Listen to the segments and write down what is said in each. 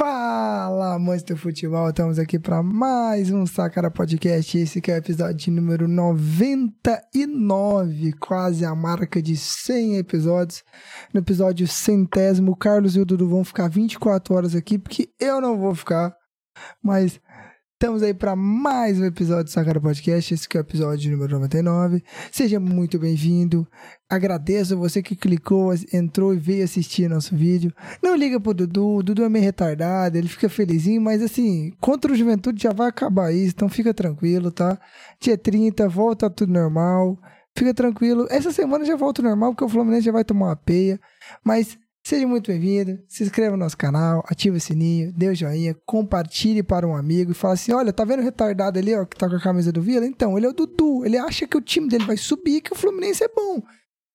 Fala, amantes do futebol, estamos aqui para mais um Sacara Podcast. Esse que é o episódio número 99, quase a marca de 100 episódios. No episódio centésimo, o Carlos e o Dudu vão ficar 24 horas aqui, porque eu não vou ficar, mas Estamos aí para mais um episódio do Sacara Podcast, esse que é o episódio número 99. Seja muito bem-vindo. Agradeço a você que clicou, entrou e veio assistir nosso vídeo. Não liga pro Dudu, o Dudu é meio retardado, ele fica felizinho, mas assim, contra o Juventude já vai acabar isso, então fica tranquilo, tá? Dia 30, volta tudo normal. Fica tranquilo. Essa semana já volta normal, porque o Fluminense já vai tomar uma peia. Mas Seja muito bem-vindo, se inscreva no nosso canal, ative o sininho, dê o joinha, compartilhe para um amigo e fala assim: olha, tá vendo o retardado ali, ó, que tá com a camisa do Vila? Então, ele é o Dudu, ele acha que o time dele vai subir que o Fluminense é bom.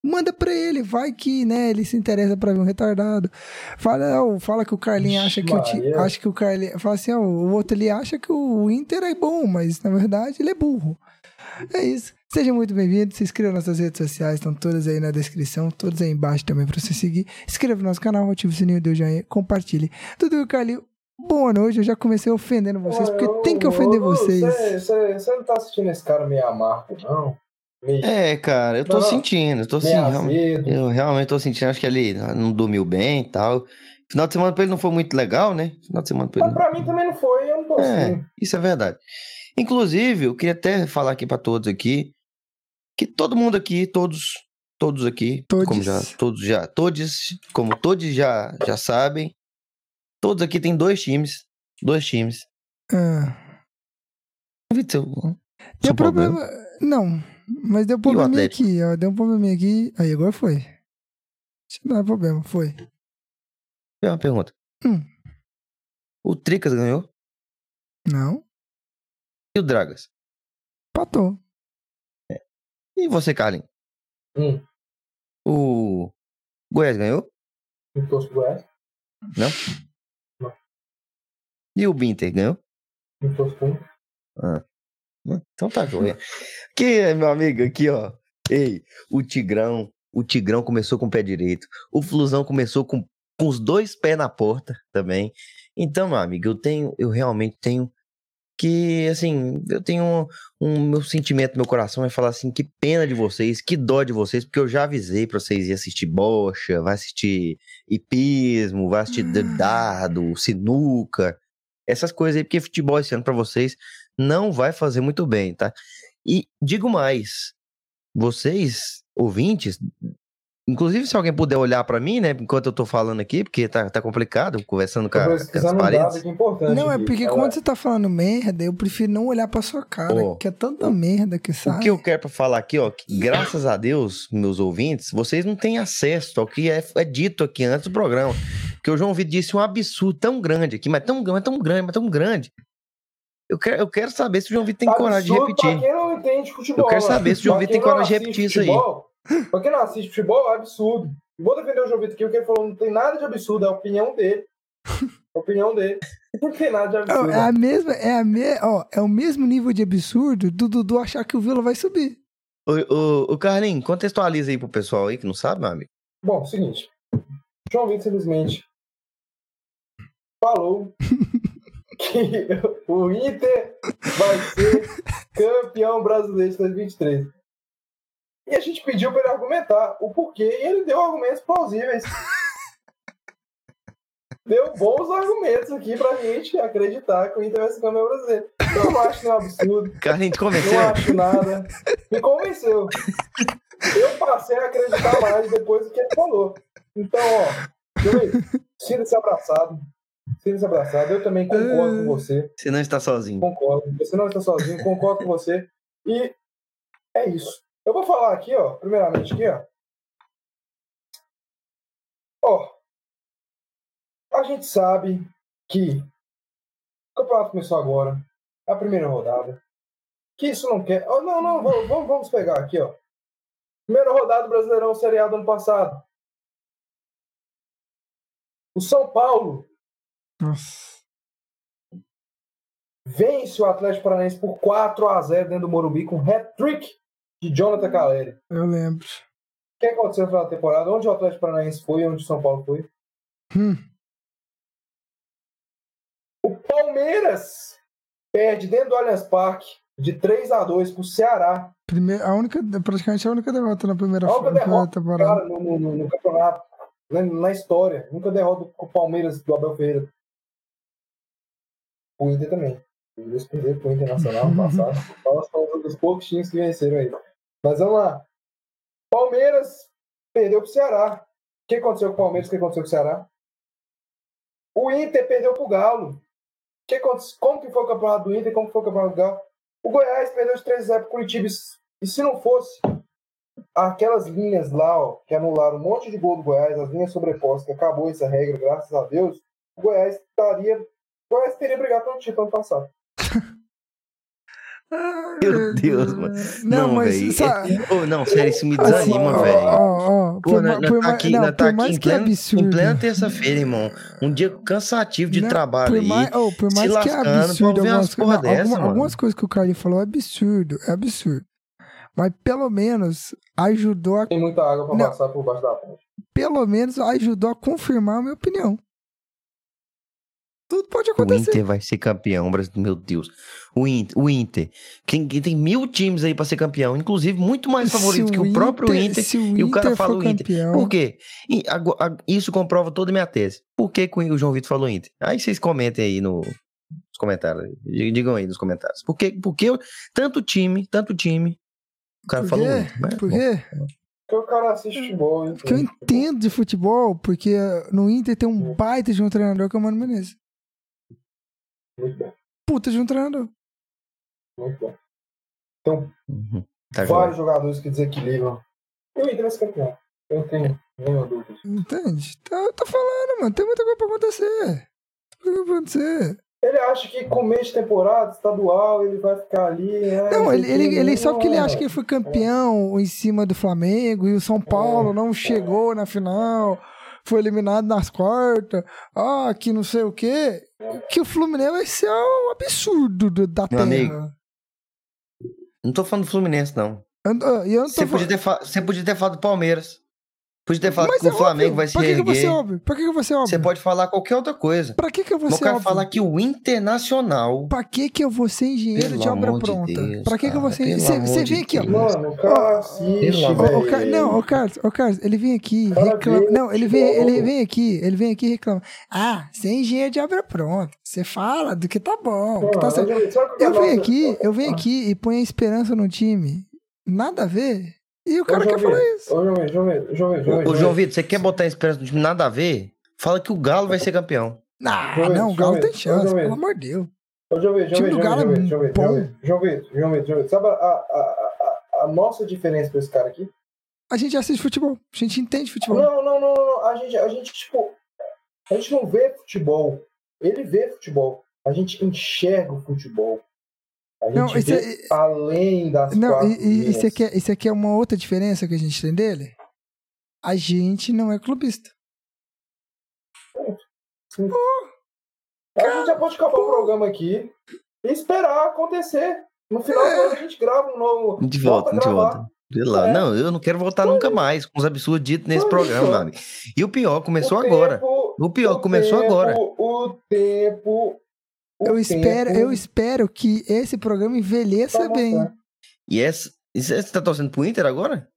Manda pra ele, vai que, né, ele se interessa pra ver um retardado. Fala, ó, fala que o Carlinho acha que o time. Acha que o Carlinho. Fala assim, ó, o outro ele acha que o Inter é bom, mas na verdade ele é burro. É isso. Seja muito bem-vindo, se inscreva nas nossas redes sociais, estão todas aí na descrição, todas aí embaixo também para você seguir. Inscreva no nosso canal, ative o sininho, dê o joinha, compartilhe. Tudo e Carlinho, boa noite, eu já comecei ofendendo vocês, porque eu, tem que ofender eu, vocês. Você não tá assistindo esse cara meio amargo, não? Meio... É, cara, eu tô não, sentindo, eu tô sentindo. Eu realmente tô sentindo, acho que ele não dormiu bem e tal. Final de semana pra ele não foi muito legal, né? Final de semana pra ele. Mas pra mim também não foi, eu não tô é, assim. Isso é verdade. Inclusive, eu queria até falar aqui para todos aqui que todo mundo aqui, todos, todos aqui, todos. como já, todos já, todos, como todos já, já sabem, todos aqui tem dois times, dois times. Ah. Deu problema. problema. Não, mas deu problema aqui, ó, deu um problema aqui, aí agora foi. Não é problema, foi. Tem uma pergunta. Hum. O Tricas ganhou? Não. E o Dragas? Patou. E você, Carlinhos? Hum. O Goiás ganhou? Não torço Goiás. Não? Não. E o Binter ganhou? Não torço ah. Então tá joia. Aqui, meu amigo, aqui, ó. Ei, o Tigrão, o Tigrão começou com o pé direito. O Flusão começou com, com os dois pés na porta também. Então, meu amigo, eu tenho, eu realmente tenho que, assim, eu tenho um, um, meu sentimento, meu coração é falar assim, que pena de vocês, que dó de vocês, porque eu já avisei pra vocês ir assistir bocha, vai assistir hipismo, vai assistir hum. dado, sinuca, essas coisas aí, porque futebol esse ano pra vocês não vai fazer muito bem, tá? E digo mais, vocês, ouvintes, Inclusive, se alguém puder olhar para mim, né, enquanto eu tô falando aqui, porque tá, tá complicado, conversando com, a, com as paredes. Não, é porque quando você tá falando merda, eu prefiro não olhar pra sua cara, oh, que é tanta merda que sai. O que eu quero pra falar aqui, ó, que, graças a Deus, meus ouvintes, vocês não têm acesso ao que é, é dito aqui antes do programa. Porque o João Vitor disse um absurdo tão grande aqui, mas tão, mas tão grande, mas tão grande. Eu quero, eu quero saber se o João Vitor tem absurdo coragem de repetir. Pra quem não entende futebol, eu quero saber se o João Vitor tem coragem de repetir futebol, isso aí. Pra quem não assiste futebol, é absurdo. Vou defender o João Vitor aqui, o que ele falou não tem nada de absurdo, é a opinião dele. A opinião dele. Não tem nada de absurdo. É, a mesma, é, a me, ó, é o mesmo nível de absurdo do Dudu achar que o Vila vai subir. O, o, o Carlinhos, contextualiza aí pro pessoal aí que não sabe, meu amigo. Bom, seguinte. João Vitor simplesmente falou que o Inter vai ser campeão brasileiro de 2023. E a gente pediu para ele argumentar o porquê e ele deu argumentos plausíveis. deu bons argumentos aqui pra gente acreditar que o Inter vai ser campeão brasileiro. Eu não acho que é um absurdo. Carlinhos, convenceu? Não acho nada. Me convenceu. Eu passei a acreditar mais depois do que ele falou. Então, ó, sinta-se abraçado. Sinta-se abraçado. Eu também concordo com você. Você não está sozinho. Concordo. Você não está sozinho. Concordo com você. E é isso. Eu vou falar aqui, ó, primeiramente aqui, ó. Ó, a gente sabe que o campeonato começou agora, é a primeira rodada. Que isso não quer. Oh, não, não, vamos, vamos pegar aqui, ó. Primeira rodada do Brasileirão Série A do ano passado. O São Paulo Nossa. vence o Atlético Paranaense por 4 a 0 dentro do Morumbi com hat-trick de Jonathan Caleri. Eu lembro. O que aconteceu no final da temporada? Onde o Atlético Paranaense foi e onde o São Paulo foi? Hum. O Palmeiras perde dentro do Allianz Parque de 3 a 2 pro Ceará. Primeira, a única, praticamente a única derrota na primeira, A única derrota, temporada. Cara, no, no- no- campeonato, na, na história. Nunca derrota com o Palmeiras do Abel Ferreira. O Inter também. Eles perderam pro Internacional no passado. São um dos poucos times que venceram aí. Mas vamos lá. Palmeiras perdeu pro Ceará. O que aconteceu com o Palmeiras? O que aconteceu com o Ceará? O Inter perdeu pro Galo. O que aconteceu? Como que foi o campeonato do Inter? Como que foi o campeonato do Galo? O Goiás perdeu de 3 a 0 pro Curitiba. E se não fosse aquelas linhas lá, ó, que anularam um monte de gol do Goiás, as linhas sobrepostas, que acabou essa regra, graças a Deus, o Goiás estaria. O Goiás teria brigado pelo título ano passado. Meu Deus, mano. Não, mas. velho. sabe- Ô, não, sério, isso me assim, desanima, ó, velho. ó, ó, Pô, nós por tá aqui, não, por tá aqui em é absurdo. em plena terça-feira, irmão. Um dia cansativo de Não, trabalho por aí. mais, oh, por se mais que é absurdo algumas, não, dessa, alguma- mano. algumas coisas que o Carlinhos falou é absurdo, é absurdo. Mas pelo menos ajudou a, Tem muita água pra Não. passar por baixo da ponte. pelo menos ajudou a confirmar a minha opinião. Tudo pode O acontecer. Inter vai ser campeão, Brasil. Meu Deus. O Inter, o Inter. Quem, quem tem mil times aí pra ser campeão, inclusive muito mais favorito Se que o próprio Inter. se o e o cara Inter fala o Inter. campeão, Por quê? E ago- a- isso comprova toda a minha tese. Por que, que o João Vitor falou Inter? Aí vocês comentem aí no- nos comentários. Dig- Digam aí nos comentários. Por que, por que tanto time, tanto time, o cara Por falou? Inter? Mas, Por bom, quê? Porque o cara assiste futebol. Porque eu entendo de futebol, porque no Inter tem um baita de um treinador que é o Mano Menezes. Muito bem, Puta de um treinador. muito bem. Então, uhum, tá vários jogadores que desequilibram. E Inter vai ser campeão. Eu não tenho nenhuma dúvida. Entende? Tá, eu tô falando, mano. Tem muita coisa pra acontecer. Tem muita coisa pra acontecer. Ele acha que com mês de temporada estadual ele vai ficar ali. né, Não, ele, ele, ele só porque ele acha que ele foi campeão em cima do Flamengo e o São Paulo não chegou na final, foi eliminado nas quartas, ah, que não sei o quê. Que o Fluminense vai ser um absurdo do- da Meu terra. amigo, Não tô falando do Fluminense, não. Eu eu não Você podia, falando- ter fa- você podia ter falado do Palmeiras. Podia ter falado Mas que é o Flamengo óbvio. vai se Pra que, que ser erguer. óbvio? Pra que, que vou ser óbvio? Você pode falar qualquer outra coisa. Pra que, que o ser cara óbvio? falar que o Internacional. Pra que, que eu vou ser engenheiro Pelo de obra amor de pronta? Deus, pra que, que eu vou ser. Você você vem aqui, ó. Mano, o cara assiste, não, ô Carlos, ô Carlos, ele vem aqui, reclama. Não, ele vem, ele vem aqui, ele vem aqui e reclama. Ah, você é engenheiro de obra pronta. Você fala do que tá bom. que tá certo. O Eu é venho aqui, eu venho aqui e ponho a esperança no time. Nada a ver. E o cara quer falar isso. Ô, João Vitor, João Vitor, João Vitor, Ô, Vitor, João Vitor, você quer botar a esperança no time nada a ver? Fala que o Galo vai ser campeão. Ah, Vitor, não, o Galo tem chance, pelo amor de Deus. Ô, João Vitor, João Vitor, Galo João é Vitor, João Vitor. João Vitor, João Vitor, João Vitor, João Vitor. Sabe a, a, a, a nossa diferença pra esse cara aqui? A gente assiste futebol, a gente entende futebol. Não, não, não, não, não. A gente, a gente, tipo, a gente não vê futebol. Ele vê futebol. A gente enxerga o futebol. A gente Não, isso vê é- além das Não, quatro e, e linhas. isso, aqui é, isso aqui é uma outra diferença que a gente tem dele. A gente não é clubista. A gente já pode acabar o programa aqui e esperar acontecer. No final do É. ano a gente grava um novo. A gente volta, a gente gravar. volta. Sei lá. É. Não, eu não quero voltar nunca mais com os absurdos ditos nesse Foi programa. E o pior, começou O agora. tempo- O pior, o começou tempo, agora. O tempo. O Eu espero, eu espero que esse programa envelheça bem. E essa. e Você tá torcendo pro Inter agora?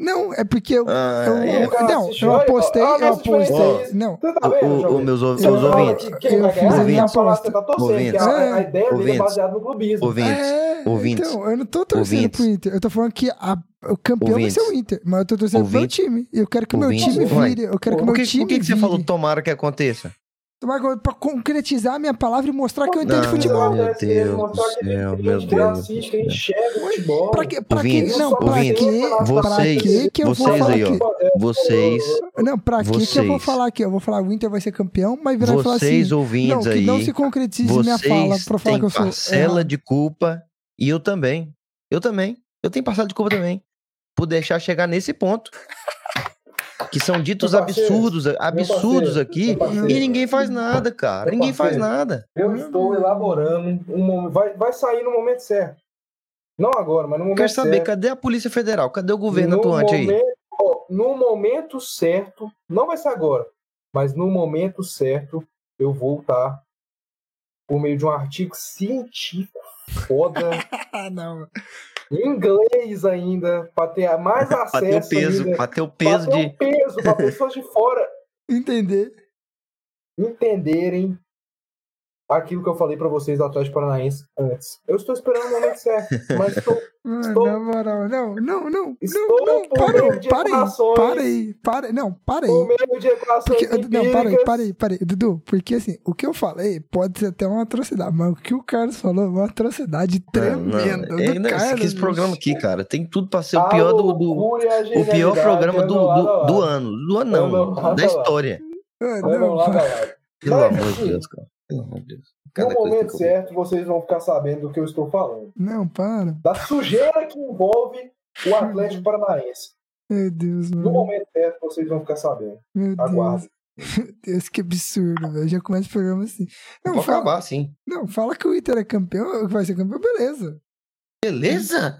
Não, é porque eu, Ah, eu, é. eu- cara não, eu apostei, ó, a eu diferença apostei. é. Não, tá vendo, ô, Vitor? meus, ouvintes. quem Eu fiz a aposta. tá torcendo, Ouvintes. a, a É. ideia dele é Ouvintes. baseada no clubismo. Ouvintes. É, ouvintes. Então, eu não tô torcendo Ouvintes. pro Inter. Eu tô falando que a- o campeão Ouvintes. vai ser o Inter. Mas eu tô torcendo pro meu Ouvintes. time. E eu quero que o meu Ouvintes. time vire. Eu quero que o Por meu que, time por que, que você falou tomara que aconteça? Pra concretizar a minha palavra e mostrar que eu entendo Não, de futebol. meu que Deus do que céu, meu que Deus que. Pra que, pra que, Ouvintes, não, pra ouvintes, que, pra vocês- que que eu vou vocês falar aí, ó. Vocês, Não, pra que que eu vou Vocês. falar aqui? Eu vou falar o Inter vai ser campeão, mas virar e falar vocês assim, ouvintes não, que aí, não se concretize minha fala vocês pra falar que eu sou parcela de culpa e eu também. Eu também. Eu tenho parcela de culpa também. Por deixar chegar nesse ponto. Que são ditos absurdos, absurdos aqui e ninguém faz nada, cara. Meu Ninguém faz parceiro. nada. Eu estou elaborando um momento. Vai, vai sair no momento certo. Não agora, mas no momento quero saber, certo. cadê a Polícia Federal? Cadê o governo no atuante aí? momento, ó, no momento certo, não vai ser agora, mas no momento certo, eu vou estar por meio de um artigo científico foda, não. Em inglês ainda, para ter mais Pra ter o acesso peso, pra ter o Pra peso ter de. peso, para pessoas de fora Entender. entenderem aquilo que eu falei para vocês do Atlético Paranaense antes. Eu estou esperando o momento certo, mas estou, Mano, Estou- na moral, não, não, não, Estou não, não, por para meio aí, de para aí, equações. para aí, para, não, para por aí. meio de equações Porque, não, para aí, empíricas, para aí, para aí, Dudu, porque assim, o que eu falei pode ser até uma atrocidade, mas o que o Carlos falou é uma atrocidade tremenda Não, é, do não, esse, Carlos. esse programa aqui, cara, tem tudo pra ser o pior do, do- o pior programa do, do, do ano. Do ano não, Andam lado da a lado. história. Ah, Andam não, lado a para. lado. Pelo Mas, amor de assim, Deus, cara. Pelo amor de Deus. No Cada coisa momento certo, vocês vão ficar sabendo do que eu estou falando. não, para. Da sujeira que envolve o Atlético Paranaense. Meu Deus, No mano. momento certo, vocês vão ficar sabendo. Meu Deus. Meu Deus, que absurdo, velho. Já começa o programa assim. Não, Pode fala, acabar, sim. não, fala que o Inter é campeão, vai ser campeão, beleza. Beleza?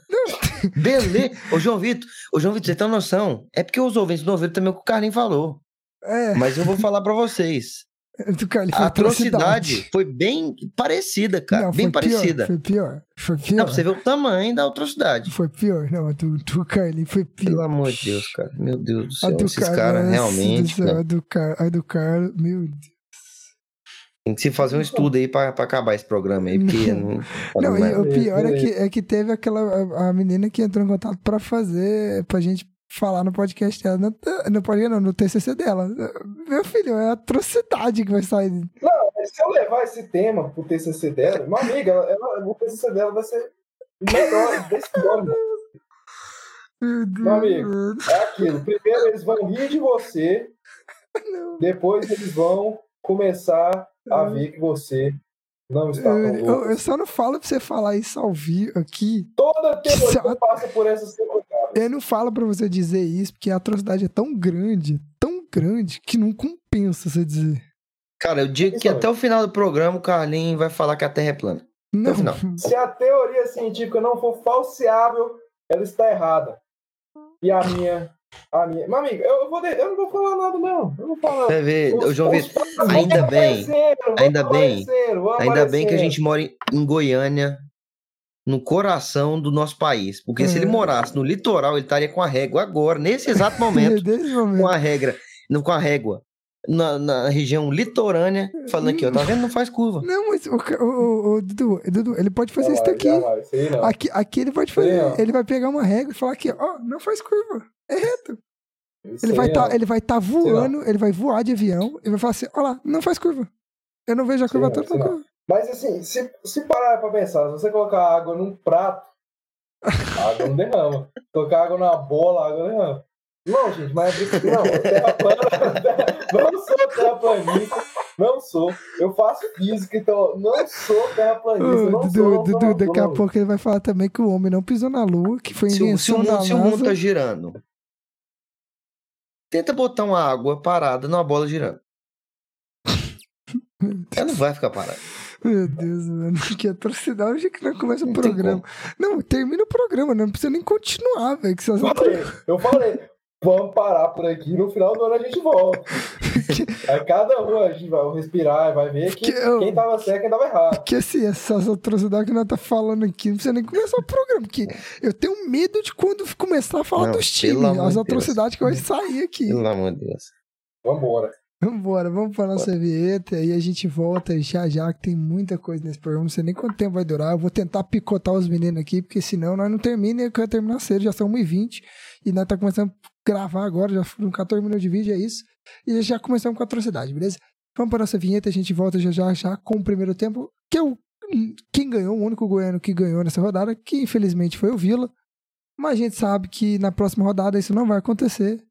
Beleza. Ô, João Vitor, ô, João Vitor, você tem uma noção? É porque os ouvintes não ouviram também o que o Carlinhos falou. É, Mas eu vou falar pra vocês. do foi A atrocidade foi bem parecida, cara. Não, bem foi parecida. Pior, foi pior. Foi pior. Não, pra você ver o tamanho da atrocidade. Foi pior. Não, a do, do Carlinhos foi pior. Pelo amor de Deus, cara. Meu Deus do A céu. do Esses Car- caras nossa realmente. do céu, cara, A do, Car... a do Carlos, meu Deus. Tem que se fazer um estudo aí pra, pra acabar esse programa aí, porque. Não, Não, e o pior é que, é que teve aquela a, a menina que entrou em contato pra fazer, pra gente falar no podcast dela, no, no podcast não, no TCC dela. Meu filho, é atrocidade que vai sair. Mas se eu levar esse tema pro TCC dela, uma amiga, ela, o TCC dela vai ser melhor desse ano. Meu Deus. Meu amigo. É aquilo. Primeiro eles vão rir de você, depois eles vão começar a ver que você não está tão Eu, eu- louco. eu só não falo pra você falar isso ao vivo aqui. Toda teoria passa por essas Eu não falo pra você dizer isso, porque a atrocidade é tão grande, tão grande, que não compensa você dizer. Cara, eu digo que Isso, até o final do programa o Carlinhos vai falar que a Terra é plana. Não, final. Se a teoria científica não for falseável, ela está errada. E a minha. A minha. Meu amigo, eu, vou de- eu não vou falar nada, não. Eu não vou falar nada. Você vê, Os- João Vitor, ainda bem, ainda bem, ainda bem que a gente mora em, em Goiânia, no coração do nosso país. Porque se ele É. morasse no litoral, ele estaria com a régua agora, nesse exato momento, Desde o com momento. a regra, não com a régua. Na, na região litorânea, falando aqui, ó, tá vendo? Não faz curva. Não, mas o, o, o, o Dudu, Dudu, ele pode fazer isso daqui. jamais, isso não. Aqui, aqui ele pode fazer. Não. Ele vai pegar uma regra e falar aqui, ó, não faz curva. É reto. Isso Ele vai não. tá, ele vai estar voando, ele vai voar de avião e vai falar assim, ó lá, não faz curva. Eu não vejo a Sim, curva toda. sim, não. curva. Mas assim, se, se parar pra pensar, se você colocar água num prato, a água não derrama. Colocar água na bola, a água derrama. Não, gente, mas é. Não, terra plana. Não sou terraplanista. Não sou. Eu faço física, então não sou terraplanista. Não Dudu, sou. não Dudu, daqui a não. pouco ele vai falar também que o homem não pisou na lua, que foi Se, o- se o invenção se o mundo tá girando, tenta botar uma água parada numa bola girando. Ela não vai ficar parada. Meu Deus, mano, que atrocidade. Hoje que não começa o programa. Não, termina o programa, não precisa nem continuar, velho. Eu falei, eu falei, vamos parar por aqui, no final do ano a gente volta. Aí cada um a gente vai respirar, vai ver que, Que eu- quem tava certo e quem tava errado. Porque assim, essas atrocidades que nós tá falando aqui, não precisa nem começar o programa, porque eu tenho medo de quando começar a falar Não, dos times, as de atrocidades que vai sair aqui. Pelo amor de Deus. Vambora. Vambora, vamos pra nossa vinheta e a gente volta já já, que tem muita coisa nesse programa, não sei nem quanto tempo vai durar. Eu vou tentar picotar os meninos aqui, porque senão nós não termina e eu quero terminar cedo, já são 1h20 e nós tá começando a gravar agora, já foram 14 minutos de vídeo, é isso. E já começamos com a atrocidade, beleza? Vamos pra nossa vinheta, a gente volta já já, já com o primeiro tempo, que é o quem ganhou, o único goiano que ganhou nessa rodada, que infelizmente foi o Vila. Mas a gente sabe que na próxima rodada isso não vai acontecer.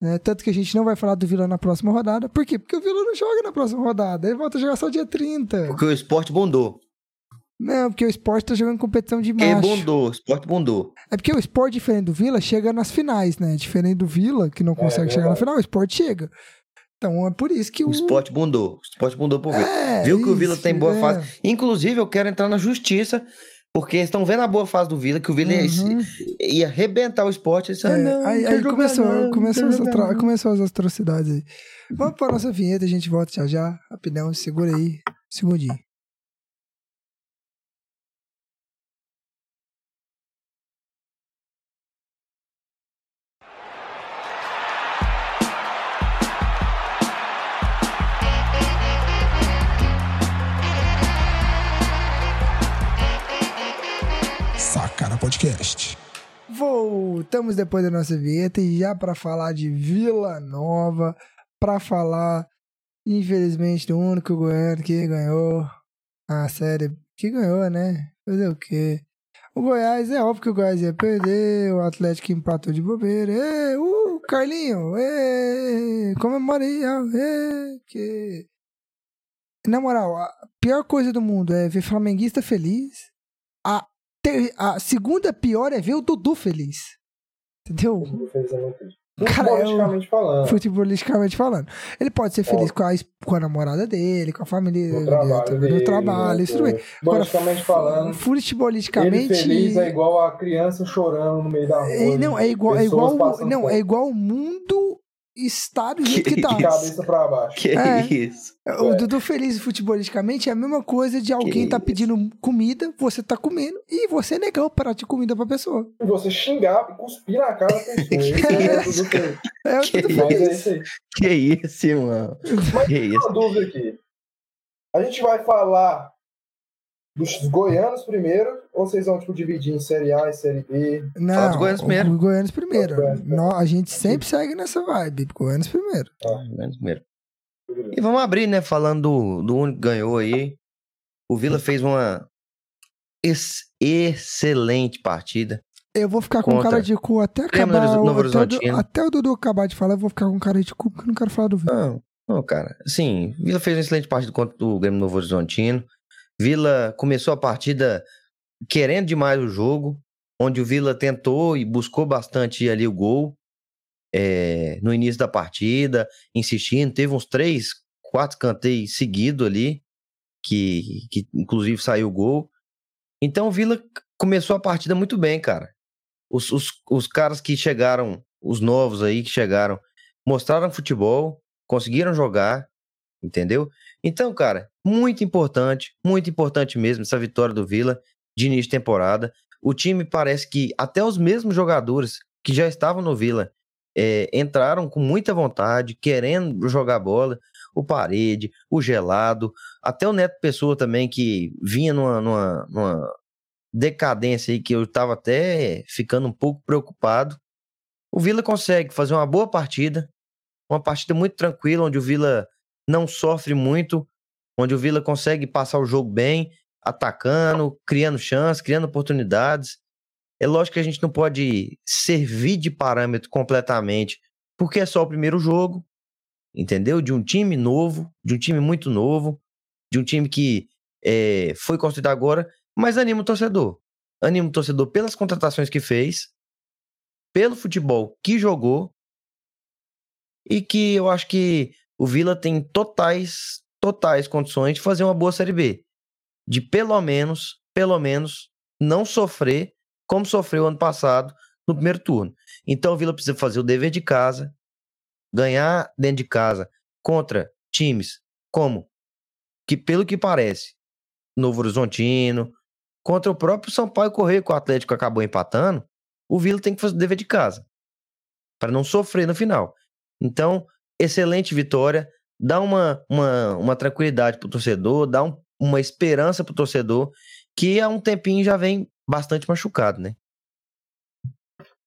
Né? Tanto que a gente não vai falar do Vila na próxima rodada. Por quê? Porque o Vila não joga na próxima rodada. Ele volta a jogar só dia 30. Porque o esporte bondou. Não, porque o esporte tá jogando competição de Quem macho. bondou? O esporte bondou. É porque o esporte, diferente do Vila, chega nas finais, né? Diferente do Vila, que não consegue chegar na verdade. final, o esporte chega. Então é por isso que o. O esporte bondou. O esporte bondou por ver. É, Viu que o Vila isso, tem boa é. fase. Inclusive, eu quero entrar na justiça, porque eles estão vendo a boa fase do Vila, que o Vila ia- Uhum. ia arrebentar o esporte. Eles, ah, É, não, aí, aí jogar começou, não, começou, as atro- começou as atrocidades aí. Vamos pra nossa vinheta, a gente volta já já. Rapidão, segura aí. Segundinho. Podcast. Voltamos depois da nossa vinheta e já para falar de Vila Nova, para falar, infelizmente, do único goiano que ganhou a série, que ganhou, né? Fazer o quê? O Goiás, é óbvio que o Goiás ia perder, o Atlético empatou de bobeira. Ê, uh, Carlinho, ê, comemora que... Na moral, a pior coisa do mundo é ver flamenguista feliz. A, ter, a segunda pior é ver o Dudu feliz. Entendeu? Cara, Futebolisticamente falando. Futebolisticamente falando. Ele pode ser feliz com, a, com a namorada dele, com a família No dele, trabalho, no dele, trabalho, né, isso tudo bem. Futebolisticamente falando. futebolisticamente. Ele feliz é igual a criança chorando no meio da rua. É, não, é igual, é igual, não, é igual o mundo está do jeito que, Que tá. De cabeça pra baixo. Que É. isso? O É. Dudu feliz futebolisticamente é a mesma coisa de alguém tá isso. pedindo comida, você tá comendo e você negou para de comida pra pessoa. E você xingar e cuspir na cara da pessoa. Isso é. É o Que é feliz. isso aí. Que isso, mano? Mas Que tem isso? uma dúvida aqui. A gente vai falar dos goianos primeiro, ou vocês vão tipo, dividir em Série A e Série B? Não, Fala dos goianos primeiro. Os goianos primeiro. Os goianos primeiro. Nó- a gente sempre segue nessa vibe. Goianos primeiro. Menos primeiro. E vamos abrir, né? Falando do, do único que ganhou aí. O Vila fez uma ex- excelente partida. Eu vou ficar com cara de cu até acabar. Novo o- até, o, até o Dudu acabar de falar, eu vou ficar com cara de cu porque eu não quero falar do Vila. Não, não, cara. Sim, Vila fez uma excelente partida contra o Grêmio Novo Horizontino. Vila começou a partida querendo demais o jogo, onde o Vila tentou e buscou bastante ali o gol é, no início da partida, insistindo. Teve uns três, quatro canteios seguidos ali, que, que inclusive saiu o gol. Então o Vila começou a partida muito bem, cara. Os, os, os caras que chegaram, os novos aí que chegaram, mostraram futebol, conseguiram jogar, entendeu? Então, cara, muito importante, muito importante mesmo essa vitória do Vila de início de temporada. O time parece que até os mesmos jogadores que já estavam no Vila é, entraram com muita vontade, querendo jogar bola. O Parede, o Gelado, até o Neto Pessoa também, que vinha numa, numa, numa decadência aí que eu tava até ficando um pouco preocupado. O Vila consegue fazer uma boa partida, uma partida muito tranquila, onde o Vila não sofre muito, onde o Vila consegue passar o jogo bem, atacando, criando chances, criando oportunidades. É lógico que a gente não pode servir de parâmetro completamente, porque é só o primeiro jogo, entendeu? De um time novo, de um time muito novo, de um time que é, foi construído agora, mas anima o torcedor. Anima o torcedor pelas contratações que fez, pelo futebol que jogou, e que eu acho que o Vila tem totais, totais condições de fazer uma boa Série B. De pelo menos, pelo menos, não sofrer como sofreu ano passado no primeiro turno. Então o Vila precisa fazer o dever de casa, ganhar dentro de casa contra times como, que pelo que parece, Novo Horizontino, contra o próprio São Paulo Correio, que o Atlético acabou empatando, o Vila tem que fazer o dever de casa, para não sofrer no final. Então, excelente vitória, dá uma, uma, uma tranquilidade pro torcedor, dá um- uma esperança pro torcedor, que há um tempinho já vem bastante machucado, né?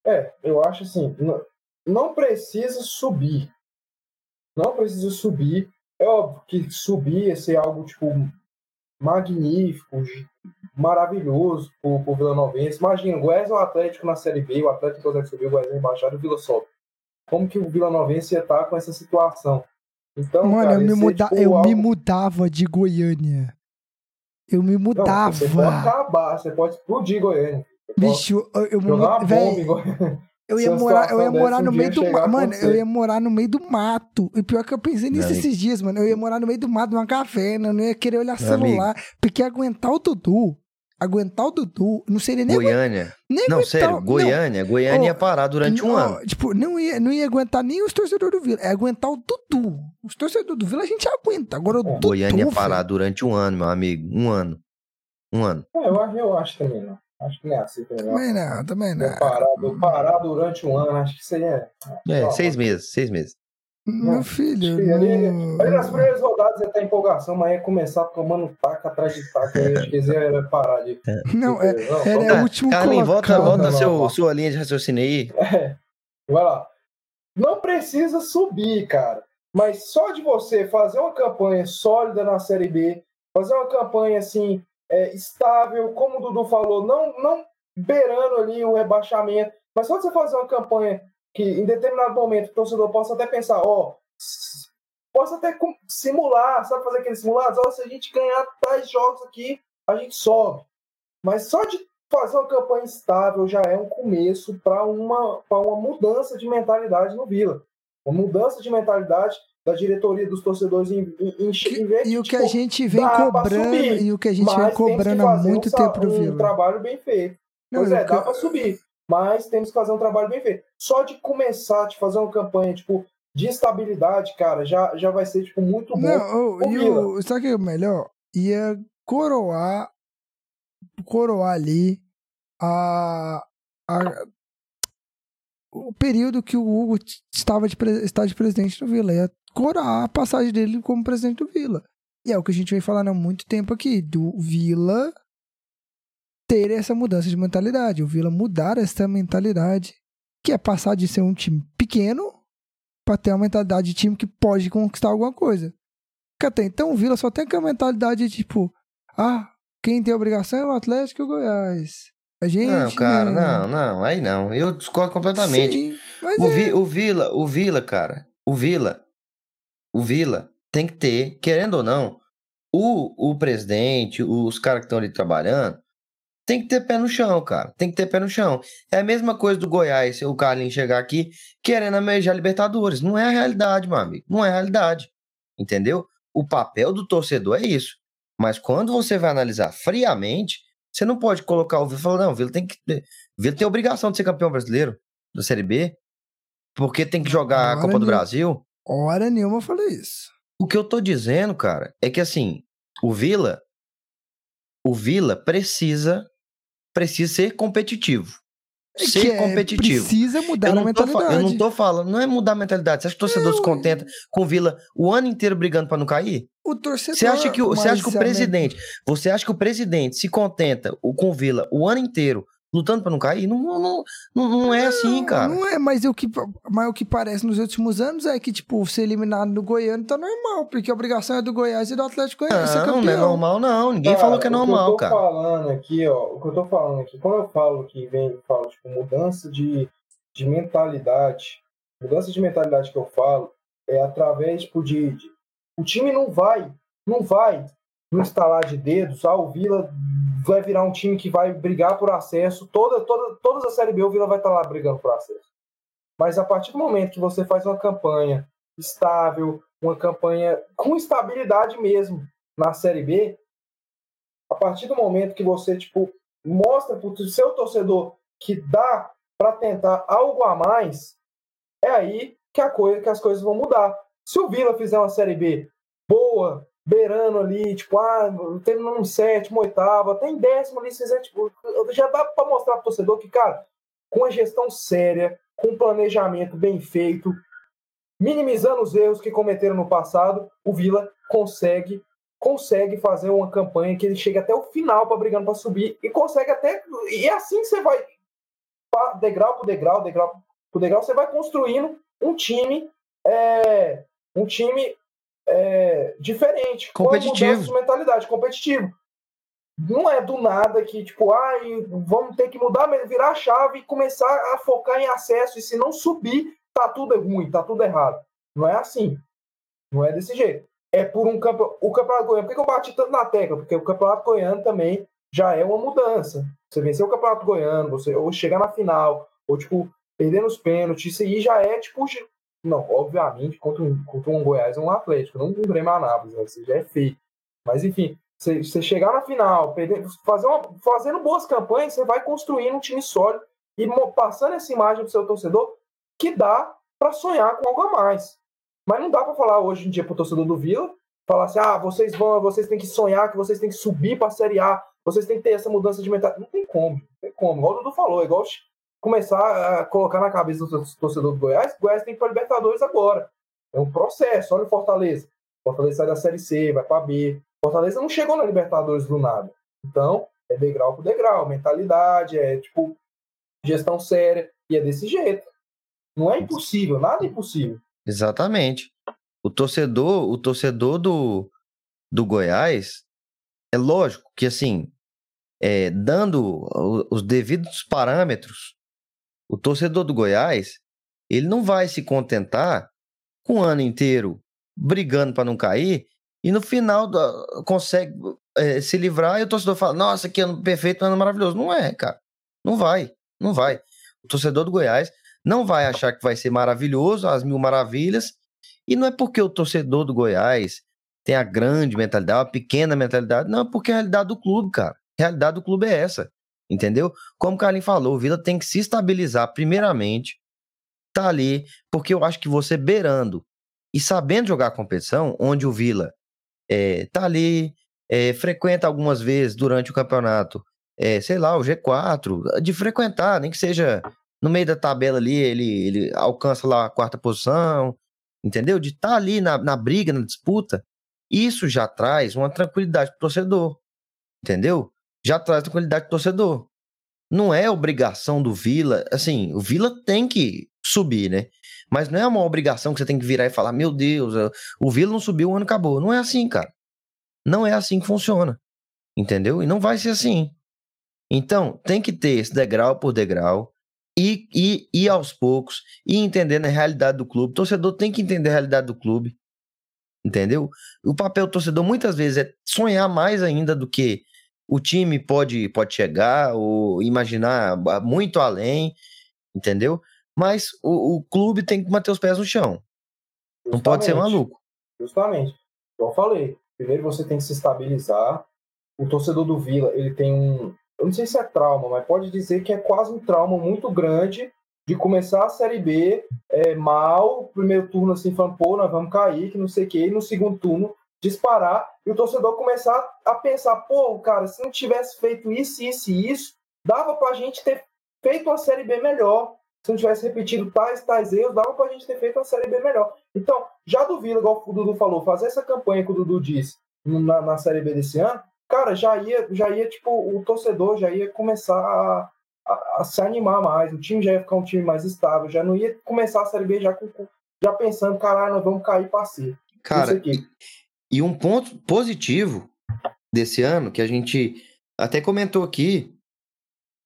É, eu acho assim, não, não precisa subir. Não precisa subir. É óbvio que subir ia ser algo, tipo, magnífico, maravilhoso pro, pro Vila Novense. Imagina, o Goiás é o Atlético na Série B, o Atlético consegue subir, o Goiás é embaixado e o Vila sobe. Como que o Vila Novense ia estar com essa situação? Então, Mano, cara, eu, me, ia ser, muda, tipo, eu algo- me mudava de Goiânia. Eu me Não, mudava. você pode acabar, você pode explodir Goiânia. Bicho, eu, eu, jogar uma mu- bomba em véi, Goiânia. eu ia morar, eu ia morar dessa no um meio do mato. Mano, eu ia morar no meio do mato. E pior que eu pensei nisso Meu esses dias, mano. Eu ia morar no meio do mato, numa caverna. Eu não ia querer olhar Meu celular. Porque aguentar o Dudu. Aguentar o Dudu. Não seria nem, Goiânia. nem Não, aguentar. sério, não. Goiânia, Goiânia Ô, ia parar durante um Não, ano. Tipo, não ia, não ia aguentar nem os torcedores do Vila. É aguentar o Dudu. Os torcedores do Vila a gente aguenta. Agora o É, Dudu. Goiânia ia parar durante um ano, meu amigo. Um ano. Um ano. É, eu, acho- eu acho também, não. Acho que não é assim também, não. Também não, também não. Vou parar, vou parar durante um ano, acho que isso aí é. É, seis meses, seis meses. Meu filho. Filho, ali nas primeiras rodadas ia ter empolgação, mas ia começar tomando taca atrás de taca. aí Acho que eles iam parar de. Não, é, Não, era vamos- é o último Carlinhos, volta, volta Não, não, seu, não. sua linha de raciocínio aí. Vai lá. Não precisa subir, cara. Mas só de você fazer uma campanha sólida na Série B, fazer uma campanha assim, é, estável, como o Dudu falou, não, não beirando ali o rebaixamento, mas só de você fazer uma campanha que em determinado momento o torcedor possa até pensar, ó, possa até simular, sabe fazer aqueles simulados? Ó, se a gente ganhar tais jogos aqui, a gente sobe. Mas só de fazer uma campanha estável já é um começo para uma, pra uma mudança de mentalidade no Vila. Uma mudança de mentalidade da diretoria dos torcedores em, em, em, em vez E o que a tipo, gente vem cobrando, e o que a gente mas vem que cobrando há muito um, tempo um Vila. trabalho bem feito. Não, Pois é, que- dá para subir, mas temos que fazer um trabalho bem feito. Só de começar de fazer uma campanha tipo de estabilidade, cara, já, já vai ser tipo muito bom. Não, ô, o e o, sabe o que é melhor? Ia coroar, coroar ali a, a- o período que o Hugo estava de, está de presidente do Vila. Ia coroar a passagem dele como presidente do Vila. E é o que a gente vem falando há muito tempo aqui, do Vila ter essa mudança de mentalidade, o Vila mudar essa mentalidade, que é passar de ser um time pequeno para ter uma mentalidade de time que pode conquistar alguma coisa. Porque até então o Vila só tem aquela mentalidade de tipo, ah, quem tem obrigação é o Atlético e o Goiás. A gente. Não, cara, né? não, não, aí não. Eu discordo completamente. Sim, O, é. Vi- o Vila, o Vila, cara, o Vila, o Vila tem que ter, querendo ou não, o, o presidente, os caras que estão ali trabalhando, tem que ter pé no chão, cara. Tem que ter pé no chão. É a mesma coisa do Goiás, o Carlinhos chegar aqui querendo amejar Libertadores. Não é a realidade, meu amigo. Não é a realidade. Entendeu? O papel do torcedor é isso. Mas quando você vai analisar friamente, você não pode colocar o Vila e falar, não, o Vila tem que. Vila tem a obrigação de ser campeão brasileiro da Série B, porque tem que jogar a Hora Copa do. Brasil. Hora nenhuma eu falei isso. O que eu tô dizendo, cara, é que assim, o Vila, o Vila precisa, precisa ser competitivo. É Ser que é, competitivo. Precisa mudar Eu a não, tô, fa- mentalidade. eu não tô falando, não é mudar a mentalidade. Você acha que o torcedor se contenta com o Vila o ano inteiro brigando pra não cair? O torcedor. Você acha que o, você acha que o a presidente, você acha que o presidente se contenta com o Vila o ano inteiro lutando pra não cair? Não, não, não, não, é assim, cara. Não é, mas o, que, mas o que parece nos últimos anos é que, tipo, ser eliminado no Goiano tá normal, porque a obrigação é do Goiás e do Atlético ser Não, campeão. não é normal, não. Ninguém falou que é normal, o que eu tô cara. falando aqui, ó, o que eu tô falando aqui, quando eu falo que vem, falo, tipo, mudança de, de mentalidade, mudança de mentalidade que eu falo é através, tipo, de, de- o time não vai, não vai no instalar de dedos, ah, o Vila vai virar um time que vai brigar por acesso, toda, toda, todas as Série B o Vila vai estar lá brigando por acesso. Mas a partir do momento que você faz uma campanha estável, uma campanha com estabilidade mesmo na Série B, a partir do momento que você tipo mostra para o seu torcedor que dá para tentar algo a mais, é aí que a coisa que as coisas vão mudar. Se o Vila fizer uma série B boa, beirando ali, tipo, ah, terminando um sétimo, oitavo, até em décimo ali, se tipo, já dá para mostrar para o torcedor que, cara, com a gestão séria, com planejamento bem feito, minimizando os erros que cometeram no passado, o Vila consegue consegue fazer uma campanha que ele chega até o final para brigando para subir e consegue até e assim você vai degrau por degrau, degrau por degrau, você vai construindo um time é, um time é, diferente, uma Competitivo. mentalidade, competitivo. Não é do nada que, tipo, ai, vamos ter que mudar, virar a chave e começar a focar em acesso. E se não subir, tá tudo ruim, tá tudo errado. Não é assim. Não é desse jeito. É por um campeonato. O campeonato goiano. Por que eu bati tanto na tecla? Porque o campeonato goiano também já é uma mudança. Você vencer o campeonato goiano, você ou chegar na final, ou tipo, perder nos pênaltis, isso aí já é tipo. Não, obviamente, contra um, contra um Goiás ou um Atlético, não um Grêmio Anápolis, né? Isso já é feio. Mas enfim, você, você chegar na final, perder, fazer uma, fazendo boas campanhas, você vai construindo um time sólido e passando essa imagem pro seu torcedor que dá para sonhar com algo a mais. Mas não dá para falar hoje em dia pro torcedor do Vila, falar assim: "Ah, vocês vão, vocês têm que sonhar, que vocês têm que subir para a Série A, vocês têm que ter essa mudança de mentalidade". Não tem como, não tem como. Igual o Dudu falou, igual começar a colocar na cabeça do torcedor do Goiás, o Goiás tem que ir para Libertadores agora. É um processo. Olha o Fortaleza. Fortaleza sai da Série C, vai para B. Fortaleza não chegou na Libertadores do nada. Então, é degrau por degrau, mentalidade, é tipo gestão séria, e é desse jeito. Não é impossível, nada é impossível. Exatamente. O torcedor, o torcedor do, do Goiás, é lógico que assim, é, dando os devidos parâmetros, o torcedor do Goiás, ele não vai se contentar com o ano inteiro brigando para não cair e no final do, consegue é, se livrar e o torcedor fala: Nossa, que ano perfeito, ano maravilhoso. Não é, cara. Não vai, não vai. O torcedor do Goiás não vai achar que vai ser maravilhoso, as mil maravilhas, e não é porque o torcedor do Goiás tem a grande mentalidade, a pequena mentalidade, não, é porque a realidade do clube, cara. A realidade do clube é essa, entendeu? Como o Carlinhos falou, o Vila tem que se estabilizar primeiramente, tá ali, porque eu acho que você beirando e sabendo jogar a competição, onde o Vila é, tá ali, é, frequenta algumas vezes durante o campeonato, é, sei lá, o G4, de frequentar, nem que seja no meio da tabela ali, ele, ele alcança lá a quarta posição, entendeu? De estar tá ali na, na briga, na disputa, isso já traz uma tranquilidade pro torcedor, entendeu? Já traz tranquilidade pro torcedor. Não é obrigação do Vila, assim, o Vila tem que subir, né? Mas não é uma obrigação que você tem que virar e falar, meu Deus, o Vila não subiu, o ano acabou. Não é assim, cara. Não é assim que funciona. Entendeu? E não vai ser assim. Então, tem que ter esse degrau por degrau e, e, e aos poucos, e entendendo a realidade do clube. O torcedor tem que entender a realidade do clube. Entendeu? O papel do torcedor muitas vezes é sonhar mais ainda do que o time pode, pode chegar, ou imaginar muito além, entendeu? Mas o, o clube tem que manter os pés no chão. Justamente, Não pode ser maluco. Justamente. Como eu falei, primeiro você tem que se estabilizar. O torcedor do Vila, ele tem um, eu não sei se é trauma, mas pode dizer que é quase um trauma muito grande de começar a Série B é, mal, primeiro turno assim, falando, pô, nós vamos cair, que não sei o quê, e no segundo turno disparar, e o torcedor começar a pensar, pô, cara, se não tivesse feito isso, isso e isso, dava pra gente ter feito uma Série B melhor, se não tivesse repetido tais, tais erros, dava pra gente ter feito uma Série B melhor. Então, já duvida, igual o Dudu falou, fazer essa campanha que o Dudu disse na, na Série B desse ano, cara, já ia, já ia, tipo, o torcedor já ia começar a, a, a, se animar mais, o time já ia ficar um time mais estável, já não ia começar a Série B já, com, já pensando, caralho, nós vamos cair para ser. Cara, e, um ponto positivo desse ano, que a gente até comentou aqui,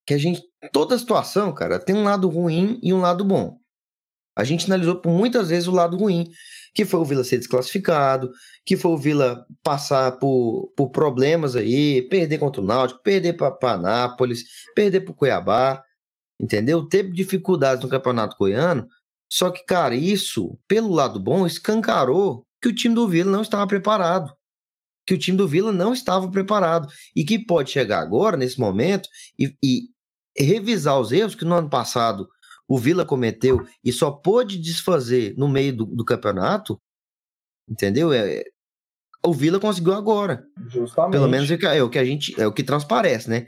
que a gente, toda situação, cara, tem um lado ruim e um lado bom. A gente analisou por muitas vezes o lado ruim, que foi o Vila ser desclassificado, que foi o Vila passar por, por problemas aí, perder contra o Náutico, perder para Nápoles, perder para Cuiabá, entendeu? Teve dificuldades no Campeonato Goiano, só que, cara, isso, pelo lado bom, escancarou que o time do Vila não estava preparado. Que o time do Vila não estava preparado. E que pode chegar agora, nesse momento, e, e revisar os erros que no ano passado o Vila cometeu e só pôde desfazer no meio do, do campeonato, entendeu? É, o Vila conseguiu agora. Justamente. Pelo menos é, é o que a gente, é o que transparece, né?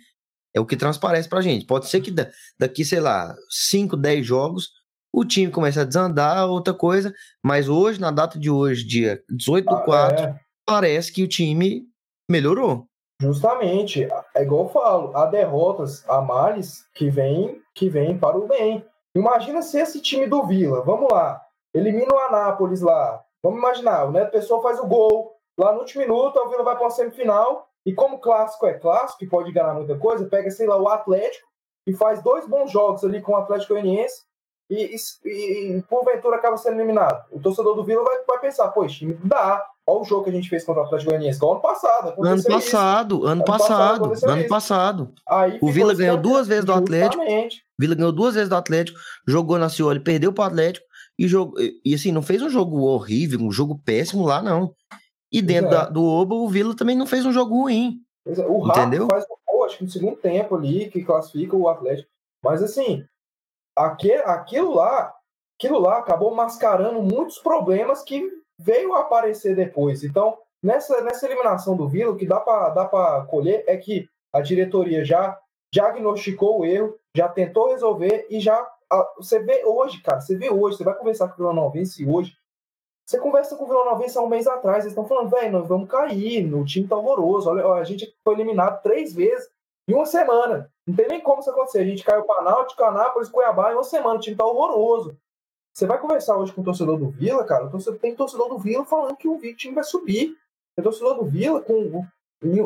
É o que transparece pra gente. Pode ser que daqui, sei lá, 5, 10 jogos, o time comece a desandar, outra coisa, mas hoje, na data de hoje, dia 18 do ah, 4, é. parece que o time melhorou. Justamente, é igual eu falo, há derrotas, há males que vêm que vem para o bem. Imagina se esse time do Vila, vamos lá, elimina o Anápolis lá. Vamos imaginar, o Neto Pessoa faz o gol, lá no último minuto, o Vila vai para uma semifinal, e como clássico é clássico, e pode ganhar muita coisa, pega, sei lá, o Atlético, e faz dois bons jogos ali com o Atlético Goianiense, e, e, e porventura acaba sendo eliminado. O torcedor do Vila vai, vai pensar, pô, time dá. Olha o jogo que a gente fez contra o Atlético Goianiense, ano passado. Ano passado, ano, ano passado, passado ano passado. Aí o Vila ganhou duas vezes do Atlético. Vila ganhou duas vezes do Atlético, jogou na Cioli, perdeu para o Atlético e jogou e assim não fez um jogo horrível, um jogo péssimo lá não. E dentro é. da, do Oba o Vila também não fez um jogo ruim. É. O Rafa entendeu? faz um acho que no segundo tempo ali que classifica o Atlético. Mas assim, aquilo lá, aquilo lá acabou mascarando muitos problemas que veio aparecer depois. Então, nessa, nessa eliminação do Vila, o que dá para dá colher é que a diretoria já diagnosticou o erro, já tentou resolver e já. Você vê hoje, cara, você vê hoje, você vai conversar com o Vila Novense hoje, Você conversa com o Vila Novense há um mês atrás, eles estão falando, velho, nós vamos cair, o time tá horroroso. Olha, a gente foi eliminado três vezes em uma semana. Não tem nem como isso acontecer. A gente caiu para Náutico, Anápolis, Cuiabá em uma semana. O time tá horroroso. Você vai conversar hoje com o torcedor do Vila, cara, o tem torcedor do Vila falando que o time vai subir. Tem torcedor do Vila com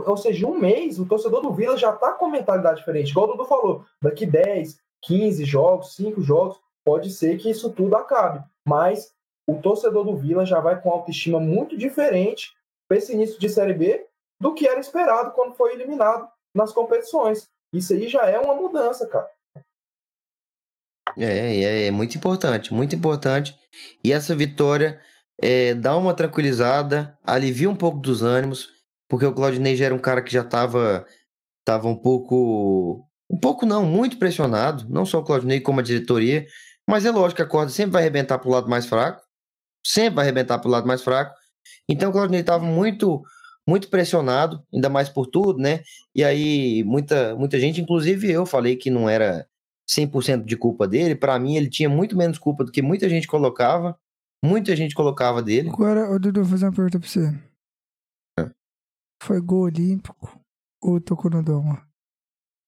ou seja, um mês, o torcedor do Vila já está com mentalidade diferente. Igual o Dudu falou, daqui 10, 15 jogos, 5 jogos, pode ser que isso tudo acabe. Mas o torcedor do Vila já vai com autoestima muito diferente para esse início de Série B do que era esperado quando foi eliminado nas competições. Isso aí já é uma mudança, cara. É, é, é muito importante, muito importante. E essa vitória é, dá uma tranquilizada, alivia um pouco dos ânimos, porque o Claudinei já era um cara que já estava tava um pouco. Um pouco não, muito pressionado, não só o Claudinei, como a diretoria. Mas é lógico que a corda sempre vai arrebentar para o lado mais fraco sempre vai arrebentar para o lado mais fraco. Então o Claudinei estava muito muito pressionado, ainda mais por tudo, né? E aí muita muita gente, inclusive eu falei que não era 100% de culpa dele. Para mim ele tinha muito menos culpa do que muita gente colocava. Muita gente colocava dele. Agora, Dudu, vou fazer uma pergunta pra você. É. Foi gol olímpico ou tocou no Doma?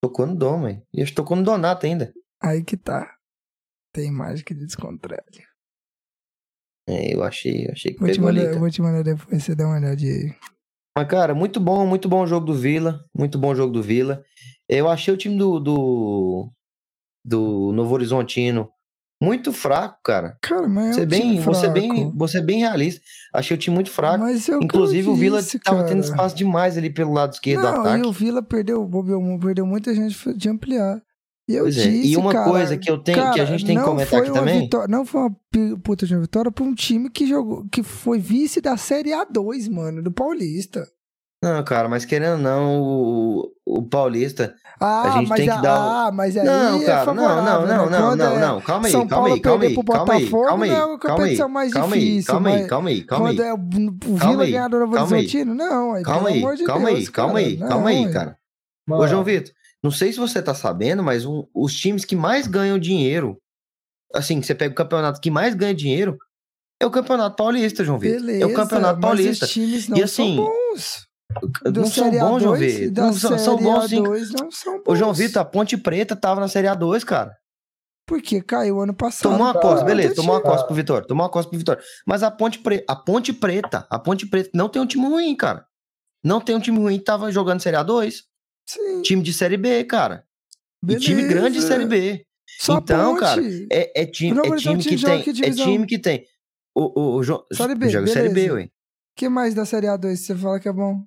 Tocou no Doma, hein? E tocou no Donato ainda. Aí que tá. Tem mágica de descontrole. É, eu achei, achei que vou pegou te mandar, ali. Vou te mandar depois, você dá uma olhadinha aí. Mas, cara, muito bom, muito bom o jogo do Vila. Muito bom o jogo do Vila. Eu achei o time do, do, do Novo Horizontino muito fraco, cara. Cara, mas é você um bem, você bem, você bem realista. Achei o time muito fraco. Mas eu Inclusive o Vila disse, tava cara. tendo espaço demais ali pelo lado esquerdo Não, do ataque. e o Vila perdeu, perdeu, perdeu muita gente de ampliar. E eu Pois é, disse, e uma cara, coisa que eu tenho, que a cara, gente tem que não comentar aqui também. vitória- não foi uma puta de uma vitória pra um time que jogou, que foi vice da Série A2, mano, do Paulista. Não, cara, mas querendo ou não, o, o Paulista. Ah, A gente mas tem que dar um- ah, mas aí não, é cara, não, não, não, né? não, não, é não. Calma aí, São calma Paulo aí, calma aí, calma aí, calma aí, não é uma calma aí, competição mais calma aí, calma aí, calma aí, calma aí. Quando é o, Calma Vila aí, ganhar do Novo calma aí. Horizontino, não, aí, Calma aí, calma aí, calma cara, aí, não, calma aí, cara. Ô, João Vitor, não sei se você tá sabendo, mas um- os times que mais ganham dinheiro, assim, você pega o campeonato que mais ganha dinheiro, é o Campeonato Paulista, João Vitor. Beleza, É o Campeonato mas Paulista. os times não E assim, são bons. Não Da são bons, João A2, Vitor. Não são, são bons sim. A2 não são bons. Ô, João Vitor, a Ponte Preta tava na Série A2, cara. Porque caiu ano passado. Tomou uma costa, beleza, tomou uma costa pro Vitória, tomou uma costa pro Vitória. Mas a Ponte, Pre... a Ponte Preta, a Ponte Preta não tem um time ruim, cara. Não tem um time ruim que tava jogando Série A2. Sim, Time de Série B, cara. E time beleza. grande de Série B. Só Então, Ponte. cara, É, é time, Novo é time que tem. É time que tem. O, o, o João. Série B, joga Série B, beleza. ué. que mais da Série A2 você fala que é bom?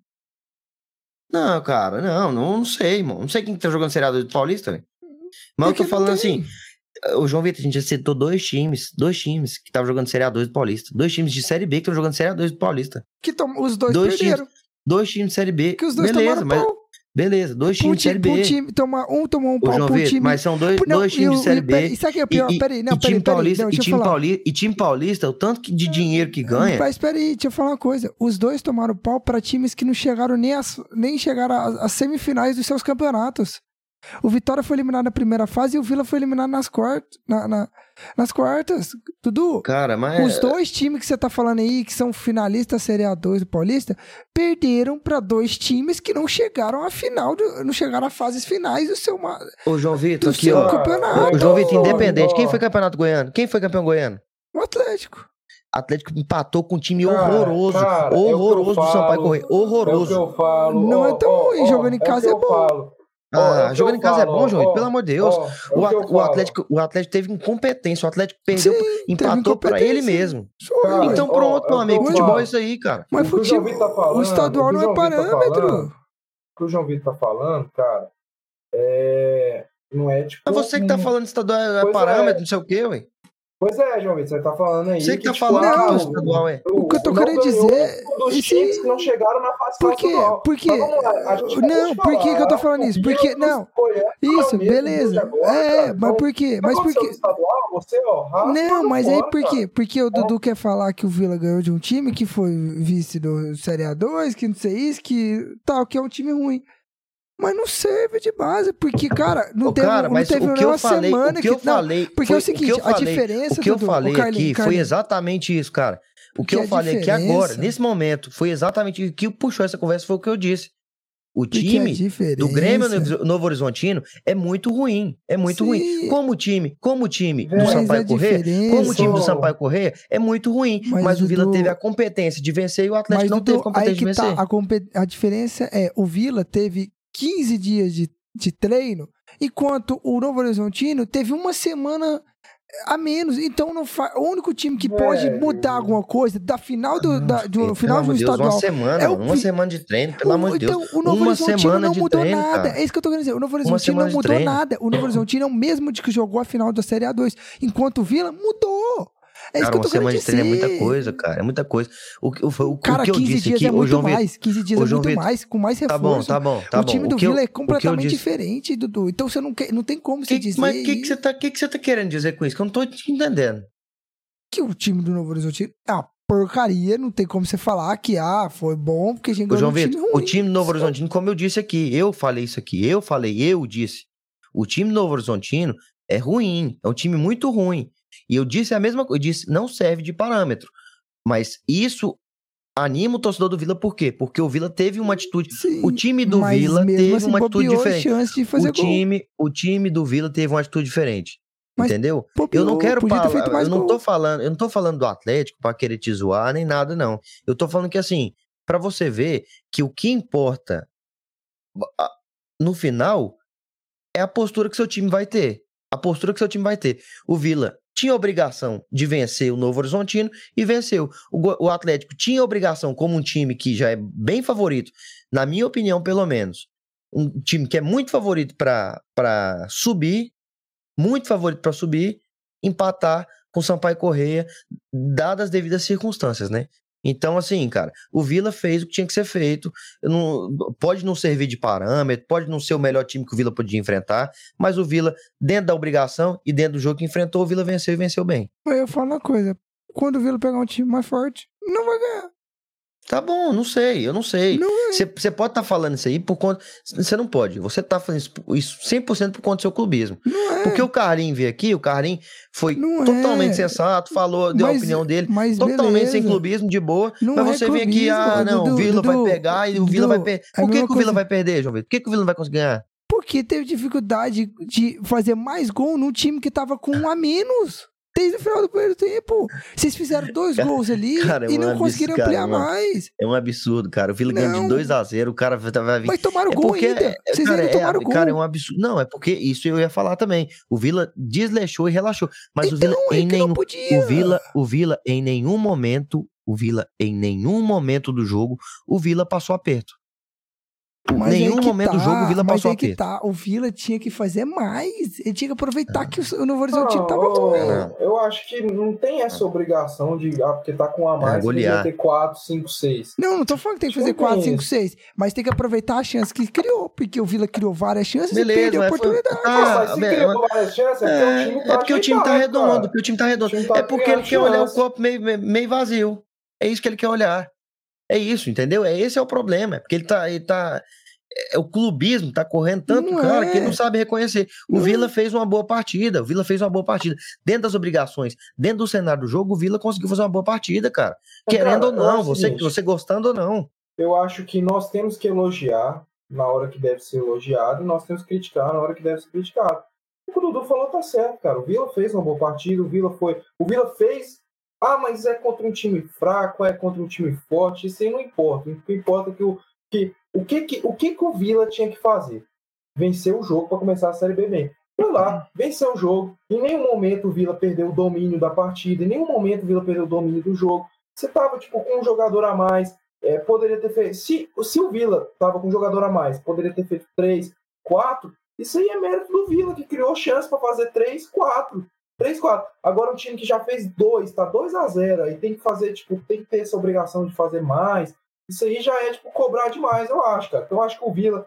Não, cara, não, não, sei, mano. Não sei quem que tá jogando Série A2 do Paulista, velho. Mas eu Porque tô não falando tem. assim, o João Vitor, a gente já citou dois times, dois times que estavam jogando Série A2 do Paulista. Dois times de Série B que estão jogando Série A2 do Paulista. Que tom... os dois, Dois perderam. Dois times de Série B. Que os dois beleza, mas. pau. Beleza, dois times de Série B. um time toma, um tomou um pau um time. mas são dois, Não, dois e times o- de Série e peraí, B. sabe o que é pior? E, peraí, não, e peraí, time peraí, paulista, não, e, eu time paulista, e time paulista, o tanto que de dinheiro que ganha. Mas peraí, deixa eu falar uma coisa. Os dois tomaram pau pra times que não chegaram nem, às, nem chegaram às semifinais dos seus campeonatos. O Vitória foi eliminado na primeira fase e o Vila foi eliminado nas quartas. Na, na- nas quartas. Dudu, Cara, mas. os dois times que você tá falando aí, que são finalistas Série A2 do Paulista, perderam pra dois times que não chegaram à final, do- não chegaram às fases finais do seu, Ô, João Vitor, do aqui, ó. campeonato. O João Vitor, independente. ó. Quem foi campeonato goiano? Quem foi campeão goiano? O Atlético. Atlético empatou com um time Cara, horroroso. cara, é horroroso do Sampaio falo, Correia. É o que Horroroso. eu falo. Não ó, é tão ó, ruim, jogando em é casa é eu bom. falo. Ó, Ah, é o que jogando em casa é falo, bom, João Vitor, ó, pelo amor de Deus. ó, é O, At- o. Atlético, o Atlético teve incompetência. O Atlético perdeu, Sim, empatou pra ele mesmo. Foi, Cara, então ó, pronto, é o meu que amigo. Futebol falo. é isso aí, cara. Mas o o futebol, Vitor tá falando, o estadual o não o é tá parâmetro. falando, O que o João Vitor tá falando, cara, é. Não é tipo. Mas você que tá falando estadual é Pois é. parâmetro, não sei o quê, ué. Pois é, João Vitor, você tá falando aí. Você que tá tipo, falando ah, que estadual é. O que eu tô querendo dizer- Dos esse- times que não chegaram na fase Por quê? Por quê? Mas Não, por que que eu tô falando isso? Porque- não. Goiás Isso, mesmo, beleza. agora, É, cara. mas Então, por quê? Mas Mas por quê? quê? estadual, você, ó, raspa Não, mas aí por quê? Porque o Dudu quer falar que o Vila ganhou de um time que foi vice do Série A2, que não sei isso, que tal, que é um time ruim. Mas não serve de base, porque, cara, não Ô, teve, cara, não teve o que eu falei, semana o que eu não, falei, porque foi- é o o que seguinte, eu a diferença, o que eu falei o aqui foi exatamente isso, cara. O que, Que eu falei aqui agora, nesse momento, foi exatamente o que puxou essa conversa, foi o que eu disse. O time do Grêmio Novo- Horizontino é muito ruim. É muito ruim. Sim. Como o time, como o time do Mas Sampaio diferença- como o time do Sampaio Corrêa é muito ruim. Mas, Mas, o Vila Dudu- teve a competência de vencer e o Atlético Mas, não Dudu, teve competência aí de que vencer. tá, a, compe- a diferença é, o Vila teve 15 dias de, de treino, enquanto o Novo Horizontino teve uma semana a menos. Então, não fa... o único time que pode Velho. mudar alguma coisa da final do, da, do Pelo final do Deus, estadual uma semana, é o uma semana de treino, pelo O- amor de Deus. Então, o Novo uma Horizontino não mudou treino, nada. cara. É isso que eu tô querendo dizer. O Novo Horizontino não mudou nada. O Novo Horizontino é o mesmo de que jogou a final da Série A2. Enquanto o Vila mudou. É isso Cara, que eu uma tô semana de treino é muita coisa, cara. É muita coisa. O, o, o, o Cara, que eu 15 disse dias aqui, é muito João Vitor, mais. 15 dias é muito Vitor, mais, com mais Tá reforço. bom, tá bom, tá o bom. time do que eu- Vila é o completamente diferente, Dudu. Então você não, quer, não tem como você Que- dizer mas o que, que, você tá, que, que você tá querendo dizer com isso? Que eu não tô te entendendo. que o time do Novo Horizontino é uma porcaria. Não tem como você falar que ah, foi bom porque a gente ganhou João um time Vitor, o ruim. time do Novo Horizontino, como eu disse aqui, eu falei isso aqui, eu falei, eu disse. O time do Novo Horizontino é ruim, é um time muito ruim. E eu disse a mesma coisa, eu disse, não serve de parâmetro. Mas isso anima o torcedor do Vila por quê? Porque o Vila teve uma atitude. Sim, O time do Vila teve assim, uma atitude diferente. chance de fazer O time, o time do Vila teve uma atitude diferente. Mas entendeu? gol. Eu não quero falar, eu não gol. tô falando, eu não tô falando do Atlético para querer te zoar nem nada não. Eu tô falando que assim, para você ver que o que importa no final é a postura que seu time vai ter. A postura que seu time vai ter. O Vila tinha obrigação de vencer o Novo Horizontino e venceu. O, o Atlético tinha obrigação, como um time que já é bem favorito, na minha opinião, pelo menos, um time que é muito favorito para subir, muito favorito para subir, empatar com o Sampaio Correia, dadas as devidas circunstâncias, né? Então, assim, cara, o Vila fez o que tinha que ser feito. Não- pode não servir de parâmetro, pode não ser o melhor time que o Vila podia enfrentar, mas o Vila, dentro da obrigação e dentro do jogo que enfrentou, o Vila venceu e venceu bem. Eu falo uma coisa: quando o Vila pegar um time mais forte, não vai ganhar. Tá bom, não sei, eu não sei. É. Você pode estar falando isso aí por conta. Você não pode. Você tá fazendo isso- isso 100% por conta do seu clubismo. É. Porque o Carlinho veio aqui, o Carlinho foi Não é. totalmente sensato, falou, deu a Mas- opinião dele. mas Totalmente sem beleza. clubismo, de boa. Não mas é você vem aqui, ah, não, Dudu, o Vila Dudu, vai pegar e o Vila Dudu, vai perder. é a Por que, que o Vila vai perder, João Vitor? Por que, que o Vila não vai conseguir ganhar? Porque teve dificuldade de fazer mais gol num time que tava com um a menos. Desde o final do primeiro tempo. Vocês fizeram dois Cara, gols ali cara, é e um não absurdo, conseguiram cara, ampliar mano. mais. É um absurdo, cara. O Vila ganha Não. de 2 a 0 o cara vai vir. Mas tomaram É gol porque, ainda. é, Vocês cara, ainda é, tomaram gol. cara, é um absurdo. Não, é porque isso eu ia falar também. O Vila desleixou e relaxou. Mas o então, Vila é em nenhum não podia. O Vila, o Vila em nenhum momento, o Vila em nenhum momento do jogo, o Vila passou aperto. Em Mas nenhum que momento do tá, jogo o Vila mas passou aí que tá. O Vila tinha que fazer mais. Ele tinha que aproveitar que o Novo Não, Horizontino tava bom. Não. eu acho que não tem essa obrigação de, ah, porque tá com a mais, golear. podia ter 4, 5, 6. Não, não tô falando que tem que fazer Não tem 4, 5, isso. 6. Mas tem que aproveitar a chance que criou. Porque o Vila criou várias chances Beleza, e perdeu a mas foi- oportunidade. Ah, mas se criou várias chances, é porque o time tá É porque o time tá redondo, cara. porque o time tá redondo. Time tá É porque ele quer olhar o copo meio, meio- meio vazio. É isso que ele quer olhar. É isso, entendeu? É esse é o problema. É porque ele tá. Ele tá é, o clubismo tá correndo tanto, Não cara, é. que não sabe reconhecer. O Não. Vila fez uma boa partida. O Vila fez uma boa partida. Dentro das obrigações, dentro do cenário do jogo, o Vila conseguiu fazer uma boa partida, cara. Mas, Querendo cara, ou não, você, seguinte, você gostando ou não. Eu acho que nós temos que elogiar na hora que deve ser elogiado e nós temos que criticar na hora que deve ser criticado. O que o Dudu falou tá certo, cara. O Vila fez uma boa partida, o Vila foi. O Vila fez. Ah, mas é contra um time fraco, é contra um time forte, isso aí não importa. O que importa é que o que, o, que, que, o que, que o Vila tinha que fazer? Vencer o jogo para começar a Série B bem. Foi lá, venceu o jogo. Em nenhum momento o Vila perdeu o domínio da partida, em nenhum momento o Vila perdeu o domínio do jogo. Você tava tipo, com um jogador a mais, é, poderia ter feito. Se, se o Vila tava com um jogador a mais, poderia ter feito três, quatro. Isso aí é mérito do Vila, que criou chance para fazer três, quatro. Três, quatro. Agora um time que já fez dois, tá 2 a 0 aí tem que fazer, tipo, tem que ter essa obrigação de fazer mais. Isso aí já é, tipo, cobrar demais, eu acho, cara. Então eu acho que o Vila,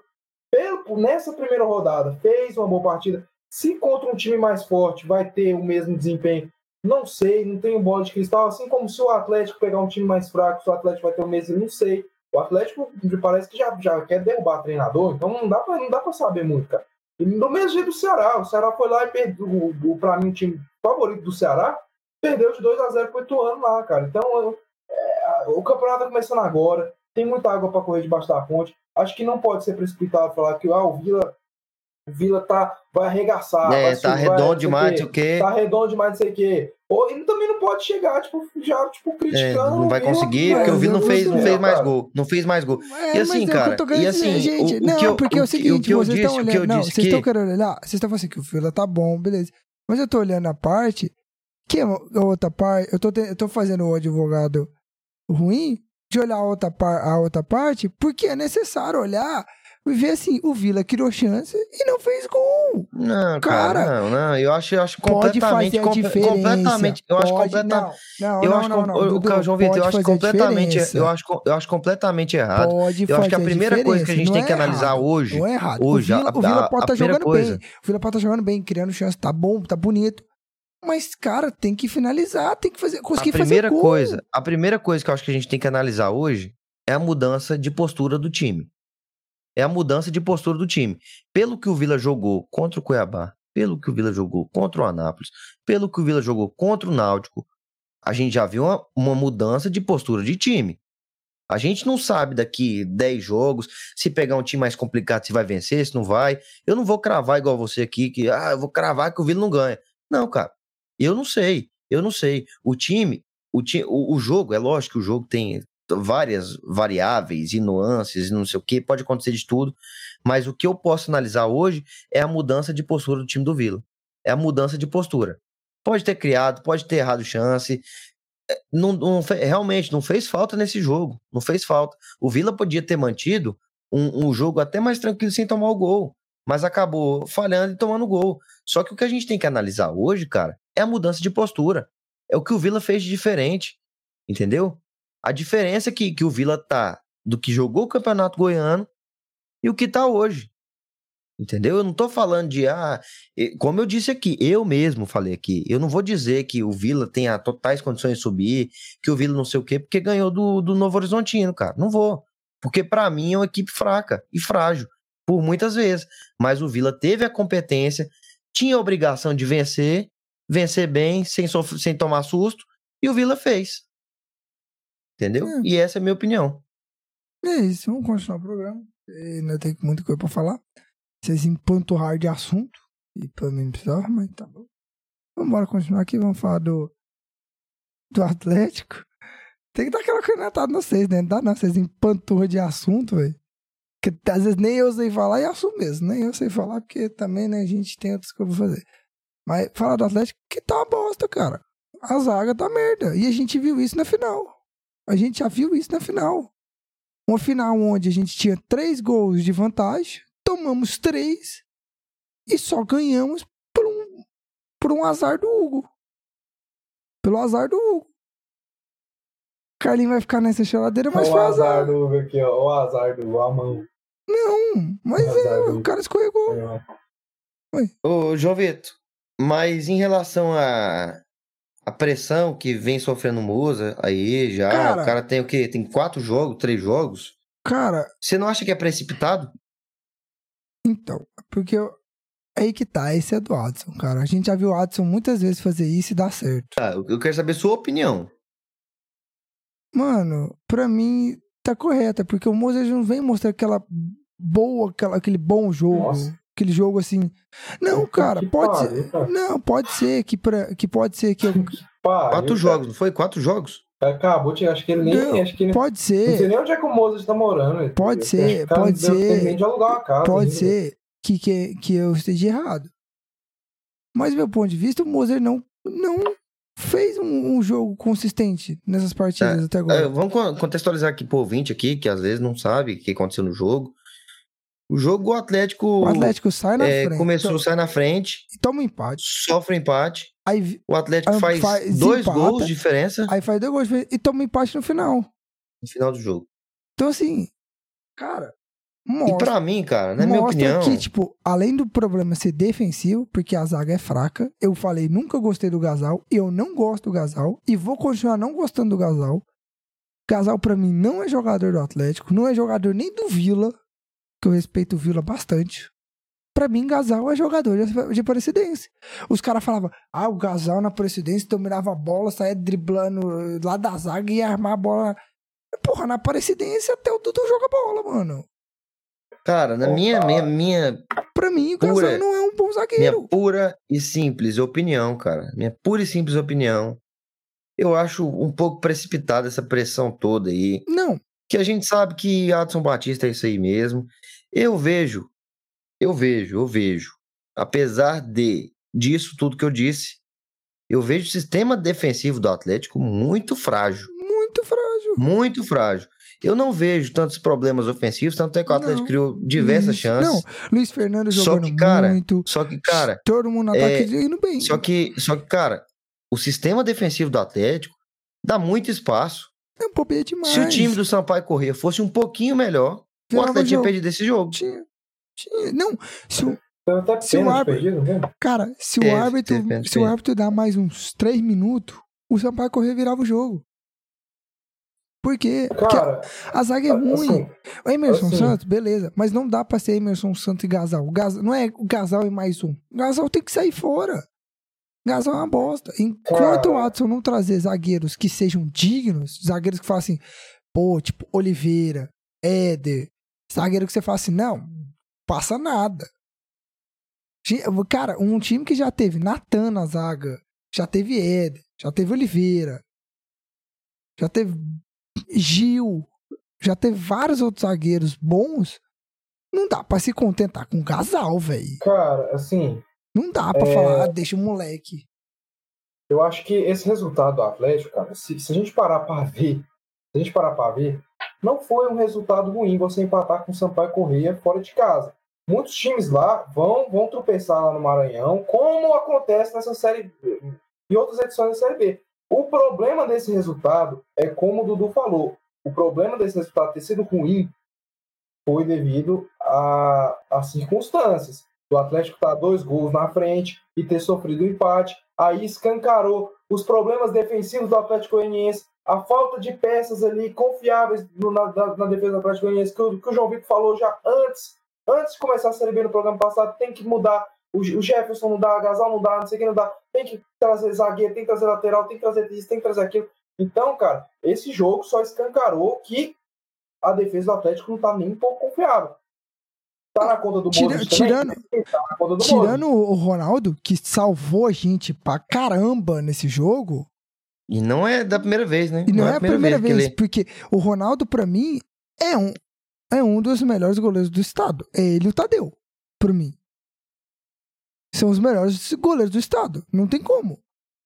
nessa primeira rodada, fez uma boa partida. Se contra um time mais forte vai ter o mesmo desempenho, não sei, não tenho bola de cristal. Assim como se o Atlético pegar um time mais fraco, se o Atlético vai ter o mesmo, não sei. O Atlético me parece que já, já quer derrubar treinador, então não dá pra, não dá pra saber muito, cara. E do mesmo jeito do Ceará, o Ceará foi lá e perdeu, pra mim, o time favorito do Ceará, perdeu de 2 a 0 pro Ituano lá, cara. Então, eu, o campeonato tá começando agora, tem muita água para correr debaixo da ponte. Acho que não pode ser precipitado falar que ah, o Vila, o Vila tá, vai arregaçar. É, vai tá subir, redondo vai, demais, não o quê? Tá redondo demais, não sei o quê. Ou, e também não pode chegar, tipo, já, tipo, É, criticando. não vai Vila, conseguir, mas porque o Vila não fez, não fez mais cara. gol. Não fez mais gol. É, E assim, é cara, e dizer, assim, gente, o- o não, que eu- porque é o o que- o seguinte, que eu vocês estão disse- o que eu olhando, não, disse vocês estão que- querendo olhar, vocês estão falando assim que o Vila tá bom, beleza. Mas eu tô olhando a parte, que é a outra parte, eu tô, te- eu tô fazendo o advogado ruim de olhar a outra, par, a outra parte, porque é necessário olhar e ver assim, o Vila criou chance e não fez gol. Não, cara, Cara, não, não. Eu acho, eu acho completamente, a diferença. completamente, eu acho Pode- completamente, Não, não, eu acho, não, com- não, o- Dudu, João Vitor, eu acho a completamente, eu acho, eu acho completamente errado. Pode Eu acho que a primeira coisa que a gente tem não que é analisar errado, hoje, Não é errado. hoje, o Vila, a- o Vila a- pode a estar primeira jogando coisa- bem. O Vila pode estar jogando bem, criando chance, tá bom, tá bonito. Mas, cara, tem que finalizar, tem que fazer, conseguir a primeira fazer coisa, a primeira coisa que eu acho que a gente tem que analisar hoje é a mudança de postura do time. É a mudança de postura do time. Pelo que o Vila jogou contra o Cuiabá, pelo que o Vila jogou contra o Anápolis, pelo que o Vila jogou contra o Náutico, a gente já viu uma, uma mudança de postura de time. A gente não sabe daqui 10 jogos, se pegar um time mais complicado, se vai vencer, se não vai. Eu não vou cravar igual você aqui, que ah, eu vou cravar que o Vila não ganha. Não, cara, eu não sei. Eu não sei. O time, o, ti, o, o jogo, é lógico que o jogo tem várias variáveis e nuances e não sei o que, pode acontecer de tudo, mas o que eu posso analisar hoje é a mudança de postura do time do Vila. É a mudança de postura. Pode ter criado, pode ter errado chance. É, Não, não realmente não fez falta nesse jogo. Não fez falta. O Vila podia ter mantido um, um jogo até mais tranquilo sem tomar o gol. Mas acabou falhando e tomando gol. Só que o que a gente tem que analisar hoje, cara, é a mudança de postura. É o que o Vila fez de diferente. Entendeu? A diferença que, que o Vila tá do que jogou o Campeonato Goiano e o que tá hoje. Entendeu? Eu não tô falando de, ah, como eu disse aqui, eu mesmo falei aqui, eu não vou dizer que o Vila tenha totais condições de subir, que o Vila não sei o quê, porque ganhou do, do Novo Horizontino, cara. Não vou. Porque pra mim é uma equipe fraca e frágil, por muitas vezes. Mas o Vila teve a competência, tinha a obrigação de vencer, vencer bem, sem, sofrer, sem tomar susto, e o Vila fez. Entendeu? É. E essa é a minha opinião. É isso, vamos continuar o programa. Ainda tem muita coisa pra falar. Vocês empanturraram de assunto. E pra mim não precisava, mas tá bom. Vamos embora continuar aqui, vamos falar do, do Atlético. Tem que dar aquela cornetada nos vocês, né? Não dá não, vocês empanturram de assunto, velho. Porque às vezes nem eu sei falar e assumo mesmo. Nem eu sei falar, porque também, né, a gente tem outras coisas pra fazer. Mas falar do Atlético que tá uma bosta, cara. A zaga tá merda. E a gente viu isso na final. A gente já viu isso na final. Uma final onde a gente tinha três gols de vantagem, tomamos três e só ganhamos por um, por um azar do Hugo. Pelo azar do Hugo. Carlinho vai ficar nessa cheladeira, mas o foi azar azar. do aqui, ó. O azar do Amão. Não, mas Azar é, do- o cara escorregou. Ô, João Vitor, mas em relação à a, pressão que vem sofrendo o Musa aí já, Cara- o cara tem o quê? Tem quatro jogos, três jogos? Cara, Você não acha que é precipitado? então, porque eu- aí que tá, esse é do Adson, cara. A gente já viu o Adson muitas vezes fazer isso e dar certo. Ah, eu eu quero saber sua opinião. Mano, pra mim tá correta, porque o Mozart não vem mostrar aquela boa, aquela, aquele bom jogo. Nossa. Aquele jogo assim. Não, cara, pode ser. Não, pode ser que, pra, que pode ser que. eu- Quatro jogos, não foi? Quatro jogos? Acabou, de- acho que ele nem. Não, acho que ele, Pode não sei ser. nem onde é que o Mozart tá morando. Pode ser, pode ser. de alugar uma casa. Pode ainda. ser que, que, que eu esteja errado. Mas, do meu ponto de vista, o Mozart não, não fez um, um jogo consistente nessas partidas até É, agora. vamos con- contextualizar aqui pro ouvinte aqui, que às vezes não sabe o que aconteceu no jogo. O jogo, o Atlético, O Atlético sai na é, frente. começou a sair na frente, e toma um empate. sofre um empate. Aí, O Atlético faz, faz- dois empata. gols de diferença aí faz dois gols e toma um empate no final. no final do jogo. Então, assim, cara, E mostra, pra mim, cara, na minha opinião, que, tipo, além do problema ser defensivo, porque a zaga é fraca, eu falei, nunca gostei do Gasal, eu não gosto do Gasal, e vou continuar não gostando do Gasal. Gasal, pra mim, não é jogador do Atlético, não é jogador nem do Vila, que eu respeito o Vila bastante. Pra mim, Gasal é jogador de- de Aparecidense. Os caras falavam, ah, o Gasal na Aparecidense dominava a bola, saía driblando lá da zaga e ia armar a bola. Porra, na Aparecidense até o Dudu joga bola, mano. Cara, na minha, minha, minha, Pra mim, o Pura- não é um bom minha zagueiro. pura e simples opinião, cara. Minha pura e simples opinião. Eu acho um pouco precipitada essa pressão toda aí. Não, Que a gente sabe que Adson Batista é isso aí mesmo. Eu vejo, eu vejo, eu vejo. Apesar de disso tudo que eu disse, eu vejo o sistema defensivo do Atlético muito frágil. muito frágil. Muito frágil. Eu não vejo tantos problemas ofensivos, tanto é que o Atlético Não. criou diversas Isso. chances. Não, Luiz Fernando Só jogando que, cara, muito. Só que, cara, Todo mundo no é, ataque indo bem. só que, só que, cara, o sistema defensivo do Atlético dá muito espaço. É um bobeira demais. Se o time do Sampaio Corrêa fosse um pouquinho melhor, o Atlético tinha jogo. perdido esse jogo. Tinha, tinha. Não, se o, Se o árbitro- perdido, cara, se o árbitro, se o árbitro dá mais uns três minutos, o Sampaio Correr virava o jogo. Por quê? Porque Cara, a zaga é ruim. assim, o Emerson assim- Santos, beleza. Mas não dá pra ser Emerson Santos e Gasal não é o Gasal e mais um. O Gasal tem que sair fora. Gasal é uma bosta. Enquanto o Watson não trazer zagueiros que sejam dignos, zagueiros que façam assim, pô, tipo Oliveira, Éder, zagueiro que você fala assim, não, passa nada. Cara, um time que já teve Natan na zaga, já teve Éder, já teve Oliveira, já teve Gil, já teve vários outros zagueiros bons. Não dá pra se contentar com Gasal, velho. cara, assim, Não dá pra É. falar, ah, deixa o moleque. eu acho que esse resultado do Atlético, cara, se, se a gente parar pra ver, se a gente parar pra ver, não foi um resultado ruim você empatar com o Sampaio Correia fora de casa. Muitos times lá vão, vão tropeçar lá no Maranhão, como acontece nessa série B, e outras edições da série B. O problema desse resultado é como o Dudu falou. O problema desse resultado ter sido ruim foi devido a- às circunstâncias. O Atlético tá dois gols na frente e ter sofrido um empate. Aí escancarou os problemas defensivos do Atlético Goianiense, a falta de peças ali confiáveis no- na, na- defesa do Atlético Goianiense, que, o- que o João Vitor falou já antes, antes de começar a Série no programa passado, tem que mudar. O, o Jefferson não dá, a Gasal não dá, não sei quem não dá. Tem que trazer zagueiro, tem que trazer lateral, tem que trazer isso, tem que trazer aquilo. Então, cara, esse jogo só escancarou que a defesa do Atlético não tá nem um pouco confiável. Tá na conta do Tira- Modric tirando- também? Tá na conta do Tirando Modric. o Ronaldo, que salvou a gente pra caramba nesse jogo, E não é da primeira vez, né? e não, é a primeira que vez, ele- porque o Ronaldo, pra mim, é um, é um dos melhores goleiros do estado. É ele e o Tadeu, pra mim. São os melhores goleiros do estado. Não tem como.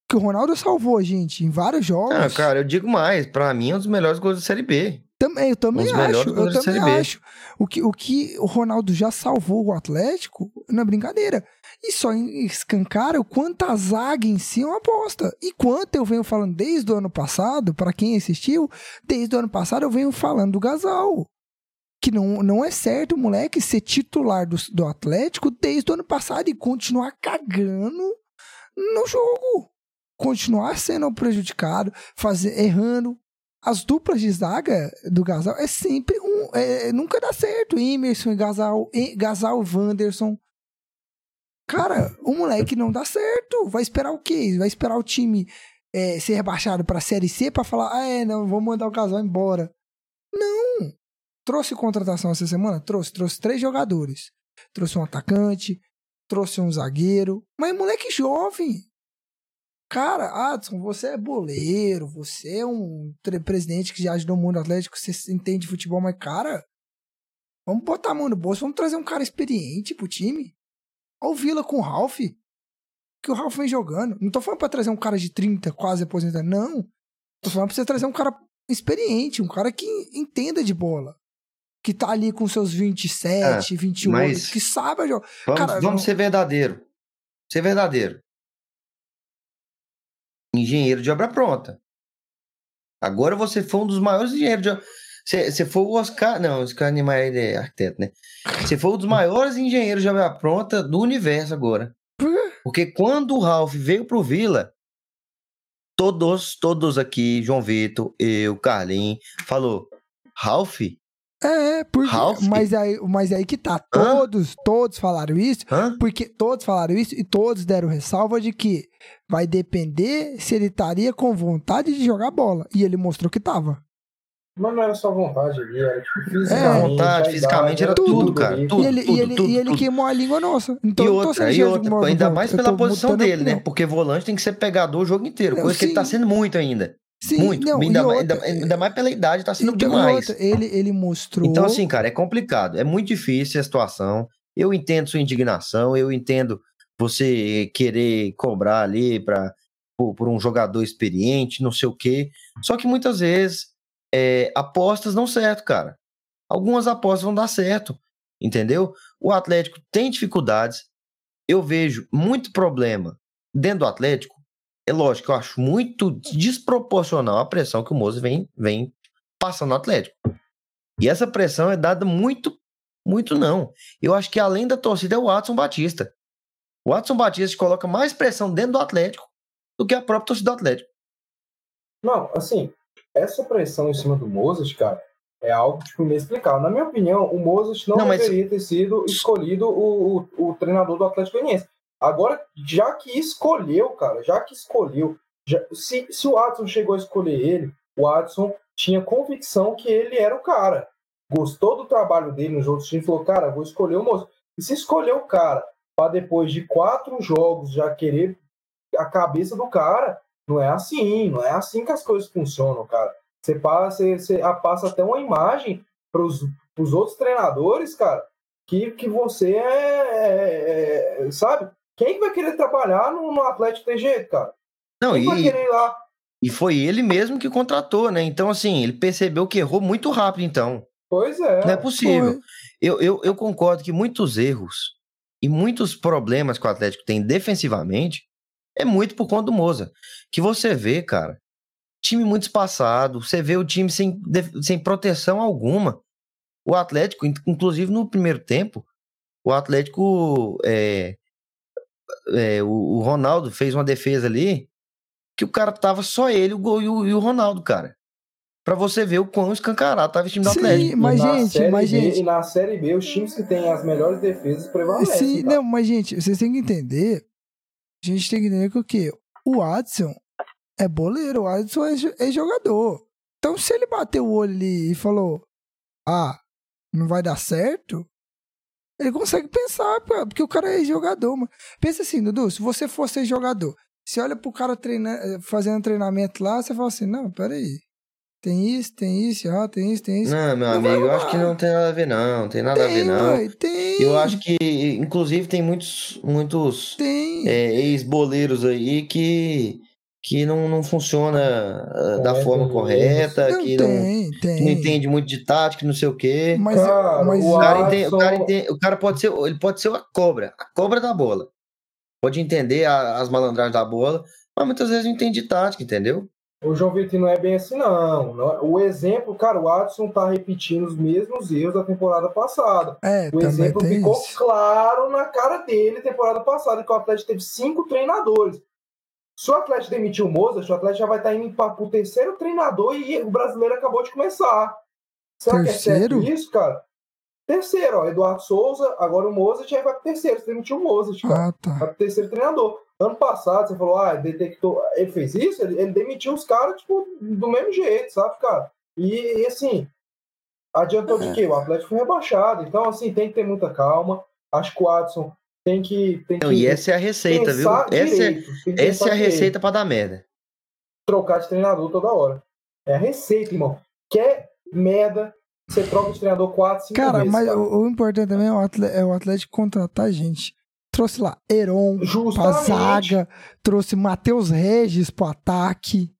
Porque o Ronaldo salvou a gente em vários jogos. Ah, cara, eu digo mais. Pra mim, é um dos melhores gols da Série B. Também, eu também acho. Eu também acho. O que, o que o Ronaldo já salvou o Atlético, na brincadeira. E só escancara o quanto a zaga em si é uma aposta. E quanto eu venho falando desde o ano passado, pra quem assistiu, desde o ano passado eu venho falando do Gasal. Que não, não é certo o moleque ser titular do, do Atlético desde o ano passado e continuar cagando no jogo. Continuar sendo prejudicado, fazer, errando, as duplas de zaga do Gasal é sempre um. é- nunca dá certo. Emerson e Gasal, e- Gasal Wanderson. Cara, o moleque não dá certo. Vai esperar o quê? Vai esperar o time é, ser rebaixado pra Série C pra falar: ah, é, não, vamos mandar o Gasal embora. Não. Trouxe contratação essa semana? Trouxe. Trouxe três jogadores. Trouxe um atacante, trouxe um zagueiro. Mas moleque jovem. Cara, Adson, você é boleiro, você é um presidente que já ajudou o mundo atlético, você entende de futebol, mas, cara, vamos botar a mão no bolso, vamos trazer um cara experiente pro time. Olha o Vila com o Ralph, que o Ralph vem jogando. Não tô falando pra trazer um cara de 30, quase aposentado, não. Tô falando pra você trazer um cara experiente, um cara que entenda de bola. Que tá ali com seus 27, 28, mas- que sabe jogar. Vamos, Cara, vamos não- ser verdadeiro. Ser verdadeiro. Engenheiro de obra pronta. Agora você foi um dos maiores engenheiros de obra. Você, você foi o Oscar. Não, o Oscar Niemeyer é arquiteto, né? Você foi um dos maiores engenheiros de obra pronta do universo agora. Porque quando o Ralph veio pro Vila, todos, todos aqui, João Vitor, eu, Carlinhos, falou: Ralph? É, porque, Ralph? mas aí, mas aí que tá. Hã? Todos, todos falaram isso, Hã? porque todos falaram isso e todos deram ressalva de que vai depender se ele estaria com vontade de jogar bola. E ele mostrou que tava. Mas não era só vontade ali, era tipo, É, fisicamente. vontade, a fisicamente, era idade, tudo, cara, tudo. e ele, e ele, tudo, e ele tudo. queimou a língua nossa. Então, E eu não tô outra, sendo e cheio de outra, ainda mais pela posição dele, né? Porque volante tem que ser pegador o jogo inteiro, Não, coisa que ele tá sendo muito ainda. Sim, muito. não, ainda, mais- outra, ainda, ainda mais pela idade, tá sendo demais. outra, ele, ele mostrou. Então, assim, cara, é complicado. É muito difícil a situação. Eu entendo sua indignação, eu entendo você querer cobrar ali pra, por, por um jogador experiente, não sei o quê. Só que muitas vezes é, apostas não certo, cara. Algumas apostas vão dar certo, entendeu? O Atlético tem dificuldades. Eu vejo muito problema dentro do Atlético. É lógico, eu acho muito desproporcional a pressão que o Moza vem, vem passando no Atlético. E essa pressão é dada muito, muito não. Eu acho que além da torcida é o Watson Batista. O Watson Batista coloca mais pressão dentro do Atlético do que a própria torcida do Atlético. Não, assim, essa pressão em cima do Mozart, cara, é algo tipo, inexplicável. Na minha opinião, o Mozart não, Não, mas- deveria ter sido escolhido o, o, o treinador do Atlético Goianiense. Agora, já que escolheu, cara, já que escolheu, já- se, se o Adson chegou a escolher ele, o Adson tinha convicção que ele era o cara. Gostou do trabalho dele nos outros times, falou, cara, vou escolher o Mozart. E se escolher o cara para depois de quatro jogos já querer a cabeça do cara, não é assim, não é assim que as coisas funcionam, cara. Você passa, você, você passa até uma imagem para os outros treinadores, cara, que, que você é, é- é- Sabe? Quem que vai querer trabalhar no, no Atlético tem jeito, cara? Não, Quem vai e, querer ir lá? e foi ele mesmo que contratou, né? Então, assim, ele percebeu que errou muito rápido, então. Pois é. Não é possível. Eu, eu, eu concordo que muitos erros e muitos problemas que o Atlético tem defensivamente é muito por conta do Moza. Que você vê, cara, time muito espaçado, você vê o time sem, sem proteção alguma. O Atlético, in- inclusive no primeiro tempo, o Atlético. é, é, o, o Ronaldo fez uma defesa ali que o cara tava só ele o gol, e, o, e o Ronaldo, cara. Pra você ver o quão escancarado tava esse time do Sim, Atlético. Mas na gente, Série mas B- gente. E na Série B, os times que têm as melhores defesas prevalecem. Sim, cara. não, mas gente, vocês têm que entender. A gente tem que entender que o quê? O Adson é boleiro, o Adson é, é jogador. Então, se ele bateu o olho ali e falou: Ah, não vai dar certo, ele consegue pensar, porque o cara é jogador, mano. Pensa assim, Dudu, se você fosse jogador, você olha pro cara treinando, fazendo treinamento lá, você fala assim: Não, peraí. Tem isso, tem isso, ah, tem isso, tem isso. Não, meu Não amigo, eu acho que não tem nada a ver, não. Tem nada a ver, tem, não. ué, tem. Eu acho que, inclusive, tem muitos, muitos Tem. é, ex-boleiros aí que, que não, não funciona ah, da forma correta, Não, que não, tem, tem. que não entende muito de tática, não sei o quê. Mas, Cara, mas o cara, Adson- entende, o, cara entende- o cara pode ser, ele pode ser a cobra, a cobra da bola. Pode entender a- as malandragens da bola, mas muitas vezes não entende de tática, entendeu? O João Vitor não é bem assim, não. É- O exemplo, cara, o Adson tá repetindo os mesmos erros da temporada passada. é, O exemplo tem ficou isso. claro na cara dele temporada passada, que o Atlético teve cinco treinadores. Se o Atlético demitir o Mozart, o Atlético já vai estar indo para o terceiro treinador e o brasileiro acabou de começar. Será que é Terceiro? certo isso, cara? Terceiro, ó, Eduardo Souza, agora o Mozart, aí vai pro terceiro. Você demitiu o Mozart, cara. Ah, tá. Vai pro terceiro treinador. Ano passado, você falou, ah, detectou. Ele fez isso, ele, ele demitiu os caras, tipo, do mesmo jeito, sabe, cara? E, e, assim, adiantou É. de quê? O Atlético foi rebaixado. Então, assim, tem que ter muita calma. Acho que o Adson tem que. Tem que Não, e essa é a receita, viu? Essa é, direito, que essa é a receita pra dar merda. Trocar de treinador toda hora. É a receita, irmão. Quer merda, você troca de treinador 4, 5 Cara, vezes. mas cara. o, o importante também é o, Atle- é o Atlético contratar gente. Trouxe lá Heron pra zaga, trouxe Matheus Regis pro ataque.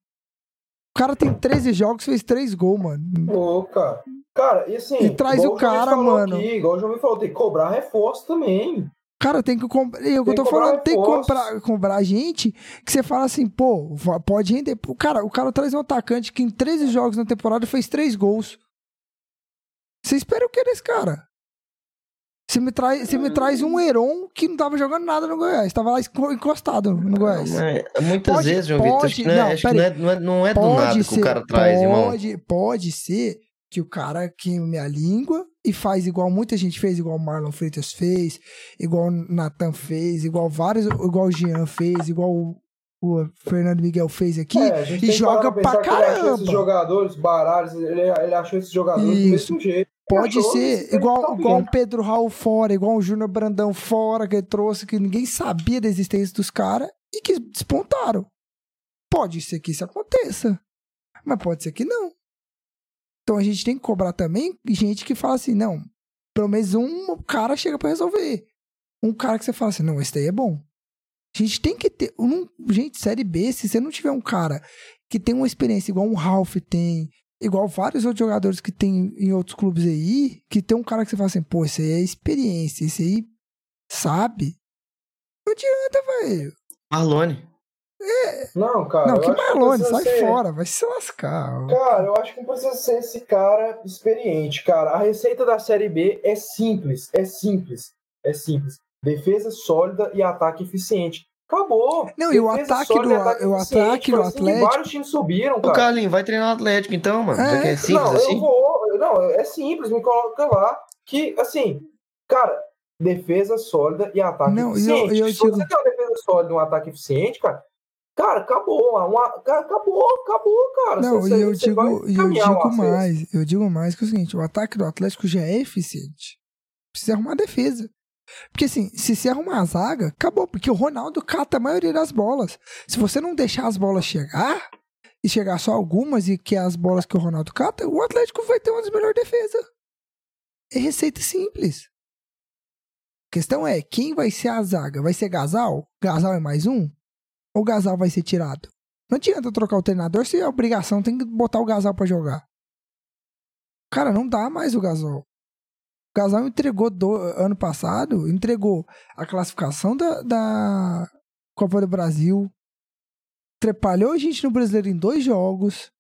O cara tem 13 jogos, fez 3 gols, mano. Pô, cara. Cara, e assim. E traz o cara, mano. Aqui, igual o João falou, tem que cobrar reforço também. Cara, tem que comprar. O que eu Tem tô que falando, tem que comprar, comprar gente que você fala assim, pô, pode render. O cara, o cara traz um atacante que em 13 jogos na temporada fez 3 gols. Você espera o que desse cara? Você me, traz, você me traz um Heron que não tava jogando nada no Goiás, tava lá encostado no Goiás. Mas, muitas Pode- vezes, João Vitor, acho pode- que, não é, não, acho que não, é, não, é, não é do nada que o cara traz, irmão. pode, pode ser que o cara queime a língua e faz igual muita gente fez, igual o Marlon Freitas fez, igual o Nathan fez, igual vários, igual o Jean fez, igual o, o Fernando Miguel fez aqui É, e joga pra achou esses caramba. jogadores, Baralhos, ele, ele achou esses jogadores do Isso. mesmo jeito. Pode ser igual, igual o Pedro Raul fora, igual o Júnior Brandão fora, que trouxe, que ninguém sabia da existência dos caras e que despontaram. Pode ser que isso aconteça, mas pode ser que não. Então a gente tem que cobrar também gente que fala assim, não, pelo menos um cara chega pra resolver. Um cara que você fala assim, não, esse daí é bom. A gente tem que ter. Um, gente, série B, se você não tiver um cara que tem uma experiência igual um Ralph tem, igual vários outros jogadores que tem em outros clubes aí, que tem um cara que você fala assim, pô, esse aí é experiência, esse aí sabe. Não adianta, velho. Marlone. Não, cara. Não, eu que Marlone, sai ser- fora, vai se lascar. Cara, eu acho que não precisa ser esse cara experiente, cara. A receita da Série B é simples, é simples, é simples. Defesa sólida e ataque eficiente. Acabou. Não, e o ataque do- ataque o eficiente, ataque do Atlético- Vários times subiram, Ô, cara. Carlinhos, vai treinar o Atlético então, mano. É, que é simples não, assim? eu vou. Não, é simples, me coloca lá. Que, assim, cara, defesa sólida e ataque Não, e eu- eficiente. e eu Se digo- você tem uma defesa sólida e um ataque eficiente, cara, cara, acabou. Uma, acabou, acabou, cara. Não, Você- e eu digo, eu digo mais, eu digo mais que é o seguinte, o ataque do Atlético já é eficiente. Precisa arrumar a defesa. Porque assim, se você arrumar a zaga, acabou, porque o Ronaldo cata a maioria das bolas. Se você não deixar as bolas chegar, e chegar só algumas, e que é as bolas que o Ronaldo cata, o Atlético vai ter uma das melhores defesas. É receita simples. A questão é, quem vai ser a zaga? Vai ser Gasal? Gasal é mais um? Ou Gasal vai ser tirado? Não adianta trocar o treinador se a obrigação tem que botar o Gasal pra jogar. Cara, não dá mais o Gasol. O Gasol entregou do, ano passado, entregou a classificação da, da Copa do Brasil, trepalhou a gente no Brasileiro em dois jogos.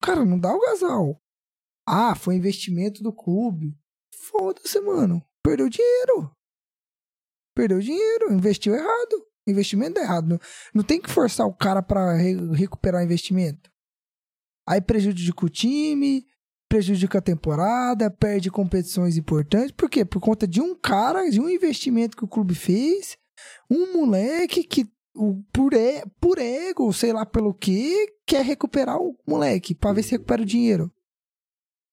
Cara, não dá o Gasol. Ah, foi investimento do clube. Foda-se, mano. Perdeu dinheiro. Perdeu dinheiro, investiu errado. Investimento errado. Não, tem que forçar o cara pra re- recuperar investimento. Aí prejudica o time, prejudica a temporada, perde competições importantes. Por quê? Por conta de um cara, de um investimento que o clube fez, um moleque que, por, e- por ego, sei lá pelo que, quer recuperar o moleque pra ver se recupera o dinheiro.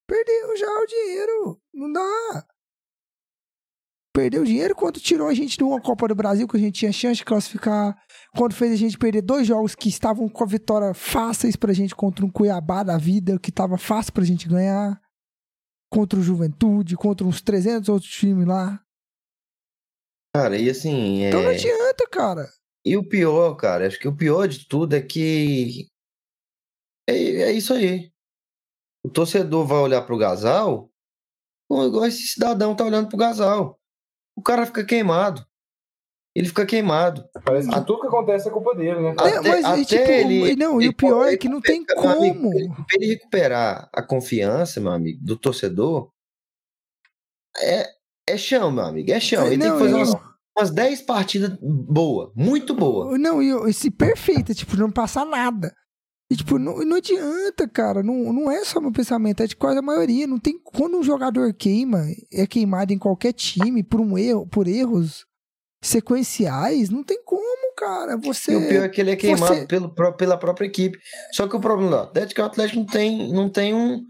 Perdeu já o dinheiro. Não dá. Perdeu dinheiro quando tirou a gente de uma Copa do Brasil que a gente tinha chance de classificar. Quando fez a gente perder dois jogos que estavam com a vitória fáceis pra gente contra um Cuiabá da vida, que tava fácil pra gente ganhar. Contra o Juventude, contra uns 300 outros times lá. Cara, e assim. é- Então não adianta, cara. E o pior, cara, acho que o pior de tudo é que. É, é isso aí. O torcedor vai olhar pro Gasal igual esse cidadão tá olhando pro Gasal. O cara fica queimado. Ele fica queimado. Parece que tudo que acontece é culpa dele, né? Até- É, mas, e, até tipo, ele- não, e o pior é que não tem amigo, como. pra ele- recuperar a confiança, meu amigo, do torcedor, é, é chão, meu amigo. É chão. Ele tem Não, que fazer eu- umas, umas 10 partidas boa, muito boa. Não, e eu- esse perfeita, tipo, não passar nada. E, tipo, não, não adianta, cara. Não, não é só meu pensamento, é de quase a maioria. Não tem. Quando um jogador queima, é queimado em qualquer time por um erro, por erros sequenciais, não tem como, cara. Você. E o pior é que ele é queimado você- pelo, pela própria equipe. Só que o problema do Atlético é que o Atlético não tem, não tem um,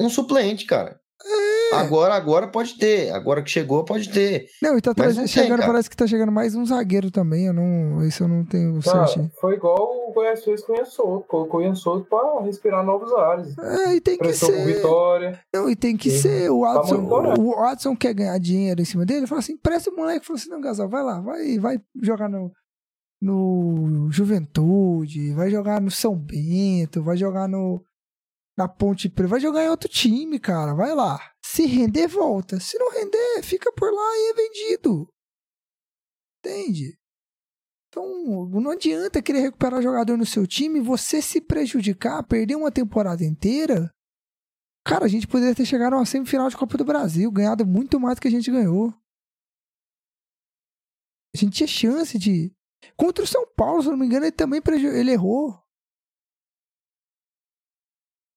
um suplente, cara. É. Agora, agora pode ter. Agora que chegou, pode ter. Não, e tá trazendo, não tem, chegando, cara. parece que tá chegando mais um zagueiro também. Eu não. Isso eu não tenho Cara, certeza. foi igual o Goiás fez com o Ian Souto. Colocou o pra respirar novos ares. É, e tem que Prestou ser. vitória. Não, e tem que Sim. ser. O Tá Watson, monitorando. o Watson quer ganhar dinheiro em cima dele. Fala assim: presta o moleque. Fala assim: não, Gasal, vai lá, vai, vai jogar no, no Juventude, vai jogar no São Bento, vai jogar no. Na Ponte Preta, vai jogar em outro time, cara. Vai lá. Se render, volta. Se não render, fica por lá e é vendido. Entende? Então, não adianta querer recuperar jogador no seu time, você se prejudicar, perder uma temporada inteira. Cara, a gente poderia ter chegado a uma semifinal de Copa do Brasil, ganhado muito mais do que a gente ganhou. A gente tinha chance de. Contra o São Paulo, se não me engano, ele também ele errou.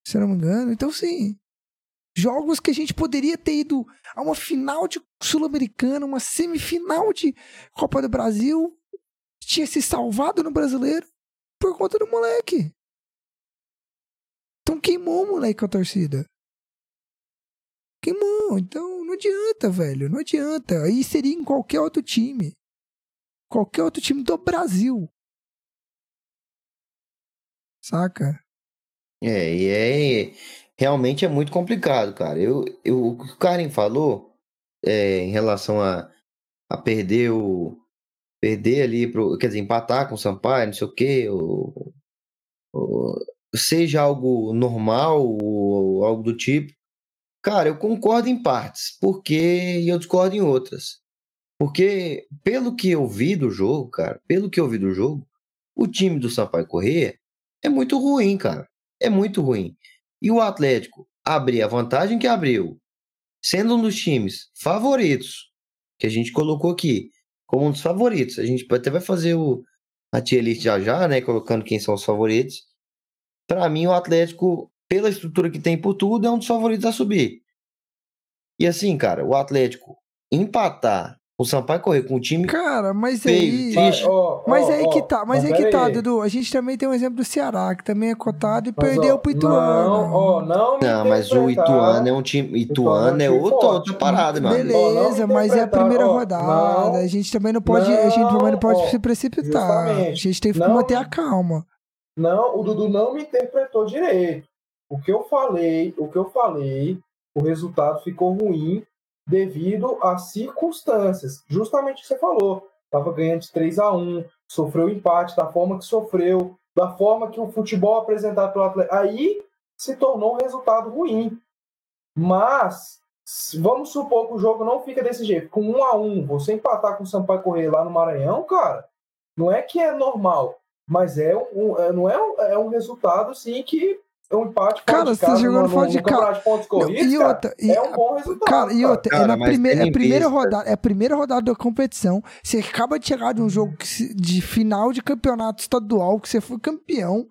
Se eu não me engano. Então, sim. Jogos que a gente poderia ter ido a uma final de Sul-Americana, uma semifinal de Copa do Brasil. tinha se salvado no brasileiro por conta do moleque. Então queimou o moleque a torcida. Queimou. Então não adianta, velho. Não adianta. Aí seria em qualquer outro time. Qualquer outro time do Brasil. Saca? É, e é. Realmente é muito complicado, cara. Eu, eu, o que o Karen falou é, em relação a, a perder o. Perder ali, pro, quer dizer, empatar com o Sampaio, não sei o quê, ou, ou, seja algo normal ou algo do tipo. Cara, eu concordo em partes, porque eu discordo em outras. Porque, pelo que eu vi do jogo, cara, pelo que eu vi do jogo, o time do Sampaio Corrêa é muito ruim, cara. É muito ruim. E o Atlético abrir a vantagem que abriu, sendo um dos times favoritos, que a gente colocou aqui, como um dos favoritos. A gente até vai fazer o, a tier list já já, né? Colocando quem são os favoritos. Para mim, o Atlético, pela estrutura que tem por tudo, é um dos favoritos a subir. E assim, cara, o Atlético empatar o Sampaio correr com o time. Cara, mas aí. Mas, ó, mas ó, aí que tá, mas, mas aí que tá, aí. Dudu. A gente também tem um exemplo do Ceará, que também é cotado e Mas, perdeu ó, pro Ituano. Não, ó, não, me Não, mas o. Ituano é um time. Ituano é outra, forte. outra parada, meu amigo. Beleza, não mas é a primeira rodada. não, a gente também não pode, a gente também não pode se precipitar. justamente. A gente tem que Não- manter a calma. Não, o Dudu não me interpretou direito. O que eu falei, o que eu falei, o resultado ficou ruim devido às circunstâncias. Justamente o que você falou. Tava ganhando de 3 a 1 sofreu empate da forma que sofreu, da forma que o futebol apresentado pelo Atlético. Aí se tornou um resultado ruim. Mas vamos supor que o jogo não fica desse jeito. Com 1 a 1 você empatar com o Sampaio Correia lá no Maranhão, cara, não é que é normal. Mas é um, é- não é um, é um resultado, sim, que um empate fora Cara, de você tá casa jogando no, fora de casa. campeonato de pontos corridos, e cara, outra, e- é um bom resultado. Cara, e outra, é, Cara, na mas primeira, é primeira rodada, é a primeira rodada da competição. Você acaba de chegar de um jogo se- de final de campeonato estadual, que você foi campeão.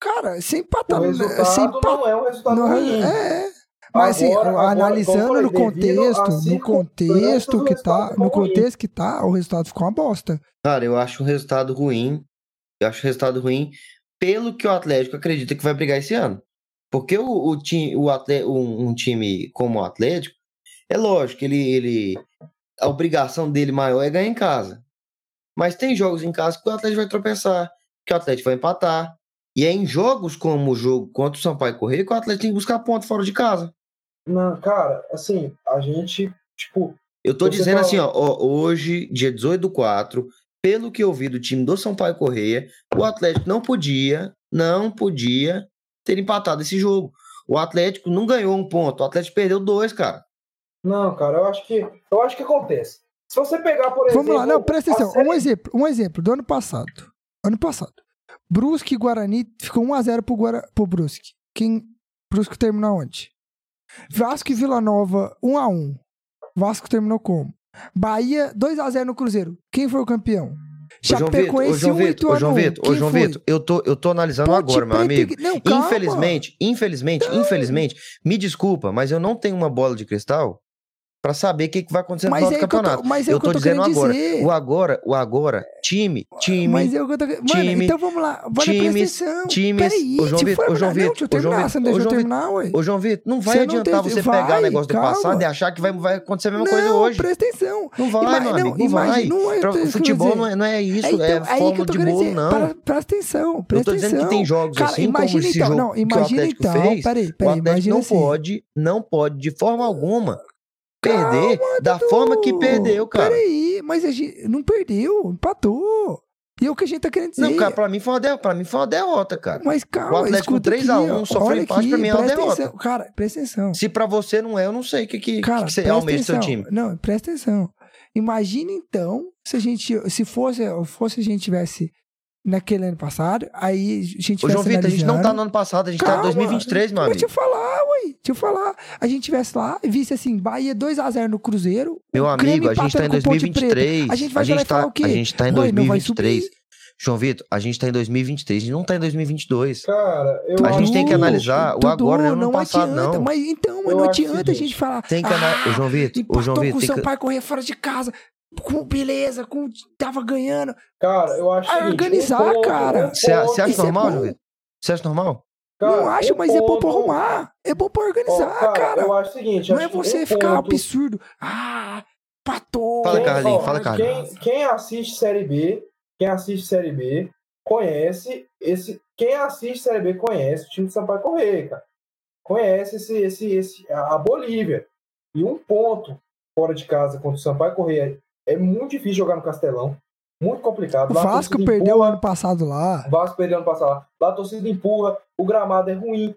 Cara, sem empatar. O sem resultado empatar. não é um resultado não, ruim. é. Mas assim, Agora- analisando no contexto, no contexto que tá, no ruim. contexto que tá, o resultado ficou uma bosta. Cara, eu acho um resultado ruim. Eu acho um resultado ruim pelo que o Atlético acredita que vai brigar esse ano. Porque o, o, time, o atle- um, um time como o Atlético, é lógico, ele, ele. A obrigação dele maior é ganhar em casa. Mas tem jogos em casa que o Atlético vai tropeçar, que o Atlético vai empatar. E é em jogos como o jogo contra o Sampaio Correia que o Atlético tem que buscar ponto fora de casa. Não, cara, assim, a gente, tipo, Eu tô dizendo fala- assim, ó, ó, hoje, dia 18 do 4, pelo que eu vi do time do Sampaio Correia, o Atlético não podia, não podia ter empatado esse jogo. O Atlético não ganhou um ponto, o Atlético perdeu dois, cara. não, cara, eu acho que, eu acho que acontece. Se você pegar, por exemplo, Vamos lá, não, presta atenção. série- Um exemplo, um exemplo do ano passado. Ano passado. Brusque e Guarani ficou 1x0 pro, Guara... pro Brusque. Quem. Brusque terminou onde? Vasco e Vila Nova 1x1. Vasco terminou como? Bahia 2x0 no Cruzeiro. Quem foi o campeão? João Chapecoense João 1 e Vitor, ô, João Ituano 1. Vitor, ô, João? Vitor, eu tô, eu tô analisando Ponte agora, meu amigo. Não, calma. Infelizmente, infelizmente, infelizmente, me desculpa, mas eu não tenho uma bola de cristal pra saber o que, que vai acontecer no Mas final é do o eu tô, campeonato. mas é Eu o tô tô dizendo agora. dizer. O agora, o agora, time, time, Mas é o que eu tô... Mano, time, então vamos lá. Bora times, presta atenção. times- Peraí, Ô, João Vitor, ô, João Vitor, ô, João Vitor, você não terminar, ué. Ô, João Vitor, não vai não adiantar você vai, pegar o negócio do calma. passado e achar que vai, vai acontecer a mesma coisa não, hoje. presta atenção. Não vai, Ima- meu não, não vai. não é eu futebol não é, não é isso, É, então, é eu forma de bolo, não. para- presta atenção, Eu presta tô dizendo que atenção. tem jogos assim, como esse então, jogo que o imagina Atlético então, fez, peraí, o Atlético não assim. pode, não pode de forma alguma perder Calma, da Dudu, forma que perdeu, cara. Peraí, mas a gente não perdeu, empatou. E é o que a gente tá querendo dizer. Não, cara, pra mim foi uma derrota, pra mim foi uma derrota, cara. Mas calma, O Atlético escuta 3 a 1 aqui, ó, sofreu olha empate, pra mim é uma derrota. atenção. Cara, presta atenção. Se pra você não é, eu não sei o que, que, Cara, que você presta almeja seu time. Não, presta atenção. Imagina então se a gente, se fosse, fosse a gente tivesse naquele ano passado, aí a gente Ô, João Vitor, a gente não tá no ano passado, a gente tá Calma, em 2023, meu Mas amigo. deixa eu falar, ué. Deixa eu falar. A gente tivesse lá e visse assim, Bahia 2x0 no Cruzeiro. Meu o amigo, a gente tá em empatando com o Ponte Preta. 2023. A gente vai falar e tá, falar o quê? A gente tá em Ué, não vai 2023. subir. João Vitor, a gente tá em 2023, a gente não tá em 2022. Cara, eu A gente tem que analisar o agora, não é no passado, adianta. não. Mas então, mas Eu não o adianta a gente falar. Tem que analisar. ah, Ô, João Vitor, empatou João com Vitor, o tem seu que... pai correr fora de casa. Com beleza, com tava ganhando. Cara, eu acho seguinte, organizar, um ponto- cara. Você ponto- acha normal, Vitor? Você acha normal? cara, não acho, um mas é bom pra ponto- arrumar. É bom pra organizar, cara. Eu acho o seguinte, Não acho é que você ficar ponto- absurdo. Ah, patou. Fala, Carlinhos, fala, Carlinhos. Quem, quem assiste Série B, quem assiste Série B, conhece esse. Quem assiste Série B conhece o time de Sampaio Correia, cara. Conhece esse, esse, esse, a Bolívia. E um ponto fora de casa contra o Sampaio Correia é muito difícil jogar no Castelão. Muito complicado. O Lá Vasco perdeu empurra, ano passado lá. O Vasco perdeu ano passado lá. Lá a torcida empurra, o gramado é ruim.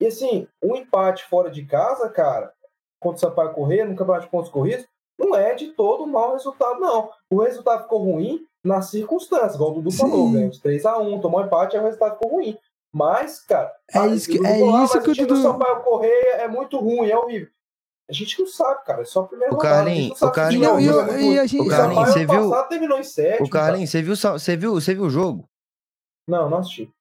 E assim, um empate fora de casa, cara, contra o Sampaio Correia, no campeonato de pontos corridos, não é de todo mau resultado, não. O resultado ficou ruim nas circunstâncias, igual o Dudu Sim. falou, ganhou de 3x1, tomou um empate, o resultado ficou ruim. Mas, cara, É isso que- é isso que o Dudu- Sampaio Correia é muito ruim, é horrível. A gente não sabe, cara, é só a primeira O sabe o se E, não, e, eu- a gente. O Sampaio você viu- terminou em sétimo, O Carlinhos, você viu, você viu, você viu o jogo? Não, não assisti.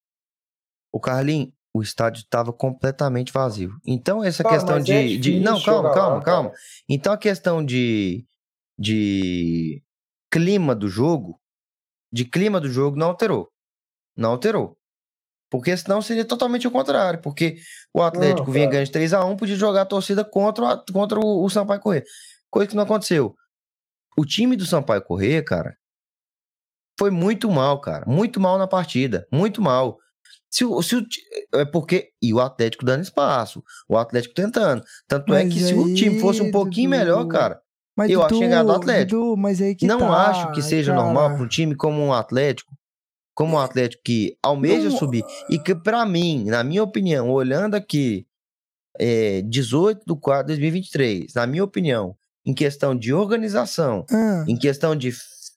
O Carlinhos, o estádio estava completamente vazio. Então, essa Cara, questão mas de, é de- Não, calma, calma, lá, calma. cara. Então, a questão de. de clima do jogo. De clima do jogo não alterou. Não alterou. Porque senão seria totalmente o contrário. Porque o Atlético Não, vinha ganhando de 3x1, podia jogar a torcida contra, o contra o, o Sampaio Corrêa. Coisa que não aconteceu. O time do Sampaio Corrêa, cara, foi muito mal, cara. Muito mal na partida. Muito mal. Se o, se o é porque. E o Atlético dando espaço. O Atlético tentando. Tanto é Mas que se o time fosse um aí, pouquinho Dudu, melhor, cara. Mas Eu acho chegado do Atlético. Dudu, mas aí que não tá, acho que seja cara. normal para um time como um Atlético. Como um Atlético que almeja Não- subir. E que, pra mim, na minha opinião, olhando aqui, é, 18 de 4 de 2023, na minha opinião, em questão de organização, Ah, em questão de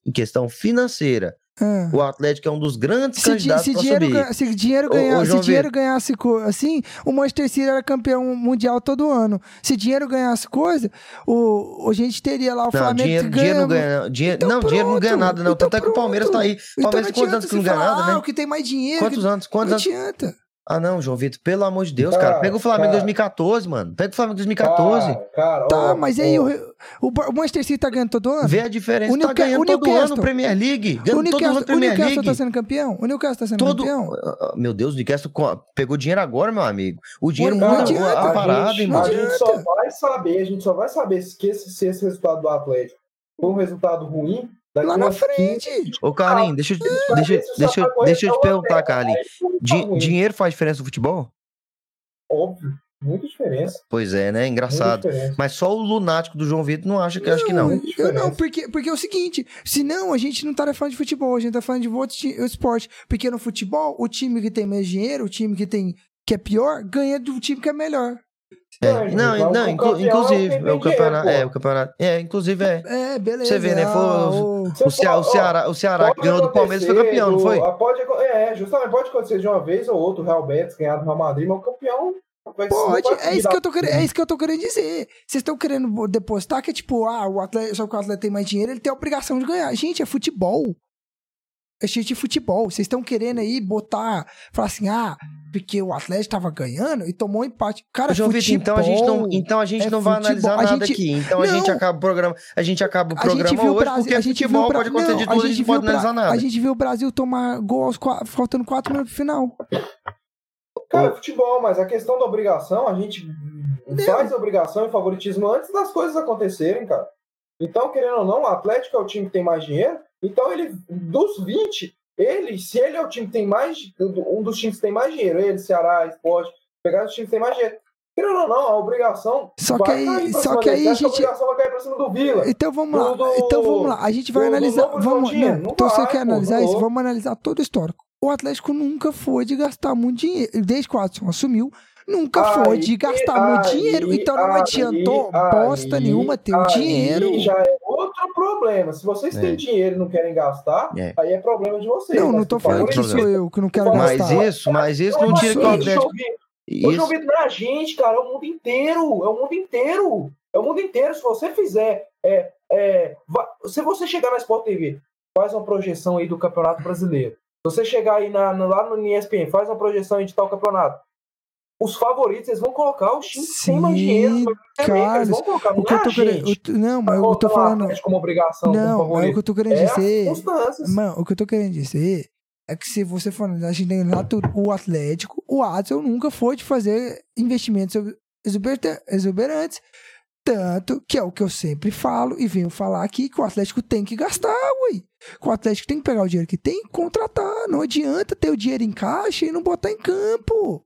em questão financeira, ah. o Atlético é um dos grandes Se, di- candidatos se dinheiro, subir. ganha- se dinheiro, Ô, ganha- ô, se dinheiro ganhasse assim, o Manchester City era campeão mundial todo ano. Se dinheiro ganhasse coisa, o, a gente teria lá o Não, Flamengo dinheiro, que dinheiro não ganha. ganha. Dinheiro, Então não, dinheiro não ganha pronto, nada, não. então Tanto é que o Palmeiras tá aí. Então Palmeiras não quantos anos que não ganha falar, nada, ah, né? o que tem mais dinheiro. Quantos que... anos? Quantos Não anos? adianta. Ah, não, João Vitor, pelo amor de Deus, Cara, cara. Pega o Flamengo em cara. 2014, mano. Pega o Flamengo em 2014. Cara, cara, Tá, ó, mas aí ó, o, o, o Manchester City tá ganhando todo ano? Vê a diferença. O tá Newca- ganhando o todo Newcastle- ano Premier League. O Ganhando todo Newcastle, ano o Premier Newcastle League. tá sendo campeão? O Newcastle tá sendo Todo... campeão? Ah, Meu Deus, o Newcastle pegou dinheiro agora, meu amigo. O dinheiro Não muda adianta. a, a parada, gente, irmão. a Não gente só vai saber, a gente só vai saber se esse, se esse resultado do Atlético foi um resultado ruim daqui Lá na umas 15, frente. Ô, Carlinhos, deixa, eu- deixa, deixa, eu- deixa eu te Corrêa perguntar, Carlinhos. Tá Di- ruim. dinheiro faz diferença no futebol? Óbvio, muita diferença. Pois é, né? Engraçado. Mas só o lunático do João Vitor não acha que acho que não. Eu não, porque, porque é o seguinte, senão a gente não estaria falando de futebol, a gente tá falando de outro esporte. Porque no futebol, o time que tem mais dinheiro, o time que tem que é pior, ganha do time que é melhor. É, Não, Não, então, inclu- inclusive, é o campeonato. dinheiro, É, o campeonato. É, inclusive é. É, beleza. Você vê, né, ah, foi o- O, Cea- o Ceará, o Ceará que ganhou do Palmeiras foi campeão, não foi? ah, Pode, é, justamente, pode acontecer de uma vez ou outra o Real Betis ganhar do Real Madrid, mas o campeão vai ser- Pode, é isso, que eu tô querendo, é isso que eu tô querendo dizer. Vocês estão querendo depositar que é tipo, ah, o atleta, só que o atleta tem mais dinheiro, ele tem a obrigação de ganhar. Gente, é futebol. É cheio de futebol. Vocês estão querendo aí botar, falar assim, ah, porque o Atlético tava ganhando e tomou um empate. Cara, João Vitor, futebol, então a gente não, então a gente é não vai futebol. analisar A nada gente- aqui. Então a gente Não. acaba o programa, a gente acaba o a gente programa viu o hoje Brasil, porque a gente viu futebol o Bra- pode acontecer não, de tudo, a gente viu não o pode analisar nada. A gente viu o Brasil tomar gol aos faltando 4 minutos pro final. Cara, é futebol, mas a questão da obrigação, a gente Não. faz obrigação e favoritismo antes das coisas acontecerem, cara. Então, querendo ou não, o Atlético é o time que tem mais dinheiro. Então, ele, dos 20, ele, se ele é o time que tem mais, um dos times que tem mais dinheiro, ele, Ceará, Esporte, pegar os times que tem mais dinheiro. Querendo ou não, a obrigação Só que aí- só que aí, Você que gente- a obrigação vai cair pra cima do Vila. Então vamos lá. Do- do- então vamos lá. A gente vai do- do analisar. Novo Vamos, não, Não então você vai, quer pô, analisar tá isso? Vamos analisar todo o histórico. O Atlético nunca foi de gastar muito dinheiro. Desde que o Adson assumiu, nunca foi de Aí, gastar muito aí, dinheiro. Então não aí, adiantou aí, bosta nenhuma ter o aí dinheiro. já é outro problema. Se vocês É. têm dinheiro e não querem gastar, É. aí é problema de vocês. Não, Mas, não favor, falando que sou eu que não quero Mas gastar. Mas isso, mas isso não tira que o Atlético. Isso, Vitor, não é a gente, cara, é o mundo inteiro. É o mundo inteiro. É o mundo inteiro. Se você fizer. é, é, se você chegar na Sport TV, faz uma projeção aí do Campeonato Brasileiro. Se você chegar aí na, na- lá no ESPN, faz uma projeção aí de tal campeonato. Os favoritos, eles vão colocar os times que têm mais dinheiro. também, eles vão colocar, O não que eu tô querendo. eu Não, mas eu tô o falando. Como obrigação, como Não, mas o que eu tô querendo É dizer. Mano, o que eu tô querendo dizer é que se você for a gente tem o Atlético, o Adson nunca foi de fazer investimentos exuberantes. Tanto que é o que eu sempre falo e venho falar aqui que o Atlético tem que gastar, ui. Que o Atlético tem que pegar o dinheiro que tem e contratar. Não adianta ter o dinheiro em caixa e não botar em campo.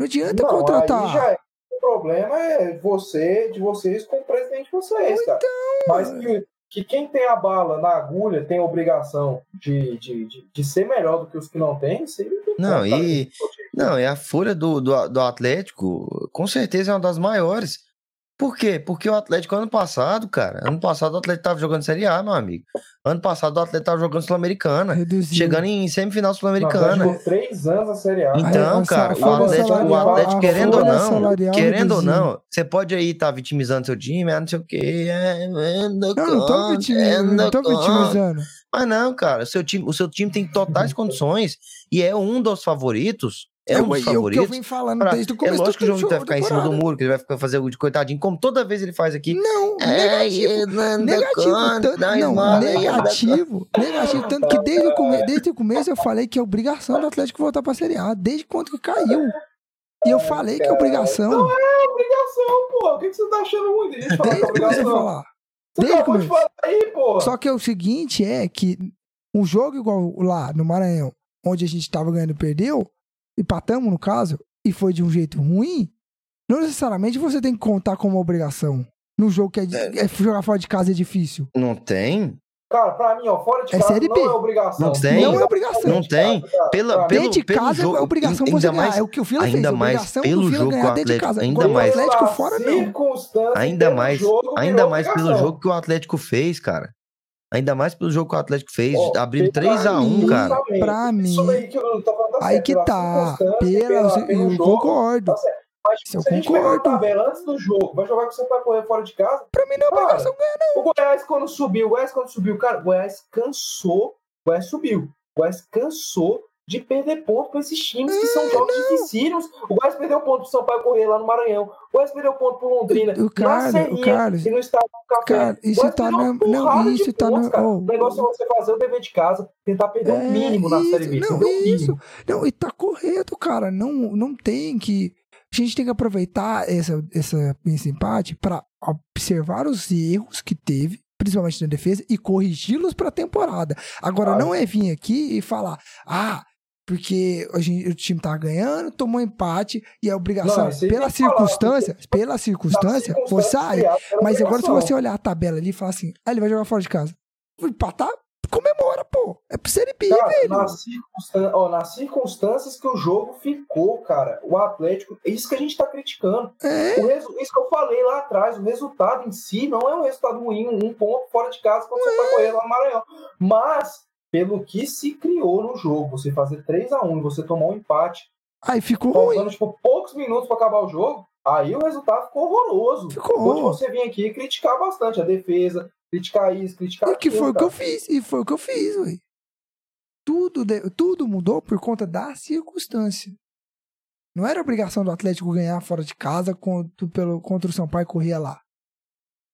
Não adianta Não, contratar. aí já é- o problema é você, de vocês com o presidente de vocês, cara. Mas que, que quem tem a bala na agulha tem a obrigação de, de, de, de ser melhor do que os que não têm, não e- Não, e a folha do, do, do Atlético, com certeza é uma das maiores. Por quê? Porque o Atlético, ano passado, cara, ano passado o Atlético tava jogando Série A, meu amigo. Ano passado o Atlético tava jogando Sul-Americana. Chegando em semifinal Sul-Americana. três anos a Série A. Então, cara, o Atlético, o Atlético querendo ou não, querendo ou não, você pode aí estar vitimizando seu time, ah, não sei o quê. É, Não, não tô vitimizando. Não tô vitimizando. Mas não, cara, seu time, o seu time tem totais condições e é um dos favoritos. É É um o dos que eu favoritos. venho falando pra- desde o É começo lógico que o João Vitor vai ficar em cima do muro, que ele vai ficar fazer o de coitadinho, como toda vez ele faz aqui. Não, É, negativo. é, não Negativo, conta, tanto, não, é, negativo, negativo, tanto que desde o, come, desde o começo eu falei que é obrigação do Atlético voltar pra Série A, desde quando que caiu. E eu falei que é obrigação, É obrigação, pô. O que, que você tá achando ruim disso? Falar que é desde o começo eu obrigação. falar. Você desde o acabou de começo. falar aí, pô. Só que o seguinte é que um jogo igual lá no Maranhão, onde a gente tava ganhando e perdeu, empatamos no caso, e foi de um jeito ruim, não necessariamente você tem que contar como obrigação. Num jogo que é, de- é jogar fora de casa é difícil. Não tem? Cara, pra mim, ó, fora de É casa Série não B. é obrigação. Não tem? Não é obrigação. Não tem. Pela, pelo, Dentro de pelo casa jogo, é obrigação ainda você ganhar. mais, é o que o Vila ainda fez. mais obrigação pelo jogo que o ganhar dentro de casa. ainda Agora, mais- o Atlético fora não. ainda pelo mais, jogo, ainda mais pelo jogo que o Atlético fez, cara. Ainda mais pelo jogo que o Atlético fez, Ó, abrindo pra 3x1, mim, cara. Pra mim, aí que eu falando tá Aí certo, que pela tá. Pela, pela- pelo eu jogo, concordo. tá. Mas eu se a gente pegar a concordo. tabela antes do jogo, vai jogar com você pra correr fora de casa, Pra mim não é obrigação ganhar. o Goiás quando subiu, o Goiás quando subiu, cara, o Goiás cansou, o Goiás subiu, o Goiás cansou de perder ponto pra esses times que são jogos dificílimos. O Goiás perdeu ponto pro Sampaio correr lá no Maranhão, o Goiás perdeu ponto pro Londrina, O- o Carlos- na o Carlos- e no Estado do Café. Cara, O isso tá na. Não, isso tá pontos, na. cara. oh, O negócio é você fazer o dever de casa, tentar perder o mínimo na Série B. É, Não, isso. Não, e tá correto, cara. Não, não tem que. A gente tem que aproveitar essa, essa, esse empate pra observar os erros que teve, principalmente na defesa, e corrigi-los pra temporada. Agora, Ah. não é vir aqui e falar, ah. Porque a gente- o time tá ganhando, tomou empate e a obrigação, Não, pela que falar, circunstância, pela circunstância, você circunstância sai. pela Mas agora, se você olhar a tabela ali e falar assim, ah, ele vai jogar fora de casa. Empatar, comemora, pô. É pro Série B, Cara, velho. ó, nas circunstâncias que o jogo ficou, cara, o Atlético, é isso que a gente tá criticando. É, O resu- isso que eu falei lá atrás, o resultado em si não é um resultado ruim, um ponto fora de casa quando você tá correndo lá no Maranhão. Mas, pelo que se criou no jogo, você fazer 3 a 1 e você tomar um empate, aí ficou ruim. faltando tipo, poucos minutos para acabar o jogo, aí o resultado ficou horroroso. Ficou ruim. você vir aqui e criticar bastante a defesa, criticar isso, criticar E que foi o que cara. eu fiz. E foi o que eu fiz, ué. Tudo, de- tudo mudou por conta da circunstância. Não era obrigação do Atlético ganhar fora de casa contra, pelo, contra o Sampaio e correr lá.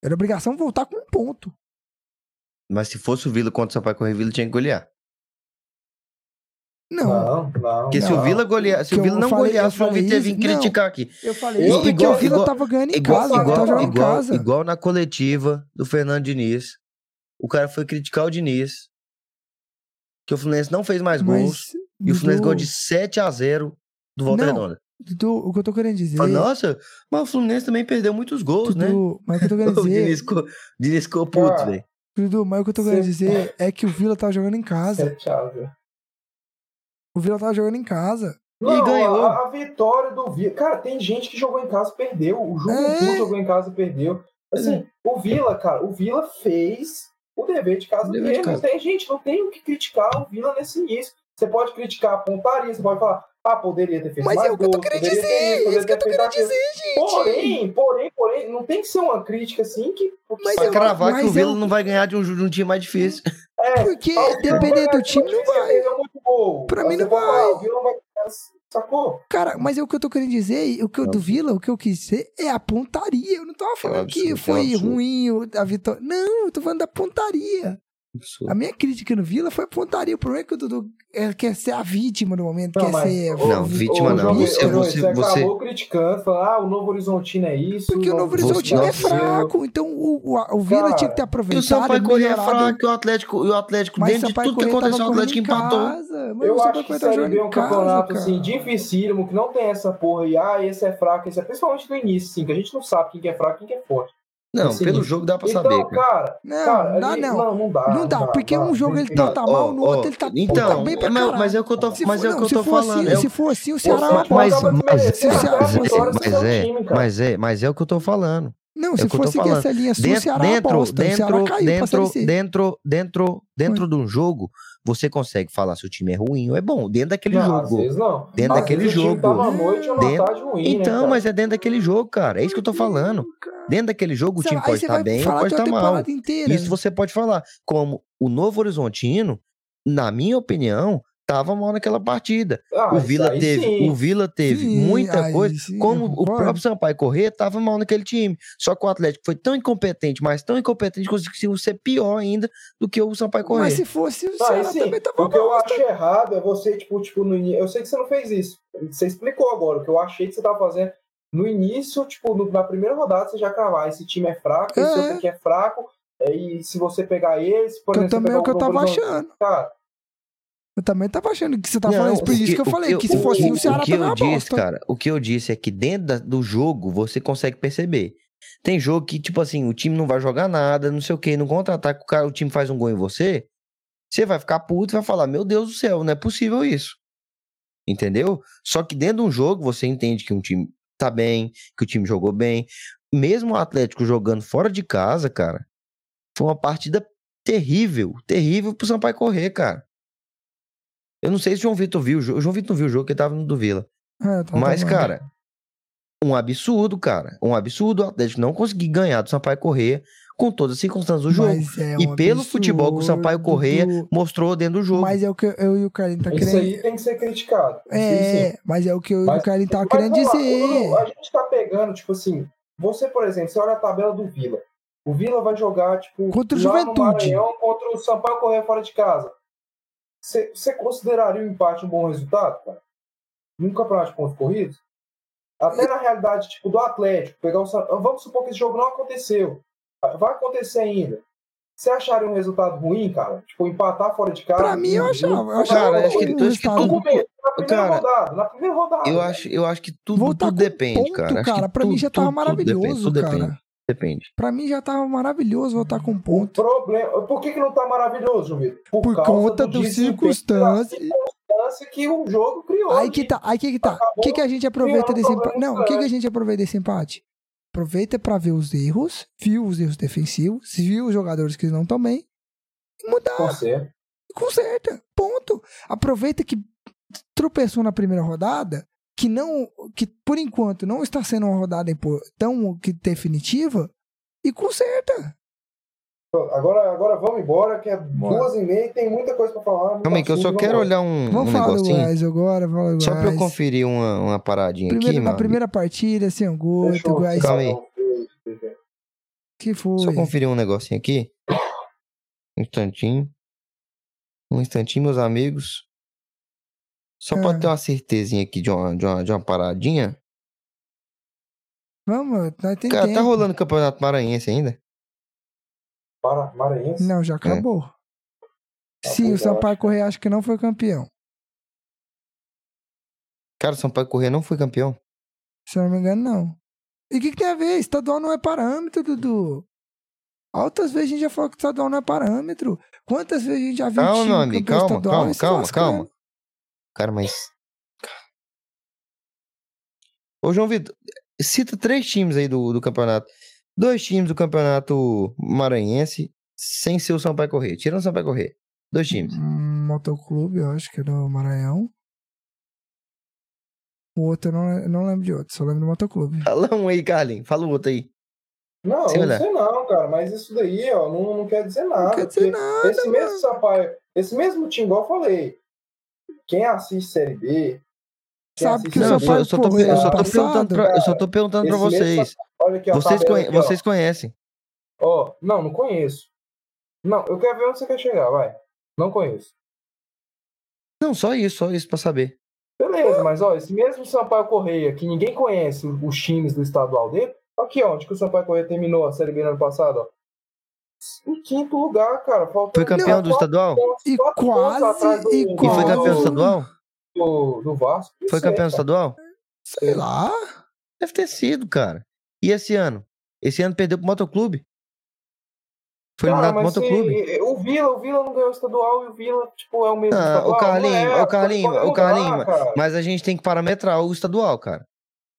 Era obrigação voltar com um ponto. Mas se fosse o Vila contra o Sampaio Correia, o Vila tinha que golear. Não. Não, não. Porque se o. Vila golear, se Que o Vila não falei- goleasse, eu o João Vitor vir criticar aqui. Eu falei isso igual- o Vila igual- tava ganhando em Igual, casa. igual- tava igual, casa. igual na coletiva do Fernando Diniz. O cara foi criticar o Diniz. Que o Fluminense não fez mais gols. Mas, E o Fluminense ganhou de 7 a 0 do Volta Não, Redonda. Dudu, o que eu tô querendo dizer. Nossa, mas o Fluminense também perdeu muitos gols, né? Dudu, mas o que eu tô querendo dizer. o Diniz ficou puto, velho. Dudu, mas o que eu tô querendo dizer é que o Vila tava jogando em casa. O Vila tava jogando em casa. Não, ganhou. A, a vitória do Vila. Cara, tem gente que jogou em casa e perdeu. O Juventude É. jogou em casa e perdeu. Assim, o Vila, cara, o Vila fez o dever de casa dele. de Não tem gente, não tem o que criticar o Vila nesse início. Você pode criticar a pontaria, você pode falar, ah, poderia ter feito Mas mais é o que eu tô querendo ter dizer. isso, poderia Isso que eu ter tô querendo dizer, gente. Porém, porém, porém, não tem que ser uma crítica assim que. Mas Pra eu- cravar que mas o Vila eu- não vai ganhar de um, de um time mais difícil. É, Porque ah, dependendo vai do time, não vai. gol. Pra mim não falar, vai. O Vila não vai. Sacou? Cara, mas é o que eu tô querendo dizer, e o que eu É do Vila, o que eu quis dizer é a pontaria. Eu não tava falando que absurdo, é um foi absurdo. ruim a vitória. Não, eu tô falando da pontaria. A minha crítica no Vila foi a pontaria. O problema é que o Dudu é, quer ser a vítima no momento, Não, quer mas- ser. Não, vítima não, você- você- você você- acabou criticando, falando, ah, o Novo Horizontino é isso. Porque o Novo Horizontino é Nossa. fraco. Então o, o, o Vila Cara, tinha que ter E aproveitado. o Sampaio Corrêa é fraco, e o Atlético, e o Atlético Mas dentro de tudo que aconteceu, o Atlético empatou. casa, mas Eu acho que Série B é um casa, campeonato cara. assim, dificílimo, que não tem essa porra aí, ah, esse é fraco, esse é. Principalmente no início, assim, que a gente não sabe quem que é fraco e quem que é forte. Não, Assim, pelo jogo dá pra então, saber, cara. Não, cara, não dá não. não. Não dá. Não dá, porque um jogo ele tá, tá Ó, mal, no ó, outro ele tá, então, tá bem pra mas- caralho. mas é o que eu tô- Se mas for- é o que eu tô se falando, Assim, é o- Se for assim, o Ceará é mas- mas- merecer se o Ceará mas é, mas é, mas é o que eu tô falando. Não, É se o que eu for seguir falando. essa linha o Dentro, Ceará é uma dentro, o Ceará dentro, caiu pra dentro, C. dentro, dentro, dentro de um jogo, você consegue falar se o time é ruim ou é bom, dentro daquele Não, às jogo. vezes não. Dentro Às daquele vezes o time jogo. Tá numa noite ou Dentro- tarde ruim, né, Então, cara? mas é dentro daquele jogo, cara. É isso que eu tô falando. Dentro daquele jogo, o sei time pode você estar bem ou pode de uma estar mal. inteira. Isso você pode falar. Como o Novo Horizontino, na minha opinião, tava mal naquela partida. Ah, o Vila teve, sim. o Vila teve Sim, muita coisa. sim, eu Como o próprio Sampaio Corrêa tava mal naquele time. Só que o Atlético foi tão incompetente, mas tão incompetente que conseguiu ser pior ainda do que o Sampaio Corrêa. Mas se fosse, o Ah, Ceará e sim, também tava o que eu acho errado é você, tipo, tipo, no início. Eu sei que você não fez isso. Você explicou agora. O que eu achei que você tava fazendo. No início, tipo, no- na primeira rodada, você já cravar. Esse time é fraco, esse É. outro aqui é fraco. E se você pegar eles, por Que eu exemplo, você também é o que eu tava achando. Cara, Eu também tava achando que você tava Não, falando isso. Por o isso que eu o falei que se o fosse que- o Ceará o que eu disse, bosta. cara, o que eu disse é que dentro da- do jogo você consegue perceber. Tem jogo que, tipo assim, o time não vai jogar nada, não sei o que, no contra-ataque, o, cara- o time faz um gol em você, você vai ficar puto e vai falar: Meu Deus do céu, não é possível isso. Entendeu? Só que dentro de um jogo você entende que um time tá bem, que o time jogou bem. Mesmo o Atlético jogando fora de casa, cara, foi uma partida terrível, terrível pro Sampaio correr, cara. Eu não sei se o João Vitor viu o jogo. O João Vitor não viu o jogo, porque ele tava no do Vila. É, Mas, vendo. cara, um absurdo, cara. Um absurdo o Atlético não conseguir ganhar do Sampaio Correia com todas as circunstâncias do jogo. É e um pelo futebol que o Sampaio Correia do- mostrou dentro do jogo. Mas é o que eu e o Carlinhos tá isso querendo. aí tem que ser criticado. Isso sim. É, mas é o que eu e o Mas- Carlinhos tava Mas querendo dizer. a gente tá pegando, tipo assim, você, por exemplo, você olha a tabela do Vila. O Vila vai jogar, tipo, Contra o Juventude. Maranhão contra o Sampaio Correia fora de casa. Você, consideraria o empate um bom resultado, cara? Num campeonato de pontos corridos? Até na realidade, tipo, do Atlético, pegar o Sa- Vamos supor que esse jogo não aconteceu. Vai acontecer ainda. Você acharia um resultado ruim, cara? Tipo, empatar fora de casa? Pra mim, eu achava. Eu não- achava Cara, acho que- um acho que tudo- na primeira Cara, rodada. Na primeira rodada. Eu acho, eu acho que tudo, Voltar tudo depende, ponto, cara. Acho que cara, pra mim tudo- já tava tudo- tudo depende, maravilhoso, tudo cara. Depende, depende. Pra mim já tava maravilhoso voltar com O ponto. problema. Por que, que não tá maravilhoso, Vitor? Por causa conta do do desempenho, circunstância. da circunstância que o jogo criou. Aí que tá, aí que que tá. O que, que a gente aproveita desse empate? Não, o que, que a gente aproveita desse empate? Aproveita pra ver os erros, viu os erros defensivos, viu os jogadores que não estão bem, e mudar, Conserto. conserta, ponto. Aproveita que tropeçou na primeira rodada, que não, que por enquanto não está sendo uma rodada tão que definitiva, e conserta. Agora, agora vamos embora, que é Bora. duas e meia e tem muita coisa pra falar. muito Calma aí, que eu só quero vamos olhar um, Vamos um falar do negocinho. Goiás agora, fala do Só pra eu conferir uma, uma paradinha Primeiro, aqui, na mano. primeira partida, sem um gol, o. Calma aí. Que foi? Só conferir um negocinho aqui. Um instantinho. Um instantinho, meus amigos. Só pra Ah. ter uma certezinha aqui de uma, de uma, de uma paradinha. Vamos, nós tem Cara, tempo. tá rolando o Campeonato Maranhense ainda? Para, Maranhense. Não, já acabou. Sim, o Sampaio Correia acho que não foi campeão. Cara, o Sampaio Corrêa não foi campeão. Se eu não me engano, não. E o que, que tem a ver? Estadual não é parâmetro, Dudu. Altas vezes a gente já falou que estadual não é parâmetro. Quantas vezes a gente já viu Calma, time amigo, campeão calma, estadual calma, e calma, lascando? calma. Cara, mas. Ô, João Vitor, cita três times aí do, do campeonato. Dois times do campeonato maranhense sem ser o Sampaio Corrêa. Tirando o Sampaio Corrêa. Dois times. Hum, Motoclube, eu acho que é do Maranhão. O outro eu não, não lembro de outro, só lembro do Motoclube. Fala um aí, Carlinhos. Fala o outro aí. Não, Sei não lá. sei não, cara, mas isso daí, ó, não, não quer dizer nada. Não quer dizer nada, Esse mesmo Sampaio, esse mesmo time, igual eu falei, quem assiste Série B, Sabe que Não, eu São só, tô, correu eu só tô ano perguntando pra, eu só tô perguntando pra vocês. Olha aqui, ó, Vocês, conhe- aqui, ó. vocês conhecem. Ó, não, não conheço. Não, eu quero ver onde você quer chegar, vai. Não conheço. Não, só isso, só isso pra saber. Beleza, mas ó, esse mesmo Sampaio Correia, que ninguém conhece os times do estadual dele, aqui ó, onde que o Sampaio Correia terminou a Série B no ano passado, ó. Em quinto lugar, cara. Faltou Foi campeão do estadual? E quase- e E foi quase- campeão do estadual? do, do Vasco. Não Foi sei, campeão do cara. estadual? Sei lá. Deve ter sido, cara. E esse ano? Esse ano perdeu pro Motoclube. Foi eliminado pro Motoclube. o Vila, o Vila não ganhou o estadual e o Vila, tipo, é o mesmo Ah, estadual. o Carlinho, é, o Carlinho, o Carlinho. Mas a gente tem que parametrar o estadual, cara.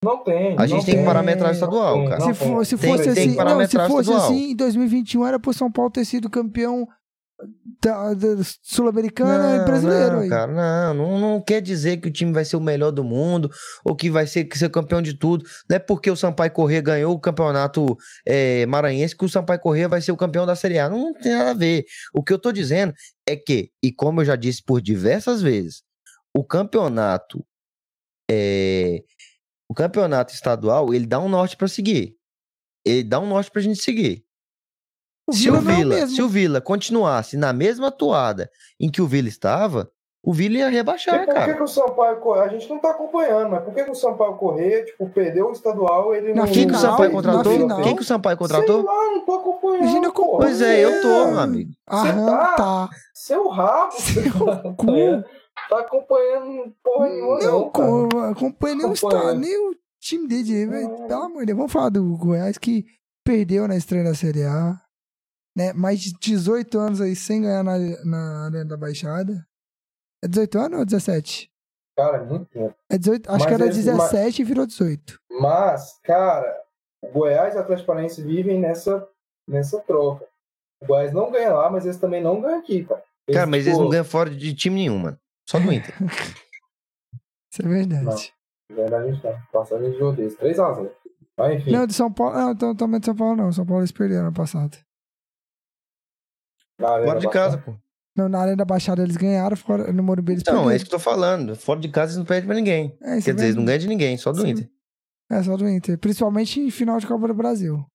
Não tem. A gente não tem que tem, parametrar estadual, tem, cara. não Se, tem. for- se Tem- fosse tem que assim, não, se fosse estadual. assim, em 2021 era pro São Paulo ter sido campeão da, da sul-americana e brasileiro não, aí. cara, não, não, não quer dizer que o time vai ser o melhor do mundo ou que vai ser, que ser campeão de tudo. Não é porque o Sampaio Corrêa ganhou o campeonato é, maranhense que o Sampaio Corrêa vai ser o campeão da Série A. Não, não tem nada a ver. O que eu tô dizendo é que, e como eu já disse por diversas vezes, o campeonato é, campeonato estadual, ele dá um norte pra seguir. Ele dá um norte pra gente seguir. O Se Vila o é o Vila, mesmo. se o Vila continuasse na mesma toada em que o Vila estava, o Vila ia E rebaixar, por que, cara. que o Sampaio. A gente não tá acompanhando, mas por que, que o Sampaio Correia, tipo, perdeu o estadual ele Na não. Quem que o final, Sampaio contratou? Quem que o Sampaio Sei contratou? lá, não tô acompanhando. A gente não pô. acompanha. Pois é, eu tô, meu amigo. Aham, tá- tá. Seu rabo, Seu cu. Acompanhando. Tá acompanhando porra nenhuma, Não, não. cara. co- acompanha nem o, Acompanha. estado, nem o time dele. velho. Não. Pelo amor de Deus, vamos falar do Goiás que perdeu na estreia da Série A. Né? Mais de 18 anos aí sem ganhar na, na Arena da Baixada. É 18 anos ou 17? Cara, muito tempo. É 18, acho Mas que era esse- 17 e virou 18. Mas, cara, o Goiás e o Atlético Paranaense vivem nessa, nessa troca. O Goiás não ganha lá, mas eles também não ganham aqui, cara. Cara, mas eles tipo, não ganham fora de time nenhum, mano. Só do Inter. Isso é verdade. Na verdade, a gente tá passando de rodeio. 3x0. Mas enfim. Não, de São Paulo. Não, então, também de São Paulo não. São Paulo eles perderam ano passado. Fora de casa, pô. Não, na Arena da Baixada eles ganharam, fora, no Morumbi eles Então, perderam. é isso que eu tô falando. Fora de casa eles não perdem pra ninguém. É, isso Quer é dizer, eles não ganham de ninguém, só do Sim. Inter. É, só do Inter. Principalmente em final de Copa do Brasil.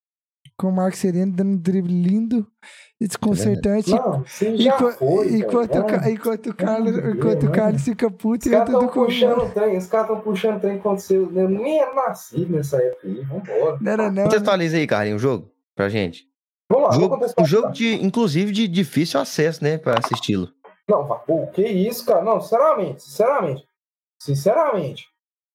Com o Marcos Sereno dando um drible lindo e desconcertante. Não, sim, já Enqu- foi. velho. enquanto, o Ca- enquanto o Carlos, Deus, enquanto o mano. Carlos fica puto Os e caras entra estão do puxando trem, os caras estão puxando o trem quando você. Eu nem era nascido nessa época aí. Vambora. Não era não. né? Contextualiza aí, Carlinhos, o jogo pra gente. Vamos lá, Jogo, um jogo de, inclusive, de difícil acesso, né, pra assisti-lo. Não, pô, que isso, cara? Não, sinceramente, sinceramente. Sinceramente,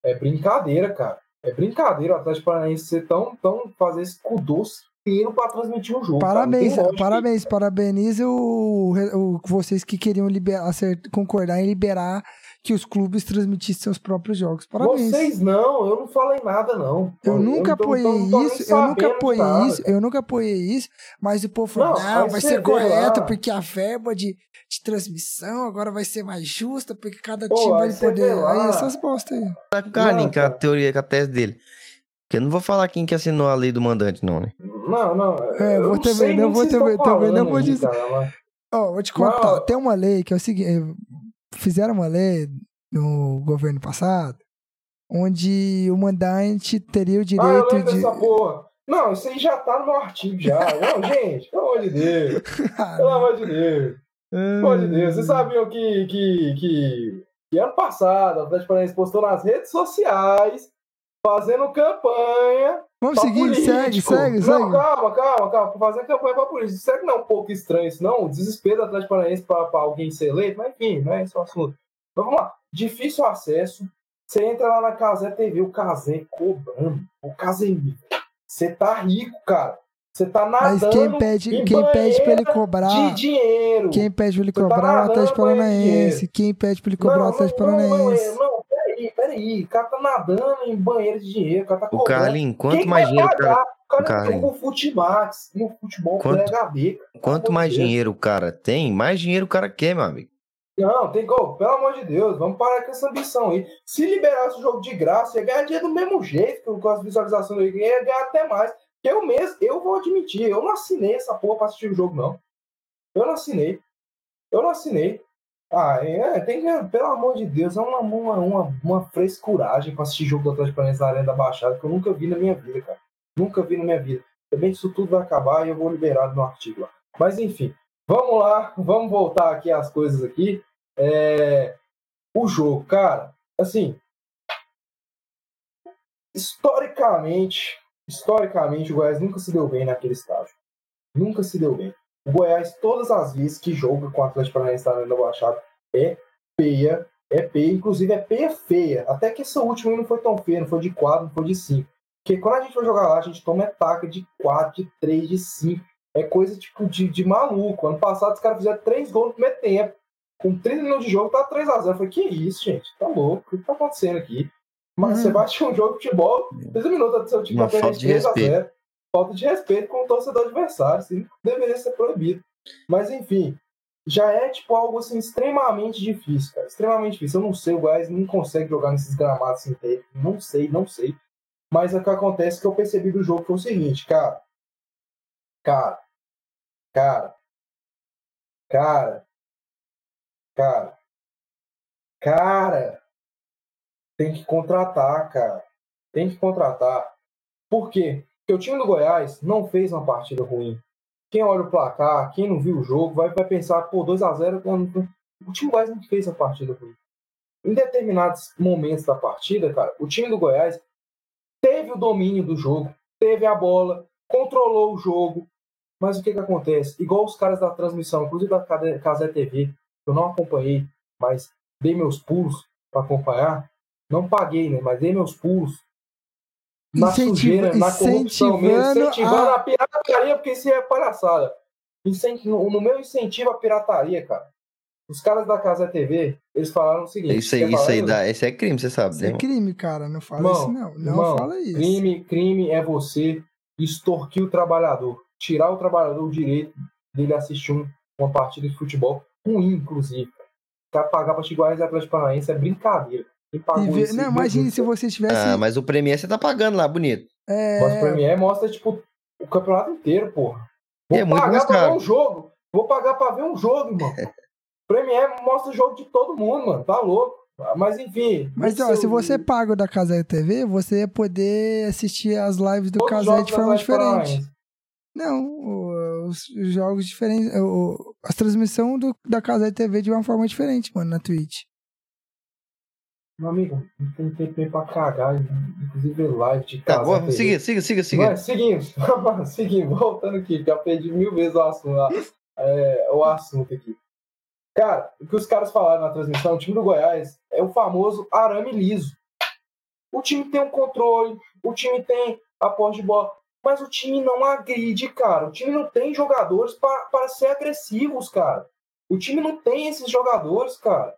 é brincadeira, cara. É brincadeira o Atlético Paranaense ser tão, tão fazer esse cu doce inteiro pra transmitir um jogo. cara. Parabéns, lógica. parabéns, parabenizo o, o- vocês que queriam liberar, acert- concordar em liberar que os clubes transmitissem seus próprios jogos. Parabéns. Vocês não, eu não falei nada, não. Eu nunca apoiei isso, eu nunca apoiei nada, isso, eu nunca apoiei isso, mas o povo falou, Não, não, mas vai ser correto, lá. porque a verba de, de transmissão agora vai ser mais justa, porque cada Pô, time vai poder. lá. Aí essas bosta aí. Tá com o que é a cara. teoria, que é a tese dele. Porque eu não vou falar quem que assinou a lei do mandante, não, né? Não, não. É, eu vou não também, sei não vou também- também não vou dizer. Ó, vou te contar, Não. tem uma lei que é o seguinte, fizeram uma lei no governo passado, onde o mandante teria o Ah, eu direito lembro de... Não, isso aí já tá no meu artigo já. Não, gente, pelo amor de Deus. Pelo amor de Deus. Pelo amor de Deus. Vocês sabiam que, que, que, que ano passado o Atlético Paranaense postou nas redes sociais fazendo campanha Vamos seguir, político. segue, segue, não, segue. calma, calma, calma. Fazendo campanha pra político. Será que não é um pouco estranho isso, não? O desespero do Atlético Paranaense pra, pra alguém ser eleito? Mas enfim, não é esse o assunto. Mas vamos lá. Difícil acesso. Você entra lá na Casé TV, o Casé cobrando. O Casemiro. Você tá rico, cara. Você tá Mas nadando quem pede, em quem pede pra ele cobrar... de dinheiro. Quem pede pra ele tá cobrar é o Atlético Paranaense. Quem pede pra ele cobrar é o Atlético não, não, não, Paranaense. Não, peraí. O cara tá nadando em banheiro de dinheiro. O cara tá O Quem quanto que mais dinheiro, o cara, pagar? O cara Carlinhos. entrou com o Futimax no futebol Quanto- Play HB. cara. quanto mais Deus. dinheiro o cara tem, mais dinheiro o cara quer, meu amigo. Não, tem gol. Pelo amor de Deus, vamos parar com essa ambição aí. Se liberasse o jogo de graça, ia ganhar dinheiro do mesmo jeito, que com as visualizações aí, ia ganhar até mais. Eu mesmo, eu vou admitir, eu não assinei essa porra pra assistir o jogo, não. Eu não assinei. Eu não assinei. Ah, é, tem que, pelo amor de Deus, é uma, uma, uma, uma frescuragem pra assistir jogo do Atlético Paranaense na Arena da Baixada que eu nunca vi na minha vida, cara. Nunca vi na minha vida. Também isso tudo vai acabar e eu vou liberar no artigo lá. Mas enfim, vamos lá, vamos voltar aqui às coisas aqui. É, o jogo, cara, assim, historicamente, historicamente o Goiás nunca se deu bem naquele estágio. Nunca se deu bem. O Goiás, todas as vezes que joga com o Atlético Paranaense na Arena da Baixada, é peia, é peia, inclusive é peia feia. Até que essa última não foi tão feia, não foi de 4, não foi de 5. Porque quando a gente vai jogar lá, a gente toma ataque de 4, de 3, de 5. É coisa tipo de, de maluco. Ano passado os caras fizeram 3 gols no primeiro tempo. Com 30 minutos de jogo, tá 3x0. Eu falei, que isso, gente? Tá louco? O que tá acontecendo aqui? Mas hum. você bate um jogo de futebol, 30 minutos do seu time falta de respeito. Falta de respeito com o torcedor adversário. Assim, deveria ser proibido. Mas enfim, já é tipo algo assim extremamente difícil, cara. Extremamente difícil. Eu não sei, o Goiás não consegue jogar nesses gramados sintéticos. Não sei, não sei. Mas o que acontece que eu percebi do jogo foi o seguinte, cara. Cara. Cara. Cara. Cara. Cara. Tem que contratar, cara. Tem que contratar. Por quê? Porque o time do Goiás não fez uma partida ruim. Quem olha o placar, quem não viu o jogo, vai, vai pensar, pô, 2x0. O time do Goiás não fez a partida ruim. Em determinados momentos da partida, cara, o time do Goiás teve o domínio do jogo, teve a bola, controlou o jogo. Mas o que que acontece? Igual os caras da transmissão, inclusive da Casé TV, eu não acompanhei, mas dei meus pulos para acompanhar. Não paguei, né? Mas dei meus pulos. Na Incentiva, sujeira, na corrupção mesmo, incentivando a... a pirataria, porque isso é palhaçada. No, no meu incentivo à pirataria, cara. Os caras da Casa TV, eles falaram o seguinte. Isso aí, isso aí dá, esse é crime, você sabe. Isso é crime, cara. Não fala isso, não. Não irmão, fala isso. Crime, crime é você extorquir o trabalhador. Tirar o trabalhador o direito dele assistir um, uma partida de futebol ruim, inclusive. Pra pagar pra Chiguares e Atlético Paranaense é brincadeira. Ver, não, imagine se você tivesse. Ah, mas o Premier você tá pagando lá, bonito. É... Mas o Premier mostra, tipo, o campeonato inteiro, porra. Vou é pagar pra ver um jogo. Vou pagar pra ver um jogo, irmão. Premier mostra o jogo de todo mundo, mano. Tá louco. Mas enfim. Mas ó, se você paga o da Casé TV, você ia poder assistir as lives do Casé de forma diferente. Não, os jogos diferentes. As transmissões do, da Casé TV de uma forma diferente, mano, na Twitch. Meu amigo, não tem tempo pra cagar, inclusive live de casa. Tá, bom, siga, siga, siga, siga. Seguimos, seguimos, voltando aqui, já perdi mil vezes o assunto, é, o assunto aqui. Cara, o que os caras falaram na transmissão, o time do Goiás é o famoso arame liso. O time tem um controle, o time tem a posse de bola, mas o time não agride, cara. O time não tem jogadores para ser agressivos, cara. O time não tem esses jogadores, cara.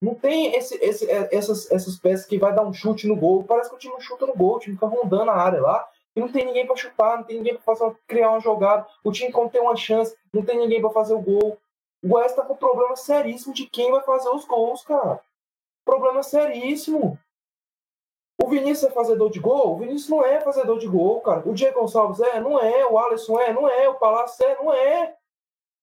Não tem esse, esse, é, essas, essas peças que vai dar um chute no gol. Parece que o time chuta no gol, o time fica rondando a área lá. E não tem ninguém para chutar, não tem ninguém para criar uma jogada. O time, quando tem uma chance, não tem ninguém para fazer o gol. O Goiás tá com problema seríssimo de quem vai fazer os gols, cara. Problema seríssimo. O Vinícius é fazedor de gol? O Vinícius não é fazedor de gol, cara. O Diego Gonçalves é? Não é. O Alisson é? Não é. O Palácio é? Não é.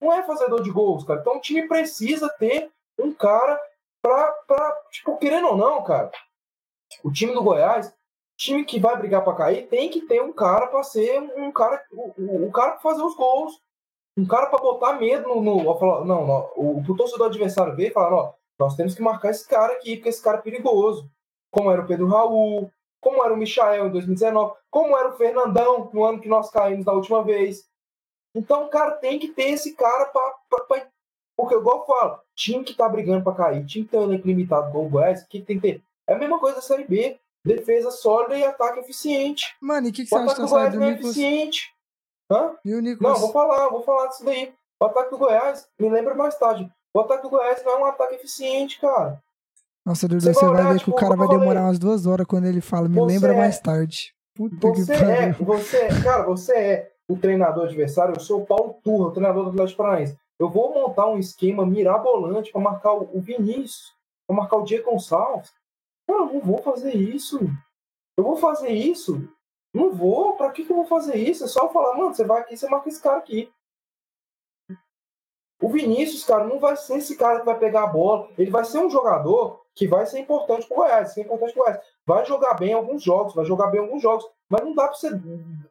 Não é fazedor de gols, cara. Então o time precisa ter um cara pra, pra tipo, querendo ou não, cara, o time do Goiás, time que vai brigar para cair, tem que ter um cara para ser um cara, o, o cara para fazer os gols um cara para botar medo no. no falar, não, não, o, o torcedor adversário ver e falar: ó, nós temos que marcar esse cara aqui, porque esse cara é perigoso. Como era o Pedro Raul, como era o Michael em 2019, como era o Fernandão no ano que nós caímos da última vez. Então o cara tem que ter esse cara para. Porque, igual eu falo, time que tá brigando para cair, time que tem um elenco limitado com o Goiás, o que tem que ter? É a mesma coisa da Série B. Defesa sólida e ataque eficiente. Mano, e o que, que você acha da Goiás do não é eficiente. Hã? E o Nicolas? Não, vou falar, vou falar disso daí. O ataque do Goiás, me lembra mais tarde. O ataque do Goiás não é um ataque eficiente, cara. Nossa, Dudu, você, você vai, ver que o cara vai demorar umas duas horas quando ele fala, me você lembra é... mais tarde. Puta você que é, você é, cara, você é o treinador adversário, eu sou o Paulo Turra, o treinador do Atlético Paranaense. Eu vou montar um esquema mirabolante para marcar o Vinícius, para marcar o Diego Gonçalves. Cara, eu não vou fazer isso. Eu vou fazer isso não vou, pra que, que eu vou fazer isso? É só falar, mano, você vai aqui, você marca esse cara aqui. O Vinícius, cara, não vai ser esse cara que vai pegar a bola. Ele vai ser um jogador que vai ser importante pro Goiás, ser importante pro Goiás. Vai jogar bem alguns jogos, vai jogar bem alguns jogos. Mas não dá pra você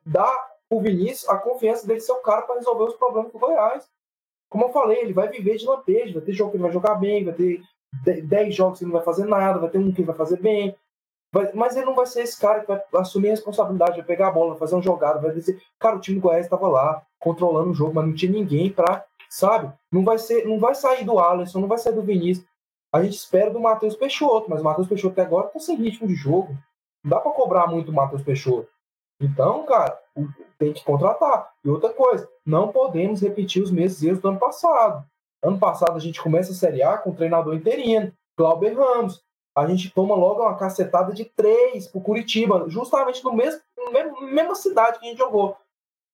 dar pro Vinícius a confiança dele ser o cara para resolver os problemas do Goiás. Como eu falei, ele vai viver de lampejo, vai ter jogo que ele vai jogar bem, vai ter 10 jogos que ele não vai fazer nada, vai ter um que ele vai fazer bem. Vai, mas ele não vai ser esse cara que vai assumir a responsabilidade, vai pegar a bola, vai fazer um jogado, vai dizer, cara, o time do Goiás estava lá, controlando o jogo, mas não tinha ninguém para sabe? Não vai ser, não vai sair do Alisson, não vai sair do Vinícius. A gente espera do Matheus Peixoto, mas o Matheus Peixoto até agora tá sem ritmo de jogo. Não dá para cobrar muito o Matheus Peixoto. Então, cara, tem que contratar. E outra coisa, não podemos repetir os mesmos erros do ano passado. Ano passado a gente começa a Série A com o treinador interino, Glauber Ramos. A gente toma logo uma cacetada de três pro Curitiba, justamente no mesmo, na mesma cidade que a gente jogou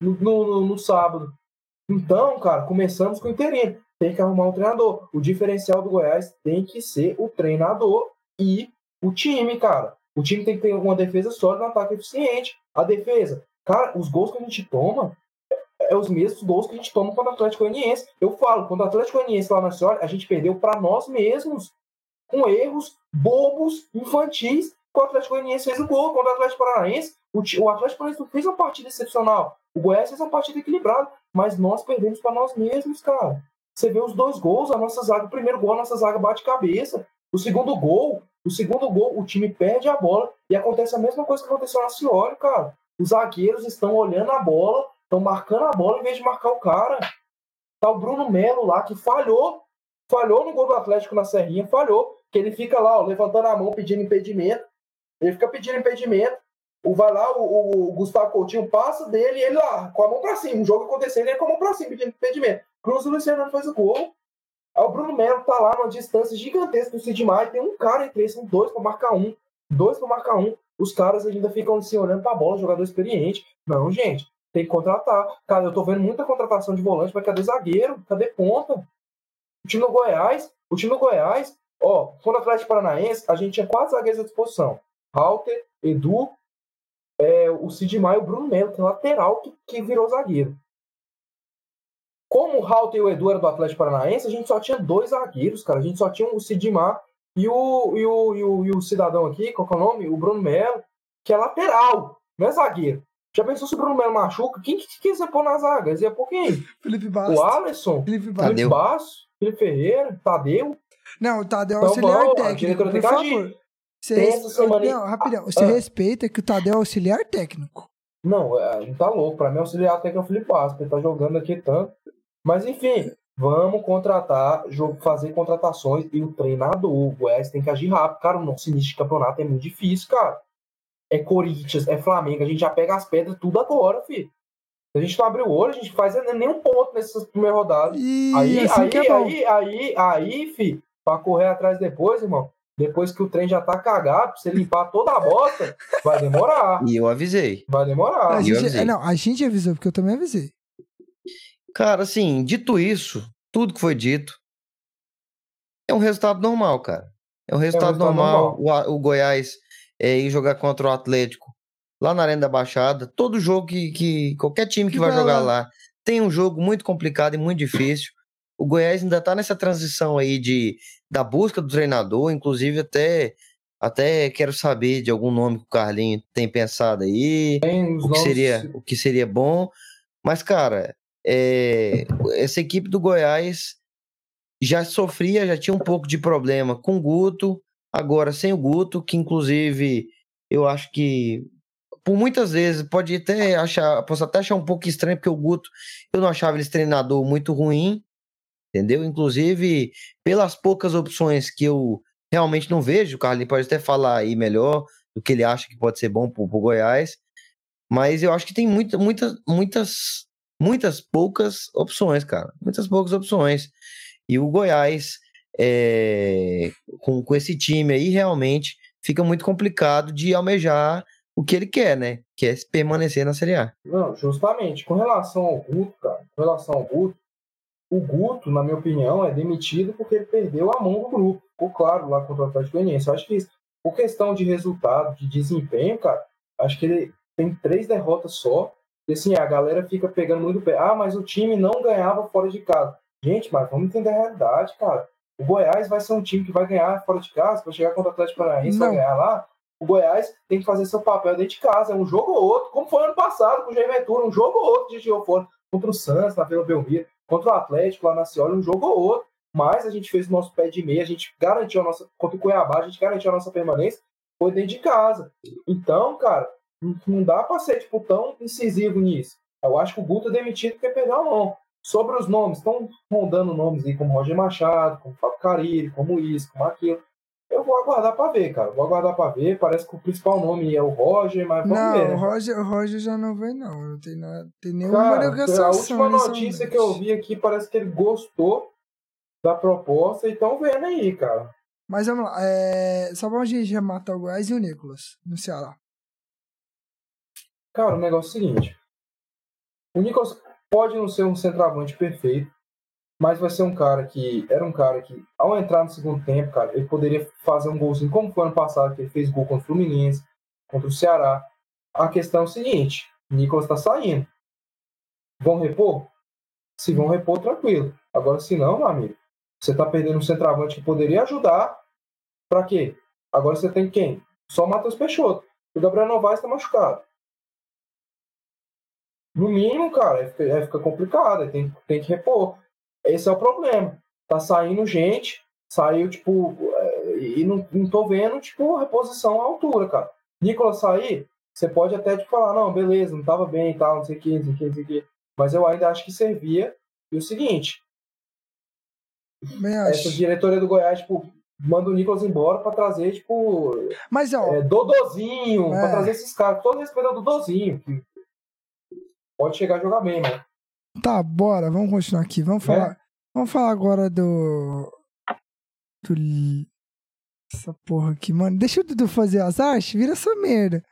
no, no, no sábado. Então, cara, começamos com o interino. Tem que arrumar um treinador. O diferencial do Goiás tem que ser o treinador e o time, cara. O time tem que ter uma defesa sólida, um ataque eficiente. A defesa, cara, os gols que a gente toma é, é os mesmos gols que a gente toma contra o Atlético Goianiense. Eu falo, quando o Atlético Goianiense lá na história, a gente perdeu para nós mesmos, com erros bobos, infantis. O Atlético Goianiense fez o gol contra o Atlético Paranaense. O, o Atlético Paranaense fez uma partida excepcional. O Goiás fez uma partida equilibrada, mas nós perdemos para nós mesmos, cara. Você vê os dois gols, a nossa zaga, o primeiro gol, a nossa zaga bate cabeça. O segundo gol, o segundo gol, o time perde a bola e acontece a mesma coisa que aconteceu na Cioli, cara. Os zagueiros estão olhando a bola, estão marcando a bola em vez de marcar o cara. Tá o Bruno Melo lá que falhou, falhou no gol do Atlético na Serrinha, falhou, que ele fica lá, ó, levantando a mão pedindo impedimento. Ele fica pedindo impedimento. O vai lá, o, o, Gustavo Coutinho passa dele e ele lá, com a mão pra cima. O jogo acontecendo, ele com a mão pra cima, pedindo impedimento. Cruz o Luciano faz o gol. Aí o Bruno Melo tá lá numa distância gigantesca do Sid Maia. Tem um cara entre eles, são dois pra marcar um. Dois pra marcar um. Os caras ainda ficam assim olhando pra bola, jogador experiente. Não, gente, tem que contratar. Cara, eu tô vendo muita contratação de volante, mas cadê zagueiro? Cadê ponta? O time do Goiás, o time do Goiás, ó, quando o Atlético Paranaense, a gente tinha quatro zagueiros à disposição. Halter, Edu, é, o Sid Maia e o Bruno Melo, que é lateral, que, que virou zagueiro. Como o Halter e o Edu eram do Atlético Paranaense, a gente só tinha dois zagueiros, cara. A gente só tinha o Sidmar e o, e o, e o, e o cidadão aqui, qual é o nome? O Bruno Melo, que é lateral, não é zagueiro. Já pensou se o Bruno Melo machuca? Quem que, que você pôr nas zagas? Ia pôr quem? Felipe Bastos. O Alisson? Felipe Bastos. Felipe Bastos, Felipe Ferreira, Tadeu. Não, o Tadeu é então, auxiliar bom, técnico, por favor. Você res... Não, rapidão. Você ah. respeita que o Tadeu é auxiliar técnico. Não, a gente tá louco. Pra mim, auxiliar técnico é o Felipe Bastos, ele tá jogando aqui tanto. Mas, enfim, vamos contratar, fazer contratações e o treinador, o Goiás tem que agir rápido. Cara, o nosso início de campeonato é muito difícil, cara. É Corinthians, é Flamengo, a gente já pega as pedras tudo agora, filho. Se a gente não abrir o olho, a gente faz nenhum ponto nessas primeiras rodadas. E aí, assim aí, é aí, aí, aí, fi, pra correr atrás depois, irmão, depois que o trem já tá cagado, pra você limpar toda a bota, vai demorar. E eu avisei. Vai demorar. A gente, avisei. não, a gente avisou, porque eu também avisei. Cara, assim, dito isso, tudo que foi dito, é um resultado normal, cara. É um resultado, é um resultado normal. normal. O, o, Goiás é, ir jogar contra o Atlético lá na Arena da Baixada. Todo jogo que, que qualquer time que, que vai, vai jogar lá. lá tem um jogo muito complicado e muito difícil. O Goiás ainda tá nessa transição aí de da busca do treinador, inclusive até até quero saber de algum nome que o Carlinho tem pensado aí, tem o que seria o que seria bom. Mas cara, é, essa equipe do Goiás já sofria, já tinha um pouco de problema com o Guto, agora sem o Guto, que inclusive eu acho que por muitas vezes pode até achar, posso até achar um pouco estranho, porque o Guto eu não achava ele treinador muito ruim, entendeu? Inclusive, pelas poucas opções que eu realmente não vejo, o Carlinhos pode até falar aí melhor do que ele acha que pode ser bom pro, pro Goiás, mas eu acho que tem muita, muita, muitas muitas poucas opções, cara. Muitas poucas opções. E o Goiás, é, com, com esse time aí, realmente fica muito complicado de almejar o que ele quer, né? Que é permanecer na Série A. Não, justamente. Com relação ao Guto, cara, com relação ao Guto, o Guto, na minha opinião, é demitido porque ele perdeu a mão do grupo. Ficou claro lá contra o Atlético Goianiense. Acho que isso, por questão de resultado, de desempenho, cara, acho que ele tem três derrotas só e assim, a galera fica pegando muito pé. Ah, mas o time não ganhava fora de casa. Gente, mas vamos entender a realidade, cara. O Goiás vai ser um time que vai ganhar fora de casa, vai chegar contra o Atlético Paranaense, vai ganhar lá. O Goiás tem que fazer seu papel dentro de casa, é um jogo ou outro, como foi ano passado com o Jair Ventura, um jogo ou outro gente jogou fora contra o Santos na Vila Belmiro, contra o Atlético lá na Cioli, um jogo ou outro. Mas a gente fez o nosso pé de meia, a gente garantiu a nossa. Contra o Cuiabá, a gente garantiu a nossa permanência, foi dentro de casa. Então, cara, não- não dá pra ser tipo, tão incisivo nisso. Eu acho que o Guto é demitido porque perdeu a mão. Sobre os nomes, estão rondando nomes aí como Roger Machado, como Fábio Carille, como isso, como aquilo. Eu vou aguardar pra ver, cara. Vou aguardar pra ver. Parece que o principal nome é o Roger, mas vamos Não, ver. o né? Roger, o Roger já não vem, não. Não tem, nada, tem nenhuma Cara, a última notícia que eu vi aqui parece que ele gostou da proposta e estão vendo aí, cara. Mas vamos lá. É... Só vamos a gente rematar o Goiás e o Nicolas no Ceará. Cara, o negócio é o seguinte. O Nicolas pode não ser um centroavante perfeito, mas vai ser um cara que. Era um cara que, ao entrar no segundo tempo, cara, ele poderia fazer um golzinho, como foi ano passado, que ele fez gol contra o Fluminense, contra o Ceará. A questão é o seguinte: Nicolas tá saindo. Vão repor? Se vão repor, tranquilo. Agora, se não, meu amigo, você tá perdendo um centroavante que poderia ajudar. Pra quê? Agora você tem quem? Só o Matheus Peixoto. O Gabriel Novaes tá machucado. No mínimo, cara, fica, fica complicado, tem, tem que repor. Esse é o problema. Tá saindo gente, saiu, tipo, é, e não, não tô vendo, tipo, reposição à altura, cara. Nicolas sair, você pode até tipo, falar, não, beleza, não tava bem e tal, não sei o que, não sei o que, não sei o que. Mas eu ainda acho que servia. E o seguinte, essa diretoria do Goiás, tipo, manda o Nicolas embora pra trazer, tipo, Mas, ó, é, Dodozinho, É. pra trazer esses caras. Todo respeito ao Dodozinho, que pode chegar a jogar bem, mas tá, bora. Vamos continuar aqui. É. Vamos falar, vamos falar agora do. Do. Essa porra aqui, mano. Deixa o Dudu fazer as artes, vira essa merda.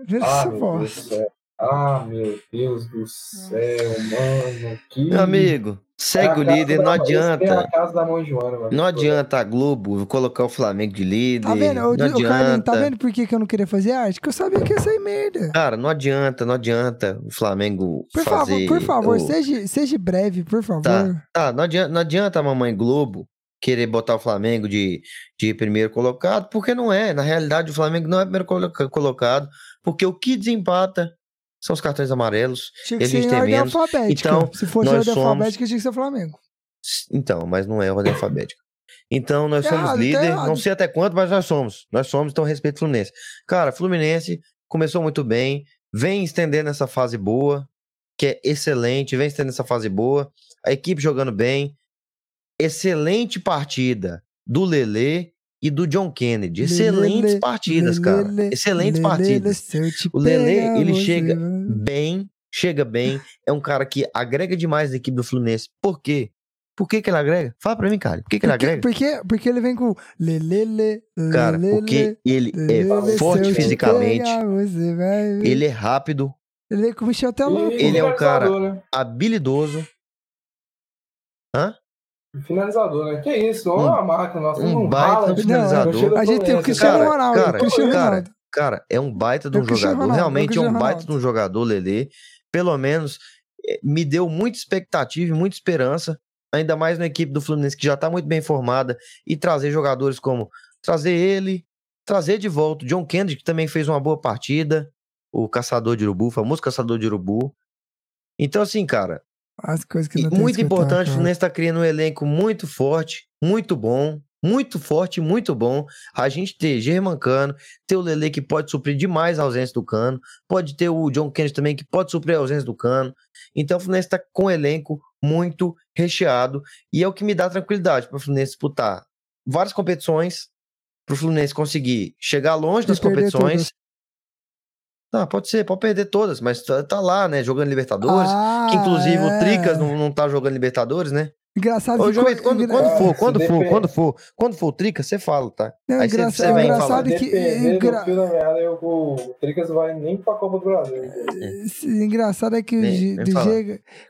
Vira Ah, essa bosta. Ah, meu Deus do céu, mano. Que... Meu amigo, É segue o casa líder, da- não É adianta. casa da mãe Joana, mano. Não adianta a Globo colocar o Flamengo de líder. Tá vendo? Não Carlinhos, adianta. tá vendo por que, que eu não queria fazer arte? Que eu sabia que ia sair merda. Cara, não adianta, não adianta o Flamengo Por fazer. favor, por favor, o- seja, seja breve, por favor. Tá. Tá, não adianta, não adianta a mamãe Globo querer botar o Flamengo de, de primeiro colocado, porque não é. Na realidade, o Flamengo não é primeiro coloca- colocado, porque o que desempata são os cartões amarelos. Tinha E que a ser gente em tem menos. Então, Se fosse nós ordem somos- alfabética, tinha que ser Flamengo. Então, mas não é ordem alfabética. Então, nós Tá somos errado, tá líder, não sei até quanto, mas nós somos. Nós somos, então respeito Fluminense. Cara, Fluminense começou muito bem, vem estendendo essa fase boa, que é excelente, vem estendendo essa fase boa, a equipe jogando bem. Excelente partida do Lelê e do John Kennedy. Excelentes Lelê, partidas, cara. Lelê, Excelentes Lelê, partidas. O Lelê, pegar, ele você chega bem, chega bem, é um cara que agrega demais na equipe do Fluminense. Por quê? Por que, que ele agrega? Fala pra mim, cara. Por que, que ele Porque, agrega? porque, porque ele vem com lelele, Cara, porque ele é forte fisicamente, Você ele é rápido, ele vem com o Michel Teló. E Ele é um cara- Né? habilidoso. E Finalizador, né? Que isso? Um- Olha a máquina, nossa. um Um baita finalizador. torcida A gente tem o. Cristiano Ronaldo. cara, o Cristiano cara, Ronaldo. Cara, é um baita de É um o Cristiano jogador. Ronaldo, é Realmente é um baita de um jogador, Lelê. Pelo menos eh, me deu muita expectativa e muita esperança. Ainda mais na equipe do Fluminense, que já tá muito bem formada. E trazer jogadores como trazer ele, trazer de volta o John Kennedy, que também fez uma boa partida. O caçador de urubu, o famoso caçador de urubu. Então, assim, cara, As coisas que não tem muito importante, o. Fluminense está criando um elenco muito forte, muito bom, muito forte, muito bom. A gente ter Germancano, ter o Lele que pode suprir demais a ausência do Cano, pode ter o John Kennedy também que pode suprir a ausência do Cano. Então o Fluminense está com um elenco muito recheado e é o que me dá tranquilidade para o Fluminense disputar várias competições, para o Fluminense conseguir chegar longe E competições. Não, pode ser, pode perder todas, mas tá, tá lá, né, jogando Libertadores. Ah, Que inclusive é. o Tricas não, não tá jogando Libertadores, né? Engraçado Ô, Vitor, quando, engra- quando É, for, se quando for, quando for, quando for o Tricas, você fala, tá? Não, Aí engraçado, você vem engraçado falar. que engra- meada, o Tricas vai nem pra Copa do Brasil. Esse- engraçado é que vem do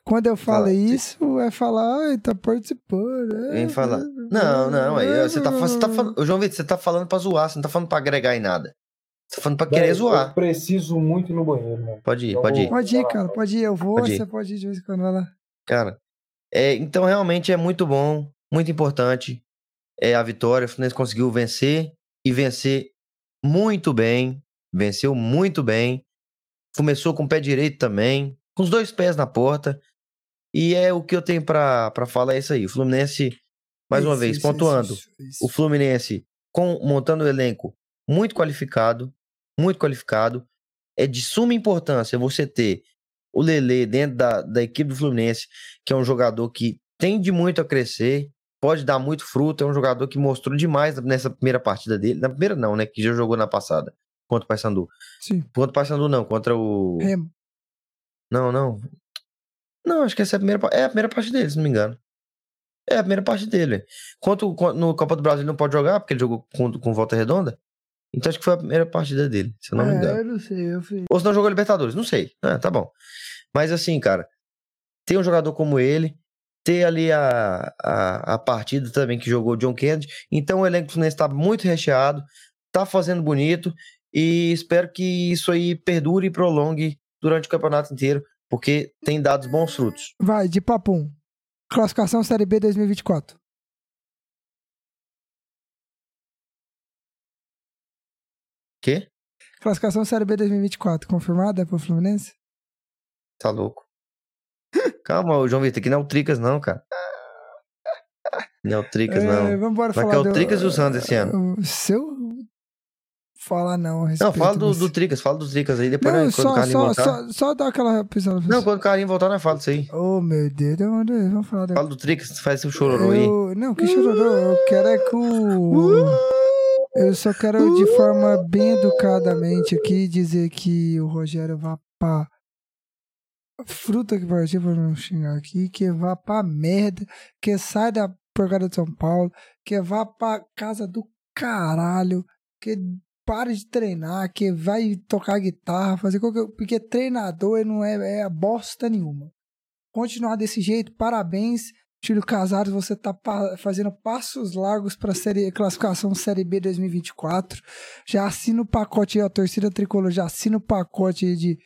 quando eu falo Fala. isso, é falar, ai, tá participando. é, Vem falar. é, Não, não, aí é, você tá, você tá falando, ô, João Vitor, você tá falando pra zoar, você não tá falando pra agregar em nada. Você tá falando pra querer Véi, zoar. Eu preciso muito ir no banheiro, mano. Pode ir, Eu pode ir. Pode ir, cara, pode ir. Eu vou, Pode ir. você pode ir de vez em quando, vai lá. Cara, É, então, realmente é muito bom, muito importante é, a vitória. O Fluminense conseguiu vencer e vencer muito bem. Venceu muito bem. Começou com o pé direito também, com os dois pés na porta. E é o que eu tenho para falar é isso aí. O Fluminense, mais uma Isso, vez, isso, pontuando. isso, isso. O Fluminense com, montando o elenco muito qualificado, muito qualificado. É de suma importância você ter o Lele dentro da, da equipe do Fluminense, que é um jogador que tende muito a crescer, pode dar muito fruto, é um jogador que mostrou demais nessa primeira partida dele. Na primeira não, né? Que já jogou na passada, contra o Paysandu. Sim. Contra o Paysandu não, contra o... Remo. Não, não. Não, acho que essa é a primeira, é a primeira parte dele, se não me engano. É a primeira parte dele. Quanto quan- no Copa do Brasil ele não pode jogar, porque ele jogou com, com volta redonda. Então acho que foi a primeira partida dele, se eu não me engano. É, eu não sei. Eu fui... Ou se não jogou Libertadores, não sei. Ah, tá bom. Mas assim, cara, ter um jogador como ele, ter ali a, a, a partida também que jogou o John Kennedy. Então o elenco do Fluminense tá muito recheado, tá fazendo bonito e espero que isso aí perdure e prolongue durante o campeonato inteiro, porque tem dado bons frutos. Vai, de papum. Classificação Série B 2024. Quê? Classificação Série B 2024. Confirmada pro Fluminense? Tá louco. Calma, João Vitor, aqui não é o Tricas, não, cara. Não é o Tricas, É, não. vamos embora Vai falar que é o do- Tricas e o Santos esse ano. Se eu falar não a Não, fala do, do Tricas, fala do Tricas aí, depois Não, quando o só, Carlinhos só, voltar. só, só dar aquela pisada. Não, quando o Carlinhos voltar, nós fala disso aí. Oh, meu Deus. Vamos, vamos falar. Fala do Tricas, faz o chororô aí. Não, que chororô. Eu quero é que o... Eu só quero, de forma bem educadamente aqui, dizer que o Rogério vá pra... Fruta que partiu pra não xingar aqui, que vá pra merda, que sai da porcaria de São Paulo, que vá pra casa do caralho, que pare de treinar, que vai tocar guitarra, fazer qualquer... Porque treinador não é, é bosta nenhuma. Continuar desse jeito, parabéns. Júlio Casares, você tá pa- fazendo passos largos para série classificação Série B 2024. Já assina o pacote a torcida tricolor já assina o pacote de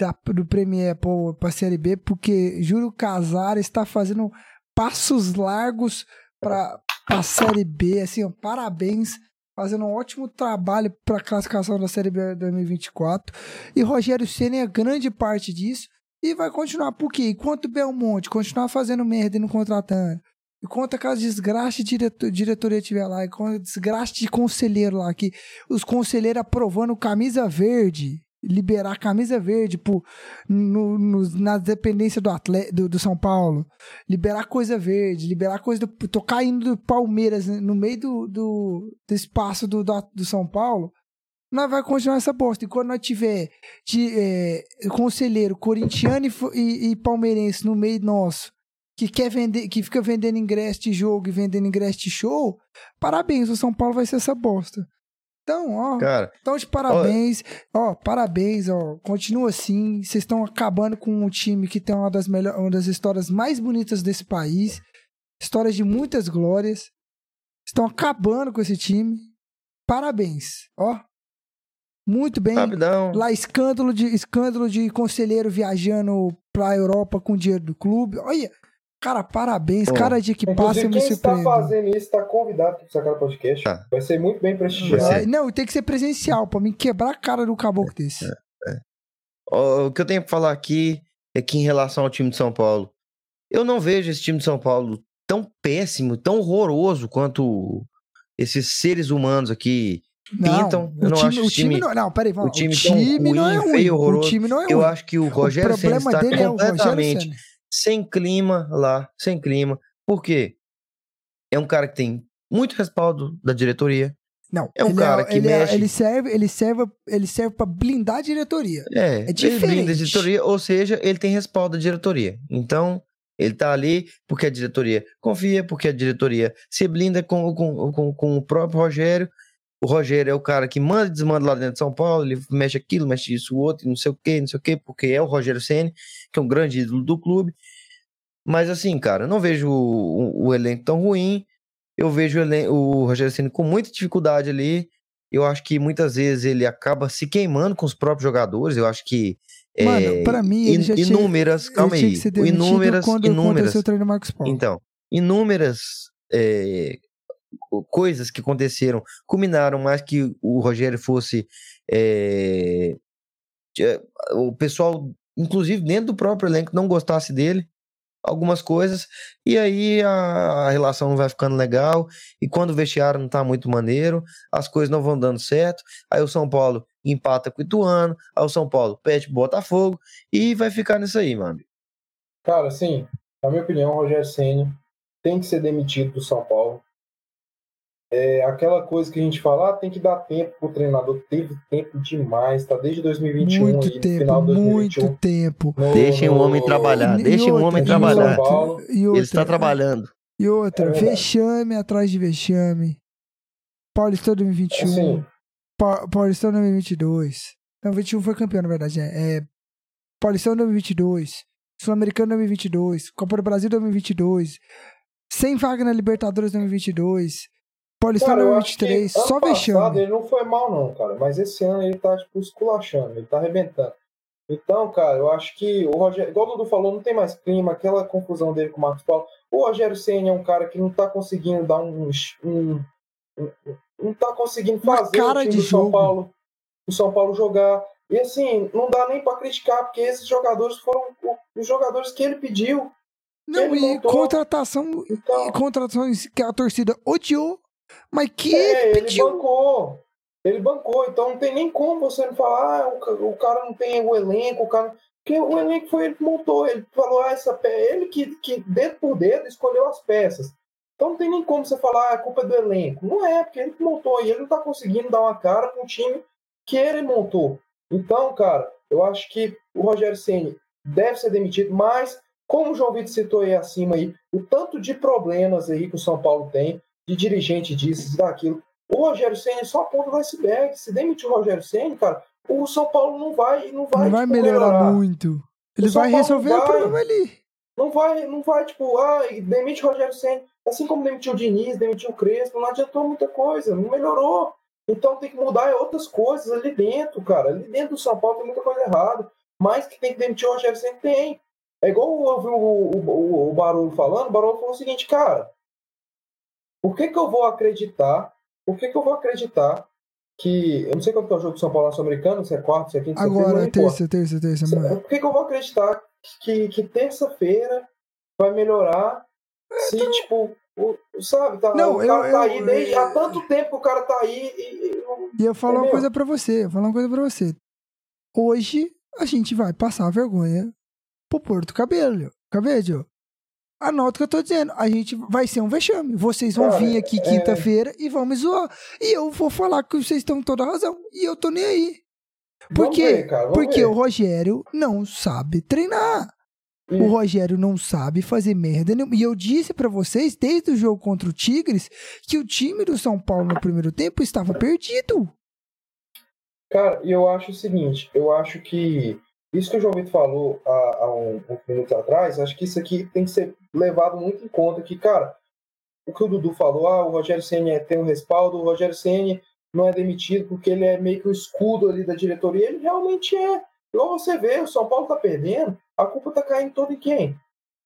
da, do Premier para a Série B, porque Júlio Casares está fazendo passos largos para a Série B. Assim, ó, parabéns, fazendo um ótimo trabalho para a classificação da Série B 2024. E Rogério Ceni é grande parte disso. E vai continuar, por quê? Enquanto Belmonte continuar fazendo merda e não contratando, enquanto aquelas desgraça de diretor, diretoria tiver lá, enquanto desgraça de conselheiro lá, que os conselheiros aprovando camisa verde, liberar camisa verde pro, no, nos- na dependência do, atle, do, do São Paulo, liberar coisa verde, liberar coisa do. tô caindo do Palmeiras né, no meio do, do, do espaço do, do, do São Paulo. Nós vai continuar essa bosta. E quando nós tiver de, é, conselheiro corintiano e, e, e palmeirense no meio nosso, que quer vender, que fica vendendo ingresso de jogo e vendendo ingresso de show, parabéns, o São Paulo vai ser essa bosta. Então, ó, Cara, então de parabéns, ó, parabéns, ó, continua assim, vocês estão acabando com um time que tem uma das melhores, uma das histórias mais bonitas desse país, histórias de muitas glórias, estão acabando com esse time, parabéns, ó, muito bem, rapidão. Lá, escândalo de, escândalo de conselheiro viajando pra Europa com dinheiro do clube. Olha, cara, parabéns. Pô. Cada dia que passa Inclusive, eu me quem está surpreendo. fazendo isso está convidado para sacar o podcast. Tá. Vai ser muito bem prestigiado. É, não, tem que ser presencial pra mim quebrar a cara do caboclo desse. Ó, O que eu tenho pra falar aqui é que em relação ao time de São Paulo, eu não vejo esse time de São Paulo tão péssimo, tão horroroso quanto esses seres humanos aqui pintam. Eu o não time, acho o time. time não, não, peraí, vamos o time o time não é ruim, ruim. feio, o time não é ruim. Eu acho que o Rogério o Ceni problema está é o completamente Ceni. sem clima lá, sem clima. Por quê? É um cara que tem muito respaldo da diretoria. Não, É um ele cara que ele mexe- ele serve, ele serve, ele serve para blindar a diretoria. É, É ele diferente. blinda a diretoria, ou seja, ele tem respaldo da diretoria. Então, ele tá ali porque a diretoria confia, porque a diretoria se blinda com, com, com, com o próprio Rogério. O Rogério é o cara que manda e desmanda lá dentro de São Paulo, ele mexe aquilo, mexe isso, o outro, não sei o que, não sei o que, porque é o Rogério Ceni que é um grande ídolo do clube. Mas assim, cara, eu não vejo o, o- o elenco tão ruim. Eu vejo o, elen- o Rogério Ceni com muita dificuldade ali. Eu acho que muitas vezes ele acaba se queimando com os próprios jogadores. Eu acho que é, Mano, pra mim, in- tinha- inúmeras, calma aí, inúmeras, quando inúmeras, aconteceu o treino do Marcos Paulo. então, inúmeras é, coisas que aconteceram culminaram mais que o Rogério fosse é, o pessoal, inclusive dentro do próprio elenco, não gostasse dele, algumas coisas, e aí a, relação não vai ficando legal, e quando o vestiário não tá muito maneiro, as coisas não vão dando certo, aí o São Paulo empata com o Ituano, aí o São Paulo pede pro Botafogo, e vai ficar nisso aí, mano. Cara, assim, na minha opinião, o Rogério Senna tem que ser demitido do São Paulo. É aquela coisa que a gente fala, ah, tem que dar tempo pro treinador. Teve tempo demais, tá desde 2021 muito e tempo, final de 2021. muito tempo. no- Deixem o homem trabalhar, E- deixem o homem trabalhar. E outra, Ele está trabalhando. E outra, É vexame atrás de vexame. Paulistão 2021. Assim, Pa Paulistão 2022. Não, 21 foi campeão, na verdade. É, é Paulistão 2022. Sul-Americano 2022. Copa do Brasil 2022. Sem vaga na Libertadores 2022. Paulistão cara, eu acho que 2023. ano Só passado vexame. ele não foi mal, não, cara. Mas esse ano ele tá, tipo, esculachando, ele tá arrebentando. Então, cara, eu acho que o Rogério, igual o Dudu falou, não tem mais clima, aquela confusão dele com o Marcos Paulo. O Rogério Senna é um cara que não tá conseguindo dar um. um, um- não tá conseguindo fazer o time de do São. Paulo, o São Paulo jogar. E assim, não dá nem pra criticar, porque esses jogadores foram os jogadores que ele pediu. Não, ele e montou. contratação. Então, E contratações que a torcida odiou. Mas que É, ele ele pediu. bancou. Ele bancou, então não tem nem como você não falar, ah, o, o cara não tem o elenco, o cara. Porque o elenco foi ele que montou, ele falou, ah, essa pe... ele que, que dedo por dedo escolheu as peças. Então não tem nem como você falar, ah, a culpa é do elenco. Não é, porque ele que montou e ele não tá conseguindo dar uma cara para um time que ele montou. Então, cara, eu acho que o Rogério Ceni deve ser demitido, mas, como o João Vitor citou aí acima aí, o tanto de problemas aí que o São Paulo tem, de dirigente disso, daquilo. O Rogério Senna é só a ponta do iceberg. Se demitir o Rogério Senna, cara, o São Paulo não vai, não vai, Não vai tipo, melhorar, muito. Ele vai Paulo resolver o vai. problema ali. Não vai, não vai, tipo, ah, demite o Rogério Senna. Assim como demitiu o Diniz, demitiu o Crespo, não adiantou muita coisa, não melhorou. Então tem que mudar outras coisas ali dentro, cara. Ali dentro do São Paulo tem muita coisa errada. Mas que tem que demitir o Rogério Senna, tem. É igual eu ouvi o, o, o, o Barulho falando, o Barulho falou o seguinte, cara, por que que eu vou acreditar, por que que eu vou acreditar que, eu não sei quanto que é o jogo do São Paulo na Sul-Americana, se é quarto, se é quinto, se é Agora, terça, terça, terça, mano. Por que, que eu vou acreditar que, que terça-feira vai melhorar se, tipo, o, sabe, tá, Não, o cara eu- tá eu- aí desde, há eu- tanto tempo que o cara tá aí e, e eu falo uma coisa pra você, eu falo uma coisa pra você. Hoje a gente vai passar vergonha pro Porto Cabelo. Cabelo. Anota o que eu tô dizendo. A gente vai ser um vexame. Vocês vão Cara, vir aqui é- quinta-feira e vão me zoar. E eu vou falar que vocês estão com toda razão. E eu tô nem aí. Por Vamos quê? ver, cara, Porque ver. o Rogério não sabe treinar. E- O Rogério não sabe fazer merda nenhuma. E eu disse pra vocês, desde o jogo contra o Tigres, que o time do São Paulo no primeiro tempo estava perdido. Cara, e eu acho o seguinte, eu acho que isso que o João Vitor falou há, há um, um minuto atrás, acho que isso aqui tem que ser levado muito em conta, que, cara, o que o Dudu falou, ah, o Rogério Senna tem um respaldo, o Rogério Senna não é demitido porque ele é meio que o escudo ali da diretoria, ele realmente é. Igual você vê, o São Paulo tá perdendo, a culpa tá caindo toda em quem?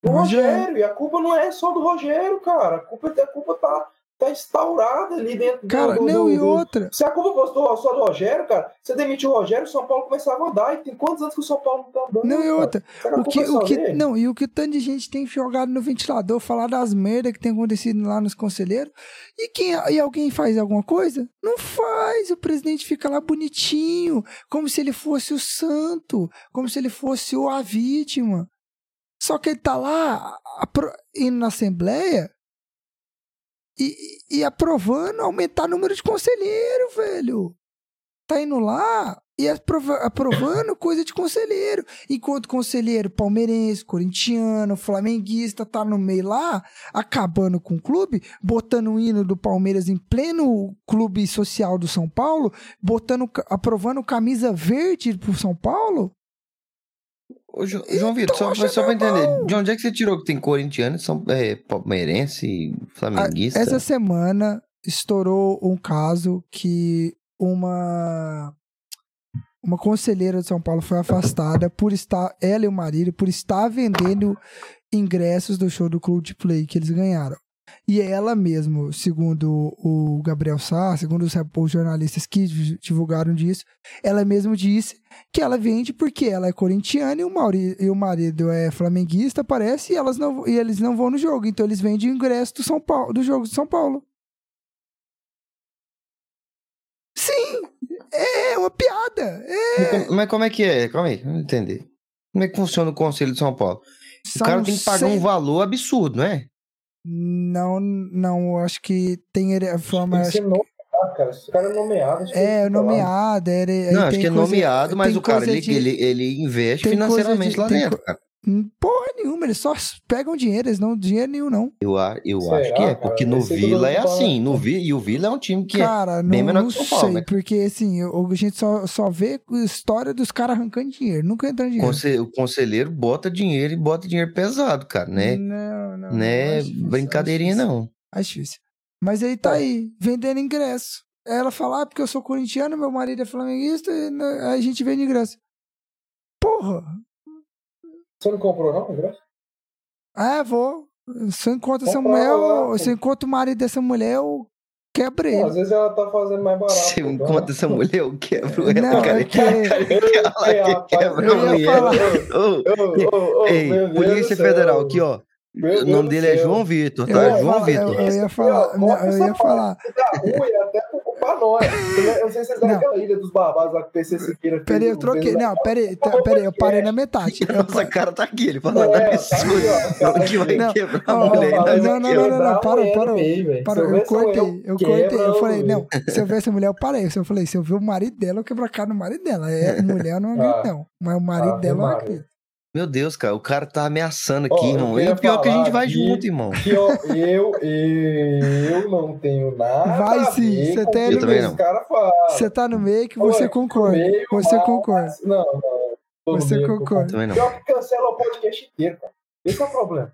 No Rogério. Rogério, e a culpa não é só do Rogério, cara, a culpa, a culpa tá, tá instaurada ali dentro do- Cara, do, não, do, e outra. se a culpa fosse do- só do Rogério, cara, você demitiu o Rogério, o São Paulo começava a andar. E tem quantos anos que o São Paulo não tá andando? Não, e cara? outra. A O que, o que, dele? não, e o que tanto de gente tem jogado no ventilador, falar das merdas que tem acontecido lá nos conselheiros, e, quem, e alguém faz alguma coisa? Não faz, o presidente fica lá bonitinho, como se ele fosse o santo, como se ele fosse o, a vítima. Só que ele tá lá apro- indo na Assembleia e, e aprovando aumentar o número de conselheiro, velho. Tá indo lá e aprova- aprovando coisa de conselheiro. Enquanto conselheiro palmeirense, corintiano, flamenguista tá no meio lá, acabando com o clube, botando o hino do Palmeiras em pleno clube social do São Paulo, botando, aprovando camisa verde pro São Paulo. Ô, Jo- João Vitor, só, só pra entender, de onde é que você tirou que tem corintiano, são é, palmeirense, flamenguista? Essa semana estourou um caso que uma uma conselheira de São Paulo foi afastada por estar, ela e o marido, por estar vendendo ingressos do show do Clube de Play que eles ganharam. E ela mesmo, segundo o Gabriel Sá, segundo os, os jornalistas que di- divulgaram disso, ela mesmo disse que ela vende porque ela é corintiana e o, mauri- e o marido é flamenguista, parece, e, elas não, e eles não vão no jogo. Então eles vendem o ingresso do, São Paulo, do jogo de São Paulo. Sim! É uma piada! É, Mas como é que é? Calma aí, vamos entender. Como é que funciona o Conselho de São Paulo? O são cara tem que pagar um valor absurdo, não é? Não, não, eu acho que tem forma. Tem que acho nomeado, cara. Esse cara é nomeado. É, nomeado. Era, Não, acho que é coisa- nomeado, mas o cara, ele, de- ele, ele investe financeiramente de- lá dentro, co- cara. Hum, Porra nenhuma, eles só pegam dinheiro, eles não dinheiro nenhum, não. Eu, eu Será, acho que é, cara? porque no Vila é assim. No Vi, e o Vila é um time que é. Cara, não, bem menor não que São Paulo, sei, né? porque assim, a gente só, só vê a história dos caras arrancando dinheiro, nunca entrando dinheiro. conse- O conselheiro bota dinheiro e bota dinheiro pesado, cara, né? Não, não. Não é acho difícil, brincadeirinha, não. Acho difícil. Mas aí tá Tá. aí, vendendo ingresso. Ela fala, ah, porque eu sou corintiano, meu marido é flamenguista, e né, aí a gente vende ingresso. Porra, Você não comprou, não, ingresso? É, vou. Se eu encontro essa mulher, eu- se eu encontro o marido dessa mulher, eu quebro Pô, ele. às vezes ela tá fazendo mais barato. Se eu então- encontro essa mulher, eu quebro ela, Não, cara. é que- É, rapaz, quebra eu a mulher. Polícia. Federal, aqui, ó. Meu O nome dele é. João Vitor, Eu tá? João falar, Vitor. eu, eu ia Ó, falar, não, eu essa ia falar. parte da rua e até pra nós. Eu não sei se vocês Não. deram aquela ilha dos barbados lá que o PC Siqueira fez. Peraí, eu troquei. Não, peraí, tá, peraí, eu parei na metade. Eu Nossa cara tá aqui, ele falando É, tá absurdo. ó, cara. que vai Não, quebrar a mulher. não, não, não, não, não. Parou, Se eu cortei, eu cortei. Eu falei, não, se eu ver essa mulher, eu parei. Se eu falei, se eu ver o marido dela, eu quebro a cara no marido dela. É, mulher eu não acredito, Ah. não. Mas o marido Ave dela eu Maria. acredito. Meu Deus, cara, o cara tá ameaçando aqui, eu irmão. E o pior é que a gente vai que- junto, irmão. Eu, eu não tenho nada Vai sim, você que no meio. Você tá no meio que Oi, você concorda. meio, Você mas- concorda. Não, não. Você meio, concorda. Também não. Pior que cancela o podcast inteiro, cara. Esse é o problema.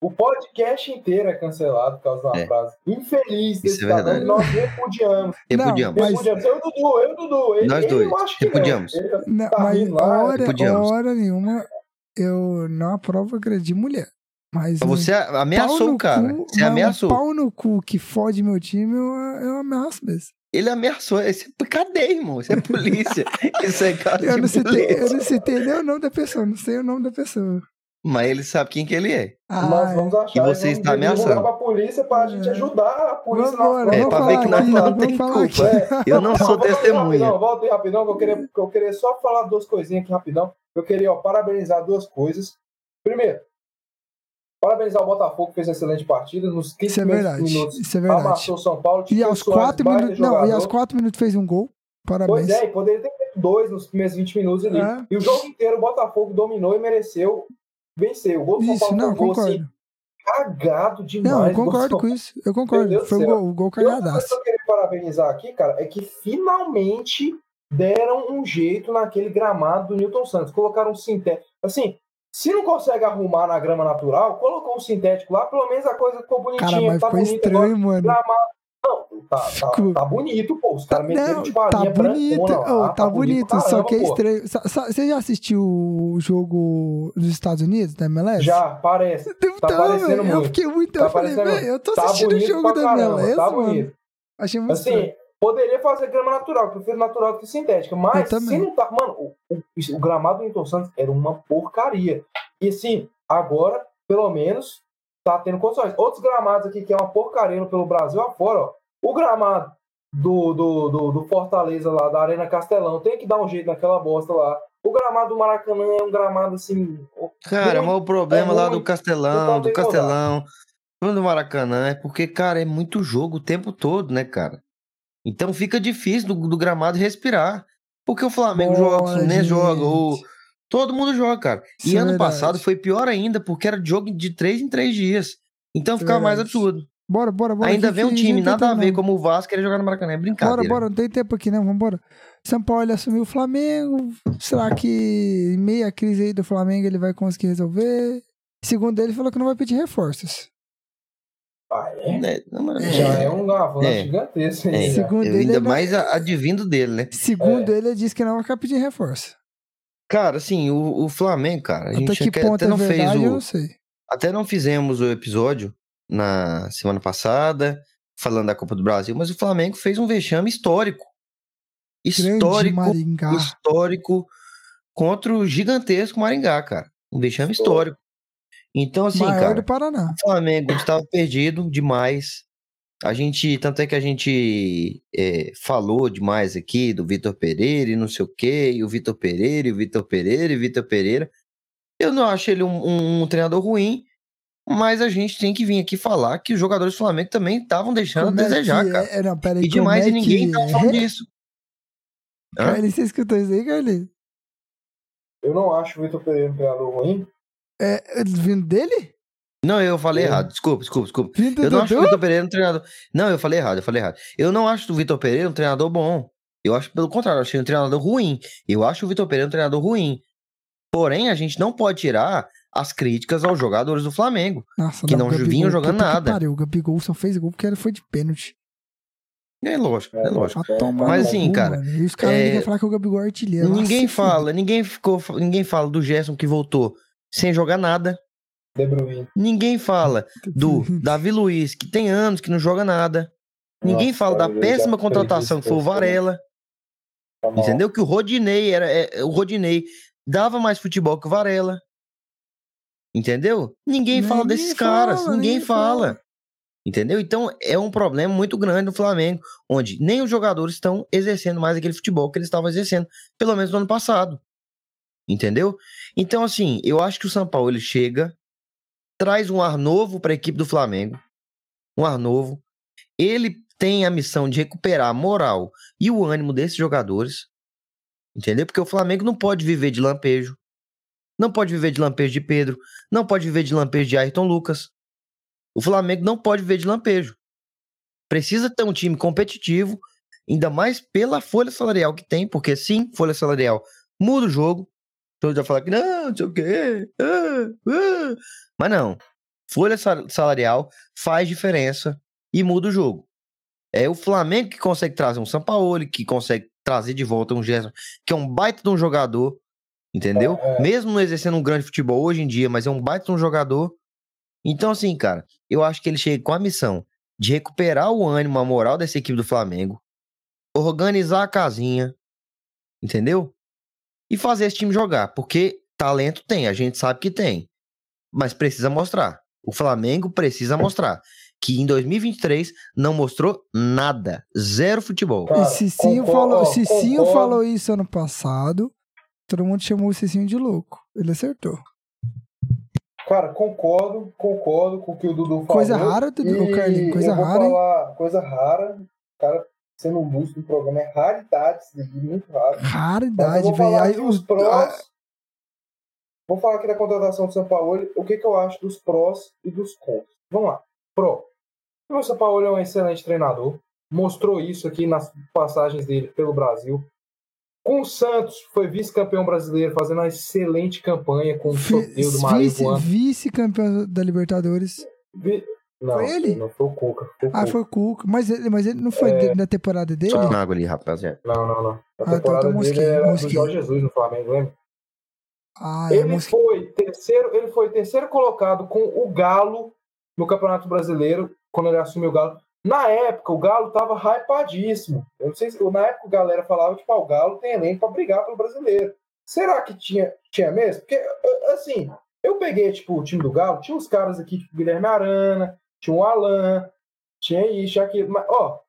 O podcast inteiro é cancelado por causa de uma É. frase infeliz desse Isso é verdade. Nós repudiamos. Repudiamos. Mas- Repudiamos. Eu e o Dudu, eu Dudu. Ele, Nós ele dois, eu acho que não. repudiamos. Ele- Não, Tá mas hora, repudiamos. hora nenhuma eu não aprovo agredir mulher. Mas Você ameaçou o cara. cu- Você mas ameaçou. Um pau no cu que fode meu time, eu, eu ameaço mesmo. Ele ameaçou. Isso é cadeia, irmão. Isso é polícia. Isso é cara Eu de não, citei, polícia. eu não citei nem o nome da pessoa, não sei o nome da pessoa. Mas ele sabe quem que ele é. Ah, Nós vamos achar. E você está ameaçando. pra polícia pra gente É. ajudar a polícia É, falar ver que nós não vamos tem culpa. aqui. Eu não sou testemunha. Rapidão, volta aí rapidão, que eu queria, que eu queria só falar duas coisinhas aqui rapidão. Eu queria ó, parabenizar duas coisas. Primeiro, parabenizar o Botafogo, que fez uma excelente partida. Nos 15 Isso é primeiros verdade. minutos, Isso é verdade. amassou o São Paulo. E aos quatro minutos. Não, e aos quatro minutos fez um gol. Parabéns. Pois é, e poderia ter feito dois nos primeiros 20 minutos ali. É. E o jogo inteiro o Botafogo dominou e mereceu vencer. O gol do São Isso, Paulo não, foi um gol assim, concordo. cagado demais. Não, eu o concordo São com isso. Eu concordo. Foi o céu. gol, o gol cagadaço. que eu queria parabenizar aqui, cara, é que finalmente deram um jeito naquele gramado do Newton Santos. Colocaram um sintético. Assim, se não consegue arrumar na grama natural, colocou um sintético lá, pelo menos a coisa ficou bonitinha. Cara, mas tá foi bonita agora. estranho, mano. Gramado. Não, tá, tá, tá bonito, pô. Os caras meteram Não, tipo tá bonito, brancona ô, lá, tá, bonito, pra só que é caramba, estranho. Você já assistiu o jogo dos Estados Unidos, da MLS? Já, parece. Então, tá parecendo velho, eu muito. fiquei muito. Tá eu falei, velho, eu tô Tá assistindo o jogo da caramba, MLS, tá mano. bonito. Achei muito estranho. Assim, poderia fazer grama natural, prefiro natural do que sintética. Mas se não tá. Mano, o, o- o gramado do Newton Santos era uma porcaria. E assim, agora, pelo menos, tá tendo condições. Outros gramados aqui que é uma porcaria pelo Brasil afora, ó. O gramado do, do, do, do Fortaleza lá, da Arena Castelão, tem que dar um jeito naquela bosta lá. O gramado do Maracanã é um gramado assim. Cara, mas o problema é lá do. Castelão, Então do. Castelão, do Maracanã, é porque, cara, é muito jogo o tempo todo, né, cara? Então fica difícil do, do gramado respirar. Porque o Flamengo joga, o Boa, Fluminense joga, o... todo mundo joga, cara. Isso E é ano verdade. passado foi pior ainda, porque era jogo de três em três dias. Então Isso é ficava mais verdade. absurdo. Bora, bora, bora. ainda vem um time nada a ver não. como o Vasco querer jogar no Maracanã. É Bora, brincadeira. bora, não tem tempo aqui não, vambora. São Paulo ele assumiu o Flamengo. Será que em meia crise aí do Flamengo ele vai conseguir resolver? Segundo ele, falou que não vai pedir reforços. Ah, é? né? Não, mas- Já é um avanço É. gigantesco. É? Segundo ele, ainda ele- mais a, advindo dele, né? Segundo É. ele, ele disse que não vai ficar pedindo reforço. Cara, assim, o, o Flamengo, cara, a Até gente que até ponto é não fez verdade, eu o. não sei. Até não fizemos o episódio na semana passada, falando da Copa do Brasil, mas o Flamengo fez um vexame histórico. Histórico, histórico contra o gigantesco Maringá, cara. Um vexame histórico. Então, assim, maior cara, o Flamengo estava perdido demais. A gente, tanto é que a gente é, falou demais aqui do Vitor Pereira e não sei o quê, e o Vitor Pereira, e o Vitor Pereira, e o Vitor Pereira. Eu não acho ele um, um- um treinador ruim, mas a gente tem que vir aqui falar que os jogadores do Flamengo também estavam deixando Como a é desejar, que cara. é? Não, peraí, E demais, como e é ninguém que tava falando é? disso. Hã? Carlinhos, você escutou isso aí, Carlinhos? Eu não acho o Vitor Pereira um treinador ruim. É, vindo dele? Não, eu falei É. errado. Desculpa, desculpa, desculpa. Vindo Eu não acho o? Vitor Pereira um treinador. Não, eu falei errado, eu falei errado. Eu não acho o Vitor Pereira um treinador bom. Eu acho pelo contrário, eu achei um treinador ruim. Eu acho o Vitor Pereira um treinador ruim. Porém, a gente não pode tirar as críticas aos jogadores do Flamengo. Nossa, que não Gabigol, vinham jogando que nada. Pariu, o Gabigol só fez gol porque ele foi de pênalti. É lógico, é, É, lógico. Tomar Mas assim, cara, mano. E os caras é, falar que o Gabigol é artilheiro. ninguém Nossa, fala, ninguém ficou, ninguém fala do Gerson que voltou sem jogar nada. De Bruyne. Ninguém fala do. Davi Luiz, que tem anos que não joga nada. Ninguém Nossa, fala da péssima contratação que foi o Varela. Tá. Entendeu? Que o Rodinei era. é, o Rodinei dava mais futebol que o Varela. Entendeu? Ninguém fala Ninguém desses fala, caras. Ninguém, ninguém fala. fala. Entendeu? Então é um problema muito grande no Flamengo, onde nem os jogadores estão exercendo mais aquele futebol que eles estavam exercendo, pelo menos no ano passado. Entendeu? Então, assim, eu acho que o São Paulo ele chega, traz um ar novo para a equipe do Flamengo, um ar novo. Ele tem a missão de recuperar a moral e o ânimo desses jogadores. Entendeu? Porque o Flamengo não pode viver de lampejo. Não pode viver de lampejo de Pedro. Não pode viver de lampejo de Ayrton Lucas. O Flamengo não pode viver de lampejo. Precisa ter um time competitivo, ainda mais pela folha salarial que tem, porque sim, folha salarial muda o jogo. Todos já falar que não, não sei o quê. ah, ah. Mas não. Folha sal- salarial faz diferença e muda o jogo. É o Flamengo que consegue trazer um Sampaoli, que consegue trazer de volta um Gerson, que é um baita de um jogador, entendeu? É, é. Mesmo não exercendo um grande futebol hoje em dia, mas é um baita um jogador. Então, assim, cara, eu acho que ele chega com a missão de recuperar o ânimo, a moral dessa equipe do Flamengo, organizar a casinha, entendeu? E fazer esse time jogar, porque talento tem, a gente sabe que tem, mas precisa mostrar. O Flamengo precisa mostrar que em 2023 não mostrou nada, zero futebol. Cara, E Cicinho, concordo, falou, Cicinho concordo. falou isso ano passado. Todo mundo chamou o Cicinho de louco. Ele acertou. Cara, concordo, concordo com o que o Dudu falou. Coisa rara, Dudu, Carlinhos, coisa rara, falar coisa rara. O cara sendo um músico no programa é raridade, muito raro. Raridade, velho. os prós. Vou falar aqui da contratação do São Paulo, o que, que eu acho dos prós e dos contras. Vamos lá. Pró. O São Paulo é um excelente treinador. Mostrou isso aqui nas passagens dele pelo Brasil. Com o Santos, foi vice-campeão brasileiro, fazendo uma excelente campanha com o sorteio do voando. vice-campeão da Libertadores. Vi- Não, Foi ele? Não foi o Cuca. Foi o Ah, Cuca. foi o Cuca. Mas ele, mas ele não foi É. da temporada dele? Só na água ali, rapaziada. Não, não, não. A Ah, então temporada tá dele era do. Jorge Jesus no Flamengo, lembra? Ah, é Ele mosquinha. foi terceiro, ele foi terceiro colocado com o Galo no Campeonato Brasileiro, quando ele assumiu o Galo. Na época, o Galo tava hypadíssimo. Eu não sei se na época a galera falava que o Galo tem elenco para brigar pelo brasileiro. Será que tinha, tinha mesmo? Porque, assim, eu peguei, tipo, o time do Galo, tinha uns caras aqui, tipo, Guilherme Arana, tinha o Alan, tinha isso, tinha aquilo. Mas, ó,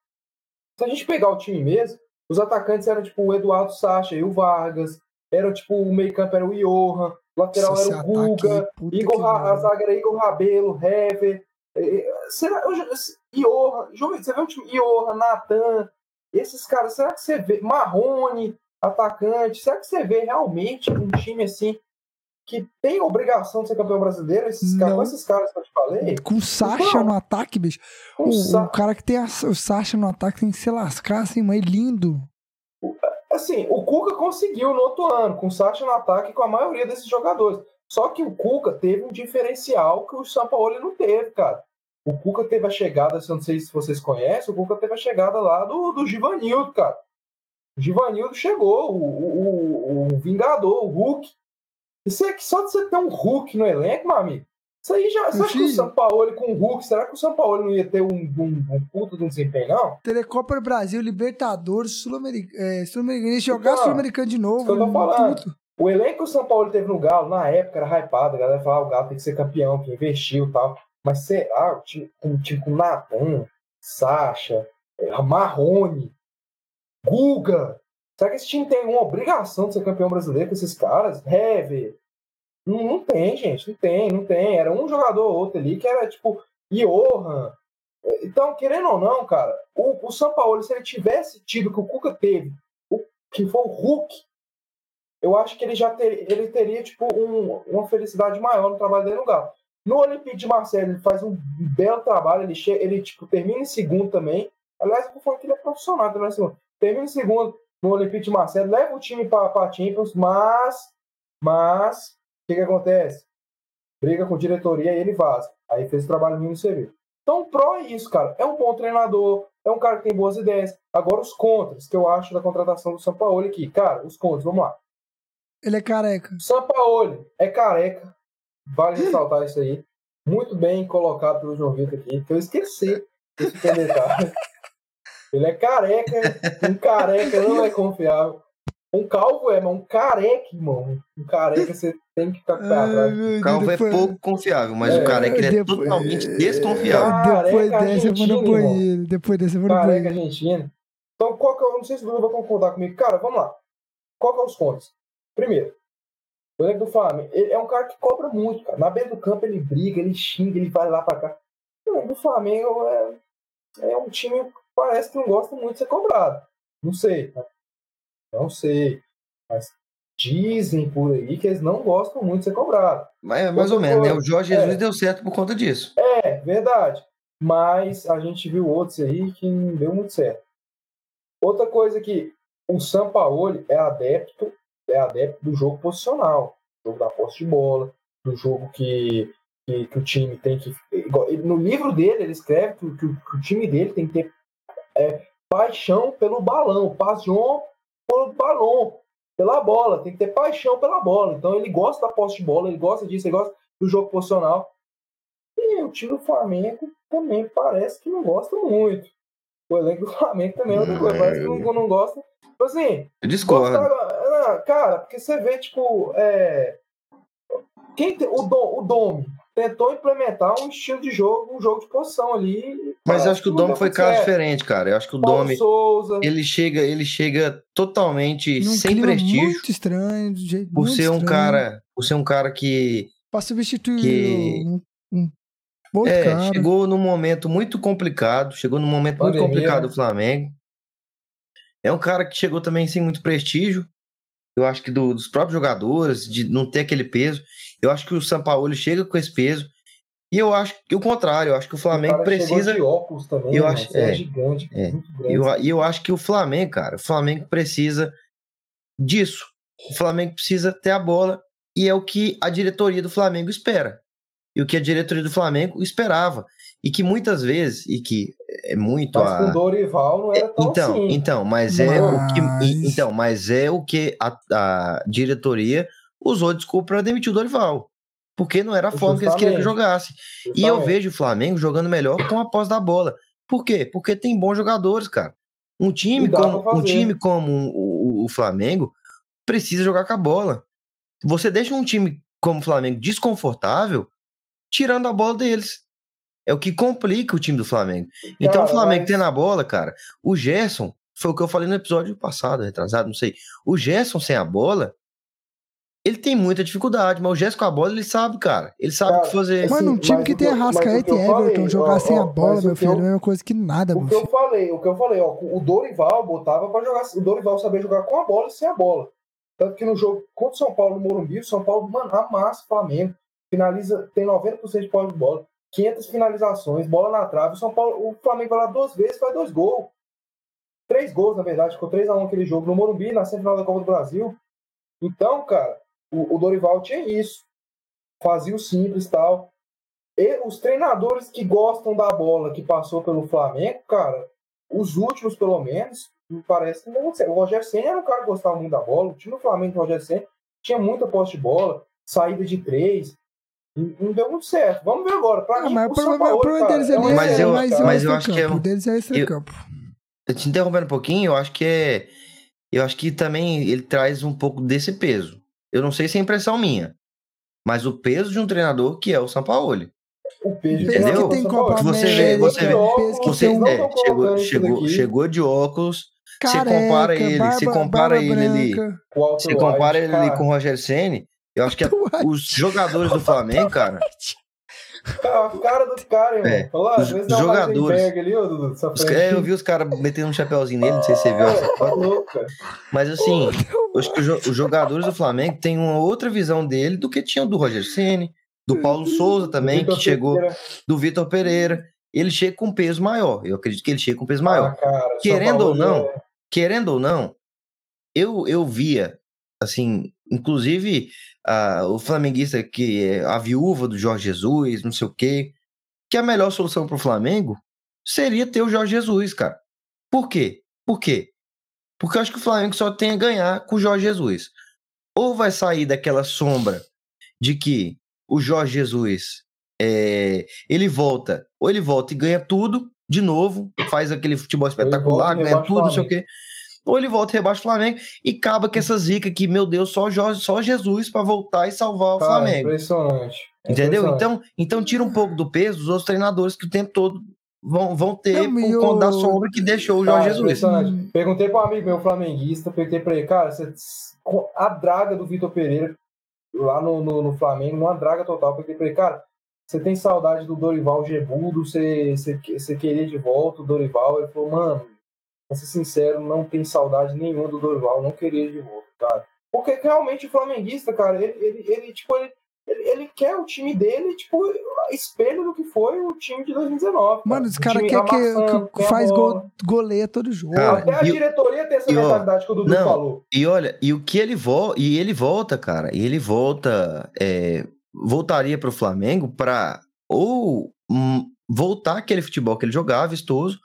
se a gente pegar o time mesmo, os atacantes eram, tipo, o Eduardo Sacha e o Vargas, eram, tipo, o meio-campo era o Johan, o lateral Nossa, era esse o Guga, Igor, a zaga era Igor Rabelo, Hever. Eh, Será, eu João, você vê o time Johan, Natan, esses caras, será que você vê? Marrone, atacante, será que você vê realmente um time assim que tem obrigação de ser campeão brasileiro? Esses caras, com esses caras que eu te falei? Com o Sacha no ataque, bicho. O, sa- o cara que tem a- o Sacha no ataque tem que se lascar assim, mas lindo. Assim, o Cuca conseguiu no outro ano, com o Sacha no ataque com a maioria desses jogadores. Só que o Cuca teve um diferencial que o São Paulo não teve, cara. O Cuca teve a chegada, eu não sei se vocês conhecem, o Cuca teve a chegada lá do, do Givanildo, cara. O Givanildo chegou, o, o, o, Vingador, o Hulk. Isso é que só de você ter um Hulk no elenco, meu amigo, isso aí já. Você acha que o São Paulo com o Hulk, será que o São Paulo não ia ter um, um, um puto de um desempenho, não? Telecopa Brasil, Libertadores, Sul-Americano, é, Sul jogar então, Sul-Americano de novo. Isso que eu tô falando. O elenco que o São Paulo teve no Galo, na época, era hypado. A galera falava, ah, o Galo tem que ser campeão, que investiu e tal. Mas será? O time, um time com Natan, Sacha, é, Marrone, Guga. Será que esse time tem uma obrigação de ser campeão brasileiro com esses caras? Hever, não, não tem, gente, não tem, não tem. Era um jogador ou outro ali que era tipo Johan. Então, querendo ou não, cara, o, o São Paulo, se ele tivesse tido que o Cuca teve, o, que foi o Hulk, eu acho que ele já ter, ele teria tipo um, uma felicidade maior no trabalho dele no Galo. No Olympique de Marseille, ele faz um belo trabalho, ele, ele tipo, termina em segundo também. Aliás, favor, que ele é profissional também. Assim, termina em segundo no Olympique de Marseille, leva o time para a Champions, mas, mas que, que acontece? Briga com diretoria e ele vaza. Aí fez o trabalho no CV. Então, o pró é isso, cara. É um bom treinador, é um cara que tem boas ideias. Agora, os contras que eu acho da contratação do São Paulo aqui. Cara, os contras, vamos lá. Ele é careca. São Paulo é careca. Vale ressaltar isso aí. Muito bem colocado pelo João Vitor aqui, que eu esqueci esse detalhe. Ele é careca, um careca não é confiável. Um calvo é, mas um careca, irmão. Um careca você tem que ficar com atrás. O calvo é depois... é pouco confiável, mas é, o careca ele é depois... totalmente desconfiável. Depois dessa eu vou no banheiro. Depois dessa eu vou no banheiro. Careca argentina. Então, qual que é, não sei se o Bruno vai concordar comigo. Cara, vamos lá. Qual que é os pontos? Primeiro, o elenco do Flamengo, ele é um cara que cobra muito, cara. Na beira do campo ele briga, ele xinga, ele vai lá pra cá. O elenco do Flamengo é, é um time que parece que não gosta muito de ser cobrado. Não sei? Não sei. Mas dizem por aí que eles não gostam muito de ser cobrado. Mas, é mais ou menos, né? O Jorge Jesus é, deu certo por conta disso. É, verdade. Mas a gente viu outros aí que não deu muito certo. Outra coisa que o Sampaoli é adepto, é adepto do jogo posicional, do jogo da posse de bola, do jogo que, que, que o time tem que. No livro dele, ele escreve que, que, que o time dele tem que ter é, paixão pelo balão, paixão pelo balão, pela bola, tem que ter paixão pela bola. Então ele gosta da posse de bola, ele gosta disso, ele gosta do jogo posicional. E o time do Flamengo também parece que não gosta muito. O elenco do Flamengo também é outra coisa, parece que não, não gosta. Tipo assim, eu discordo. Gosta, cara, porque você vê, tipo, é, quem tem, o, Dom, o Domi, tentou implementar um estilo de jogo, um jogo de posição ali. Mas eu acho que o Dom foi caso diferente, cara. Eu acho que o Dom ele chega, ele chega totalmente Num sem prestígio. Muito estranho, de jeito por ser estranho. um cara, por ser um cara que para substituir que, um, um é, cara. chegou num momento muito complicado, chegou num momento Pandemia. muito complicado do Flamengo. É um cara que chegou também sem muito prestígio. Eu acho que do, dos próprios jogadores, de não ter aquele peso. Eu acho que o São Paulo chega com esse peso. E eu acho que o contrário, eu acho que o Flamengo o precisa. De óculos também, eu acho, é, é gigante, é. E eu, eu acho que o Flamengo, cara, o Flamengo precisa disso. O Flamengo precisa ter a bola e é o que a diretoria do Flamengo espera. E o que a diretoria do Flamengo esperava. E que muitas vezes, e que é muito mas a. com Dorival não era tão então, assim. Então, mas, mas... é o que. Então, mas é o que a, a diretoria usou desculpa para demitir o Dorival. Porque não era a forma que eles queriam que jogasse. Justamente. E eu vejo o Flamengo jogando melhor com a posse da bola. Por quê? Porque tem bons jogadores, cara. Um time como, um time como o, o, Flamengo precisa jogar com a bola. Você deixa um time como o Flamengo desconfortável, tirando a bola deles. É o que complica o time do Flamengo. Então, cara, o Flamengo mas... tem na bola, cara. O Gerson, foi o que eu falei no episódio passado, retrasado, não sei. O Gerson sem a bola, ele tem muita dificuldade, mas o Jéssico com a bola, ele sabe, cara. Ele sabe o que fazer. Mano, um time que tem Arrascaeta e Everton, falei, jogar ó, sem a bola, meu filho, eu, é a mesma coisa que nada, O que filho. eu falei, o que eu falei, ó, o Dorival botava pra jogar, o Dorival sabia jogar com a bola e sem a bola. Tanto que no jogo contra o São Paulo, no Morumbi, o São Paulo, mano, amassa o Flamengo. Finaliza, tem 90% de posse de bola, 500 finalizações, bola na trave. O São Paulo, o Flamengo vai lá duas vezes, faz dois gols. Três gols, na verdade, ficou 3x1 aquele jogo no Morumbi, na semifinal da Copa do Brasil. Então, cara, o, o Dorival tinha isso. Fazia o simples tal. e os treinadores que gostam da bola que passou pelo Flamengo, cara, os últimos pelo menos, me parece que não O Roger Senna era um cara que gostava muito da bola. O time do Flamengo do Roger Senna tinha muita posse de bola, saída de três. Não deu muito certo. Vamos ver agora. Pra Ah, mim, mas o problema, Paulo, o problema cara, deles é ali um Mas é eu- mais mas eu acho que é extra-campo. um- O deles é extra-campo. Te interrompendo um pouquinho, eu acho que é. Eu acho que também ele traz um pouco desse peso. Eu não sei se é impressão minha, mas o peso de um treinador que é o Sampaoli. O peso Entendeu? que tem São Paulo. Copa Você vê- você vê- peso que Você é, não chegou, chegou, chegou de óculos. você careca, compara ele, barba, você compara ele ali. Você compara ele ali com o Roger Ceni. Eu acho que a- White. os jogadores do Flamengo, cara, A cara do cara, irmão. É, às os- vezes os jogadores- ali, dessa os- frente. é, eu vi os caras metendo um chapéuzinho nele, não sei se você viu essa É, tá foto. Mas assim, eu acho que os os jogadores do Flamengo têm uma outra visão dele do que tinham do Roger Ceni, do Paulo Souza também, que chegou, Pereira. do Vitor Pereira. Ele chega com peso maior. Eu acredito que ele chega com peso maior. Ah, cara, Querendo ou não, é- querendo ou não, eu, eu via, assim, inclusive ah, o flamenguista que é a viúva do Jorge Jesus, não sei o quê, que a melhor solução para o Flamengo seria ter o Jorge Jesus, cara. Por quê? Por quê? Porque eu acho que o Flamengo só tem a ganhar com o Jorge Jesus. Ou vai sair daquela sombra de que o Jorge Jesus é, ele volta, ou ele volta e ganha tudo de novo, faz aquele futebol espetacular, ganha tudo, não sei o quê. Ou ele volta e rebaixa o Flamengo e acaba com essa zica que, meu Deus, só, Jorge, só Jesus para voltar e salvar o Cara, Flamengo. impressionante. Entendeu? Impressionante. Então, então tira um pouco do peso dos outros treinadores que o tempo todo vão, vão ter Não, e por conta da o- sombra que deixou o Cara, Jorge Jesus. impressionante. Perguntei para um amigo meu flamenguista, perguntei para ele, cara, você, a draga do Vitor Pereira lá no, no, no Flamengo, uma draga total. Perguntei para ele, cara, você tem saudade do Dorival Gebudo, você, você, você queria de volta o Dorival? Ele falou, mano, pra ser sincero, não tem saudade nenhuma do Dorival, não queria de volta, cara. Porque realmente o flamenguista, cara, ele, ele, ele tipo, ele, ele, ele quer o time dele, tipo, espelho do que foi o time de 2019. Mano, caras time querem que, que faz gol, goleia todo jogo. Cara, Até a e diretoria tem essa mentalidade que o Dudu não, falou. E olha, e o que ele volta, e ele volta, cara, e ele volta, é, voltaria pro Flamengo pra ou hum, voltar aquele futebol que ele jogava, vistoso,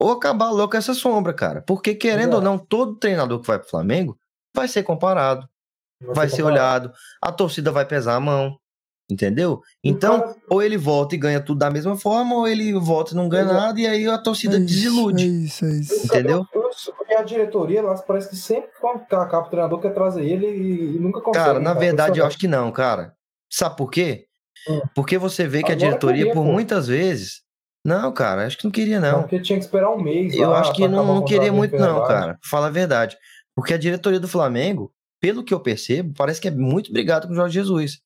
ou acabar logo com essa sombra, cara. Porque querendo É. ou não, todo treinador que vai pro Flamengo vai ser comparado, vai ser olhado, a torcida vai pesar a mão, entendeu? Então, cara- ou ele volta e ganha tudo da mesma forma, ou ele volta e não ganha nada, e aí a torcida É isso, desilude. É isso, é isso. Entendeu? Eu- eu- E a diretoria, lá parece que sempre acaba o treinador quer trazer ele e, e nunca consegue. Cara, na verdade, eu acho que não, cara. Sabe por quê? Hum. Porque você vê que a Agora diretoria, queria, por pô. muitas vezes. Não, cara, acho que não queria, Não, porque tinha que esperar um mês. Eu acho que não, não queria muito, não, cara. Fala a verdade. Porque a diretoria do Flamengo, pelo que eu percebo, parece que é muito brigado com o Jorge Jesus.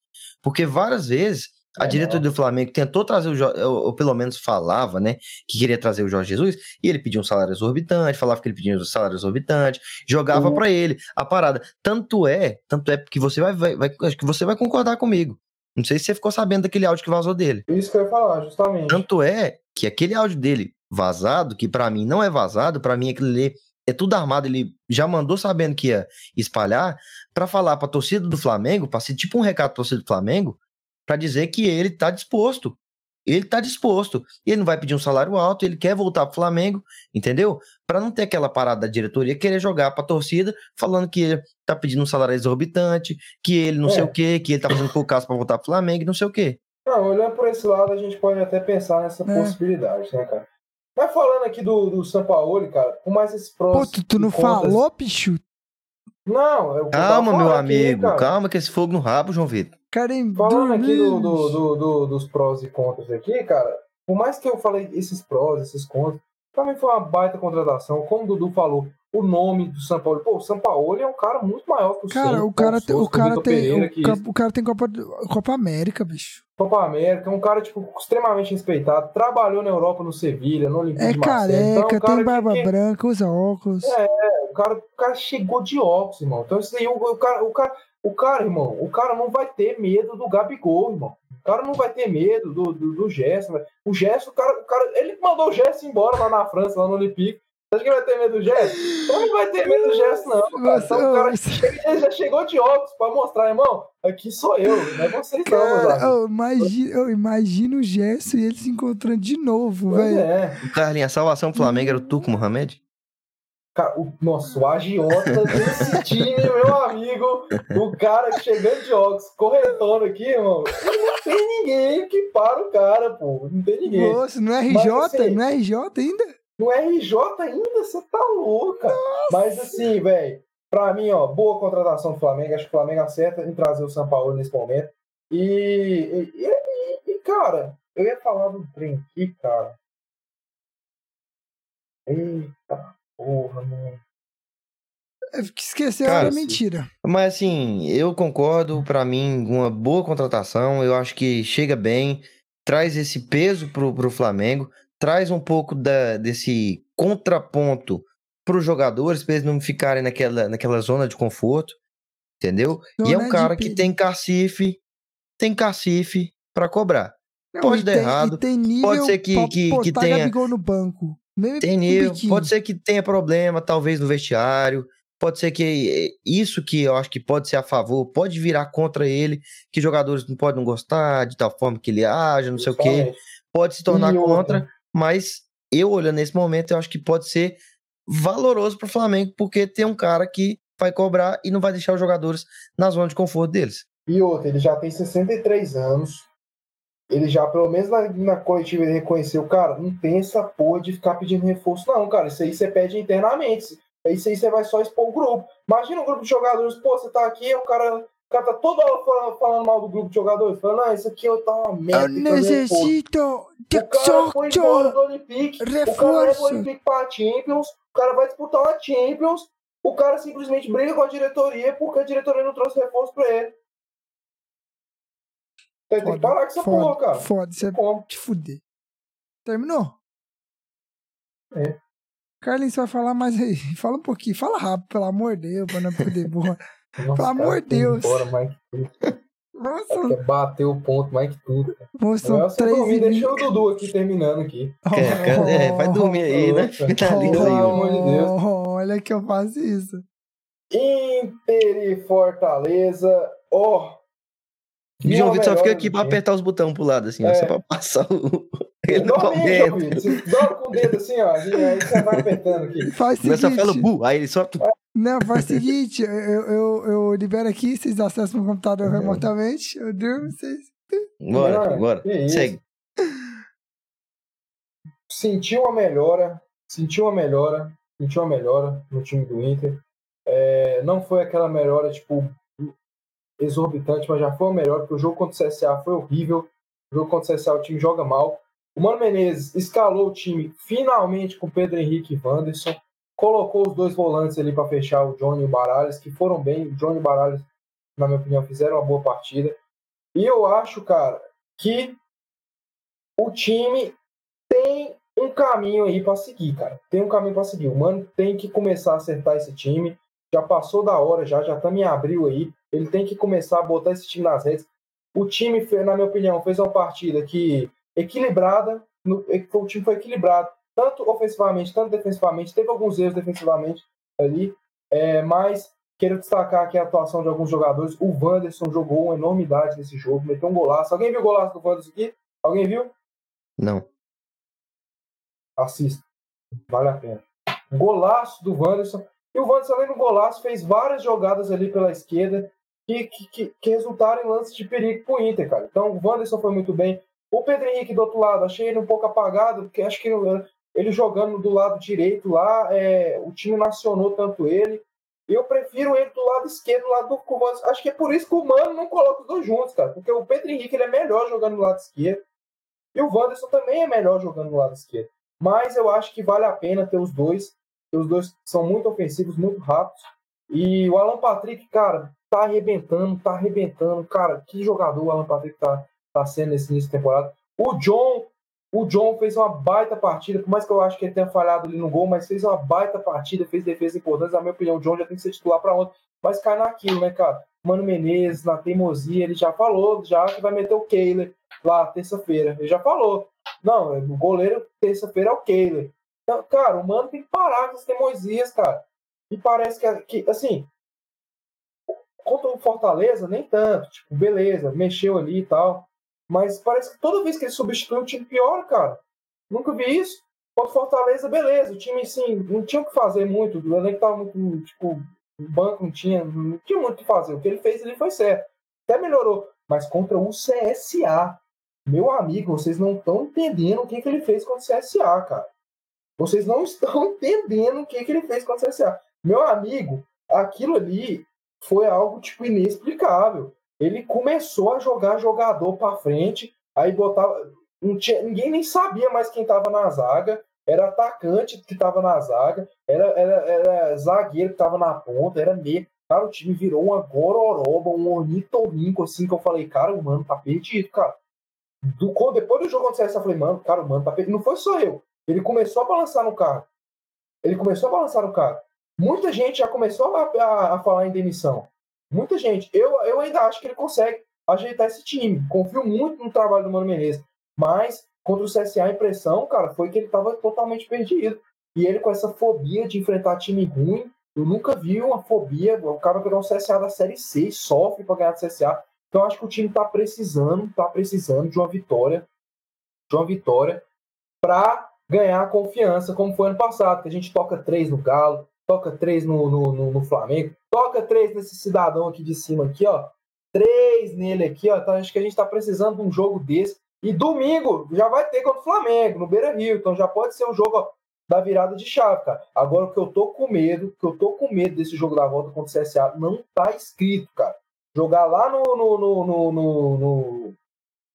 Porque várias vezes a É, diretoria do Flamengo tentou trazer o Jorge, ou, ou pelo menos falava, né, que queria trazer o Jorge Jesus, e ele pedia um salário exorbitante, falava que ele pedia um salário exorbitante, jogava Uhum. pra ele a parada. Tanto é, tanto é que você vai, vai, vai- acho que você vai concordar comigo. Não sei se você ficou sabendo daquele áudio que vazou dele. Isso que eu ia falar, justamente. Tanto é que aquele áudio dele vazado, que pra mim não é vazado, pra mim aquilo ali é tudo armado, ele já mandou sabendo que ia espalhar pra falar pra torcida do Flamengo, pra ser tipo um recado pra torcida do Flamengo, pra dizer que ele tá disposto. Ele tá disposto. Ele não vai pedir um salário alto, ele quer voltar pro Flamengo, entendeu? Pra não ter aquela parada da diretoria querer jogar pra torcida falando que ele tá pedindo um salário exorbitante, que ele não É. sei o quê, que ele tá fazendo pouco caso pra voltar pro Flamengo, não sei o quê. Não, olhando por esse lado, a gente pode até pensar nessa É. possibilidade, né, cara? Mas falando aqui do, do Sampaoli, cara, por mais esses prós. Pô, tu, tu não contras- falou, bicho? Não, eu Calma, meu aqui, amigo, cara. calma que esse fogo no rabo, João Vitor. Querem Falando aqui do, do- do- dos prós e contras aqui, cara, por mais que eu falei esses prós, esses contras, pra mim foi uma baita contratação. Como o Dudu falou, o nome do São Paulo. Pô, o São Paulo é um cara muito maior que o Cara, Ceni, o cara, tem, o cara tem, Pereira, o, ca- o cara tem Copa, Copa América, bicho. Copa América, é um cara tipo extremamente respeitado, trabalhou na Europa no Sevilha, no Olympique É. Então, careca, um cara tem barba que- branca, usa óculos. É, o cara, o cara chegou de óculos, irmão. Então isso aí, o, o cara, o cara, o cara, irmão, o cara não vai ter medo do Gabigol, irmão. O cara não vai ter medo do, do, do. O Gerson, o cara, o cara, ele mandou o Gerson embora lá na França, lá no Olympique. Você acha que vai ter medo do Gerson? Então não vai ter medo do Gerson, não. Cara. Você- Então, o cara você- ele já chegou de óculos pra mostrar, irmão. Aqui sou eu, não é vocês não, Cara, amigos. eu imagino, eu imagino o Gerson e ele se encontrando de novo, velho. é. Carlinhos, a salvação do Flamengo era o Tuco Mohamed? Cara, o, nossa, o agiota desse time, meu amigo, o cara que chegando de óculos, corretando aqui, irmão, não tem ninguém que para o cara, pô. Não tem ninguém. Nossa, no RJ, Mas, assim, no RJ ainda? No RJ ainda, você tá louca. Mas assim, velho, pra mim, ó, boa contratação do Flamengo. Acho que o Flamengo acerta em trazer o São Paulo nesse momento. E, e, e- e, cara, eu ia falar do trem aqui, cara. Eita porra, mano. É, Esqueceu, Cara, era mentira. Mas assim, eu concordo, pra mim, uma boa contratação. Eu acho que chega bem, traz esse peso pro, pro Flamengo, traz um pouco da, desse contraponto pros jogadores, pra eles não ficarem naquela, naquela zona de conforto, entendeu? e é um de cara que perigo. tem cacife, tem cacife pra cobrar. Não, pode dar tem- errado, tem nível pode ser que- que- que tenha- no banco. Tem nível, biquinho. pode ser que tenha problema, talvez no vestiário, pode ser que eh, isso que eu acho que pode ser a favor, pode virar contra ele, que jogadores não podem não gostar de tal forma que ele age, não sei o quê, pode se tornar E outra, contra, mas eu olhando nesse momento, eu acho que pode ser valoroso pro Flamengo, porque tem um cara que vai cobrar e não vai deixar os jogadores na zona de conforto deles. E outra, ele já tem 63 anos. Ele já, pelo menos na, na coletiva, ele reconheceu, cara, não tem essa porra de ficar pedindo reforço, não, cara. Isso aí você pede internamente. Isso aí você vai só expor o grupo. Imagina um grupo de jogadores, pô, você tá aqui, o cara, o cara tá toda hora falando, falando mal do grupo de jogadores, falando, ah, isso aqui tá uma merda. Eu tem que fazer reforço." necessito de O cara foi embora do Olympique. O cara leva Reforço. o Olympique pra Champions. O cara vai disputar uma Champions. O cara simplesmente briga com a diretoria porque a diretoria não trouxe reforço pra ele. Tem que parar com essa foda, porra, cara. Foda, você é Como? te fuder. Terminou? É. Carlinhos, você vai falar mais aí. Fala um pouquinho. Fala rápido, pelo amor de Deus, pra não poder boa. Nossa, Pelo amor de Deus. Embora, mais tudo. Nossa, bater o ponto mais que tudo. moço, três dormir, e deixa o Dudu aqui terminando aqui. É, cara, é, vai dormir aí, né? Finaliza aí. ó. amor de Deus. Oh, Olha que eu faço isso. Inter e Fortaleza. Ó. O João Vitor só fica aqui pra apertar os botões pro lado, assim, ó, É. só pra passar o. Ele não comenta. João Vitor. Você com o dedo assim, ó. e Aí você vai apertando aqui. Faz o Começa a falar seguinte. bu, aí ele só. Não, faz o seguinte. Eu, eu, eu libero aqui, vocês acessam meu computador Uhum. remotamente. Eu durmo, vocês. Bora, bora. que isso. Segue. sentiu uma melhora, sentiu uma melhora, sentiu uma melhora no time do Inter. É, não foi aquela melhora, tipo, exorbitante, mas já foi uma melhora, porque o jogo contra o CSA foi horrível. O jogo contra o CSA o time joga mal. O Mano Menezes escalou o time finalmente com Pedro Henrique e Wanderson. Colocou os dois volantes ali para fechar o Johnny e o Baralhas, que foram bem. O Johnny e o Baralhas, na minha opinião, fizeram uma boa partida. E eu acho, cara, que o time tem um caminho aí para seguir, cara. Tem um caminho para seguir. O Mano tem que começar a acertar esse time. Já passou da hora, já já estamos em abril aí. Ele tem que começar a botar esse time nas redes. O time, na minha opinião, fez uma partida que equilibrada. No, e- o time foi equilibrado, tanto ofensivamente, tanto defensivamente. Teve alguns erros defensivamente ali, é, mas quero destacar aqui a atuação de alguns jogadores. O Wanderson jogou uma enormidade nesse jogo, meteu um golaço. Alguém viu o golaço do Wanderson aqui? Alguém viu? Não. assista. Vale a pena. Golaço do Wanderson. E o Wanderson, além do golaço, fez várias jogadas ali pela esquerda que, que, que, resultaram em lances de perigo pro Inter, cara. Então o Wanderson foi muito bem. O Pedro Henrique do outro lado, achei ele um pouco apagado, porque acho que ele jogando do lado direito lá, é, o time não acionou tanto ele. Eu prefiro ele do lado esquerdo, do lado do Wanderson. Acho que é por isso que o Mano não coloca os dois juntos, cara. Porque o Pedro Henrique ele é melhor jogando do lado esquerdo. E o Wanderson também é melhor jogando do lado esquerdo. Mas eu acho que vale a pena ter os dois. Os dois são muito ofensivos, muito rápidos. E o Alan Patrick, cara, tá arrebentando, tá arrebentando. Cara, que jogador o Alan Patrick tá, tá sendo nesse início de temporada. O John, o John fez uma baita partida, por mais que eu acho que ele tenha falhado ali no gol, mas fez uma baita partida, fez defesa importante. Na minha opinião, o John já tem que ser titular para ontem. Mas cai naquilo, né, cara? Mano Menezes, na teimosia, ele já falou já que vai meter o Kehler lá terça-feira. Ele já falou. Não, o goleiro terça-feira é o Kehler. Então, cara, o mano tem que parar com as teimosias, cara. E parece que, que, assim, contra o Fortaleza, nem tanto. Tipo, beleza, mexeu ali e tal. Mas parece que toda vez que ele substitui, o time piora, cara. Nunca vi isso. Contra Fortaleza, beleza. O time, assim, não tinha o que fazer muito. O elenco tava muito, tipo, o banco não tinha, não tinha muito o que fazer. O que ele fez ali foi certo. Até melhorou. Mas contra o CSA, meu amigo, vocês não estão entendendo o que, que ele fez contra o CSA, cara. Vocês não estão entendendo o que, que ele fez contra o CSA. Meu amigo, aquilo ali foi algo, tipo, inexplicável. Ele começou a jogar jogador para frente, aí botava. Tinha, ninguém nem sabia mais quem estava na zaga. Era atacante que estava na zaga, era, era, era zagueiro que estava na ponta, era meio. Cara, o time virou uma gororoba, um ornitorrinco, assim, que eu falei, cara, o mano tá perdido, cara. Do, depois do jogo aconteceu eu falei, mano, cara, o mano tá perdido. Não foi só eu. Ele começou a balançar no carro. Ele começou a balançar no carro. Muita gente já começou a, a, a falar em demissão. Muita gente. Eu, eu ainda acho que ele consegue ajeitar esse time. Confio muito no trabalho do Mano Menezes. Mas contra o CSA, a impressão, cara, foi que ele estava totalmente perdido. E ele com essa fobia de enfrentar time ruim, eu nunca vi uma fobia. O cara pegar um CSA da Série C e sofre para ganhar do CSA. Então acho que o time está precisando, tá precisando de uma vitória, de uma vitória para ganhar confiança, como foi ano passado, que a gente toca três no Galo, toca três no, no, no, Flamengo, toca três nesse cidadão aqui de cima aqui, ó. Três nele aqui, ó. Então acho que a gente tá precisando de um jogo desse. E domingo já vai ter contra o Flamengo, no Beira Rio. Então já pode ser um jogo ó, da virada de chave, cara. Agora o que eu tô com medo, que eu tô com medo desse jogo da volta contra o CSA, não tá escrito, cara. Jogar lá no, no, no, no, no, no,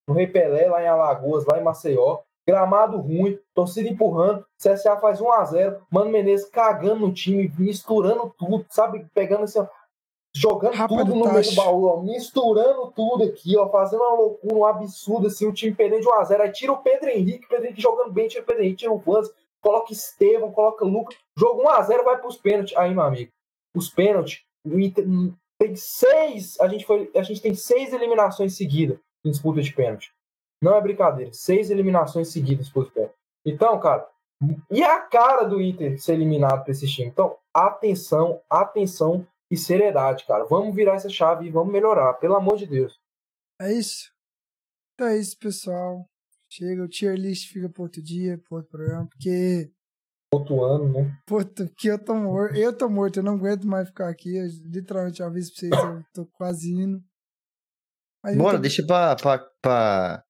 no Rei Pelé, lá em Alagoas, lá em Maceió, gramado ruim, torcida empurrando, CSA faz 1 a 0 Mano Menezes cagando no time, misturando tudo, sabe? Pegando assim, ó, jogando Rapa tudo no meio do baú, ó, misturando tudo aqui, ó, fazendo uma loucura, um absurdo, assim, o time perdendo de 1 a 0 aí tira o Pedro Henrique, Pedro Henrique jogando bem, tira o Pedro Henrique, tira o Vans, coloca Estevam, coloca Lucas, jogo 1 a 0 vai pros pênaltis, aí, meu amigo, os pênaltis, tem seis, a gente, foi, a gente tem seis eliminações seguidas em disputa de pênalti. Não é brincadeira. Seis eliminações seguidas por pé. Então, cara, e a cara do Inter ser eliminado para esse time? Então, atenção, atenção e seriedade, cara. Vamos virar essa chave e vamos melhorar, pelo amor de Deus. É isso. Então é isso, pessoal. Chega, o tier list fica para outro dia, para outro programa, porque. Outro ano, né? Puta, que eu tô morto. Eu tô morto, eu não aguento mais ficar aqui. Eu, literalmente, aviso pra vocês, eu tô quase indo. Mas Bora, tô... deixa pra, pra, pra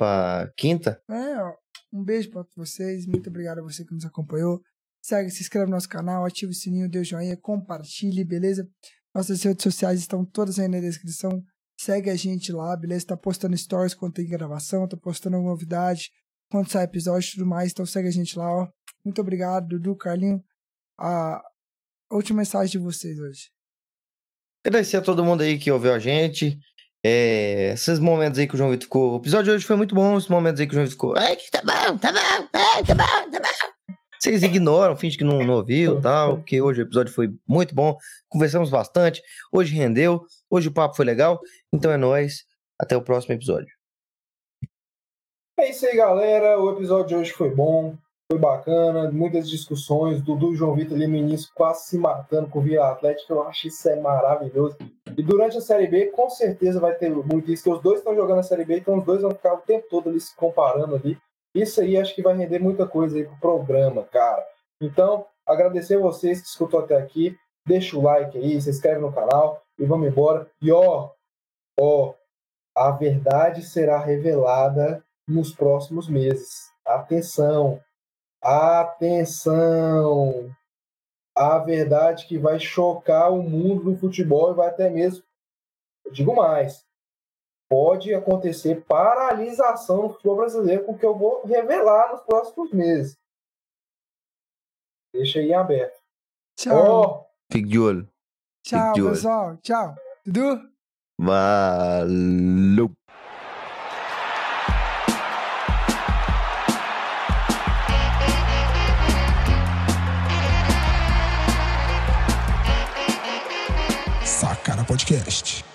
pra quinta. É, ó. Um beijo pra vocês. Muito obrigado a você que nos acompanhou. Segue, se inscreve no nosso canal, ativa o sininho, dê o joinha, compartilhe, beleza? Nossas redes sociais estão todas aí na descrição. Segue a gente lá, beleza? Tá postando stories quando tem gravação, tá postando alguma novidade, quando sai episódio e tudo mais. Então segue a gente lá, ó. Muito obrigado, Dudu, Carlinho. A última mensagem de vocês hoje. Agradecer a todo mundo aí que ouviu a gente. É, esses momentos aí que o João Vitor ficou. O episódio de hoje foi muito bom, esses momentos aí que o João Vitor ficou. Ai, tá bom, tá bom, tá bom, tá bom. Vocês ignoram, fingem que não, não ouviu tal, porque hoje o episódio foi muito bom. Conversamos bastante. Hoje rendeu. Hoje o papo foi legal. Então é nóis. Até o próximo episódio. É isso aí, galera. O episódio de hoje foi bom. Foi bacana, muitas discussões. Dudu e João Vitor ali no início quase se matando com o Vila Atlético. Eu acho isso é maravilhoso. E durante a Série B, com certeza vai ter muito isso, que os dois estão jogando a Série B, então os dois vão ficar o tempo todo ali se comparando ali. Isso aí acho que vai render muita coisa aí pro programa, cara. Então, agradecer a vocês que escutou até aqui. Deixa o like aí, se inscreve no canal e vamos embora. E ó, ó, a verdade será revelada nos próximos meses. Atenção! Atenção! A verdade que vai chocar o mundo do futebol e vai até mesmo, eu digo mais, pode acontecer paralisação no futebol brasileiro com o que eu vou revelar nos próximos meses. Deixa aí em aberto. Tchau. Oh. Fique de olho. Tchau, pessoal. Tchau. Dudu? Valeu. Podcast.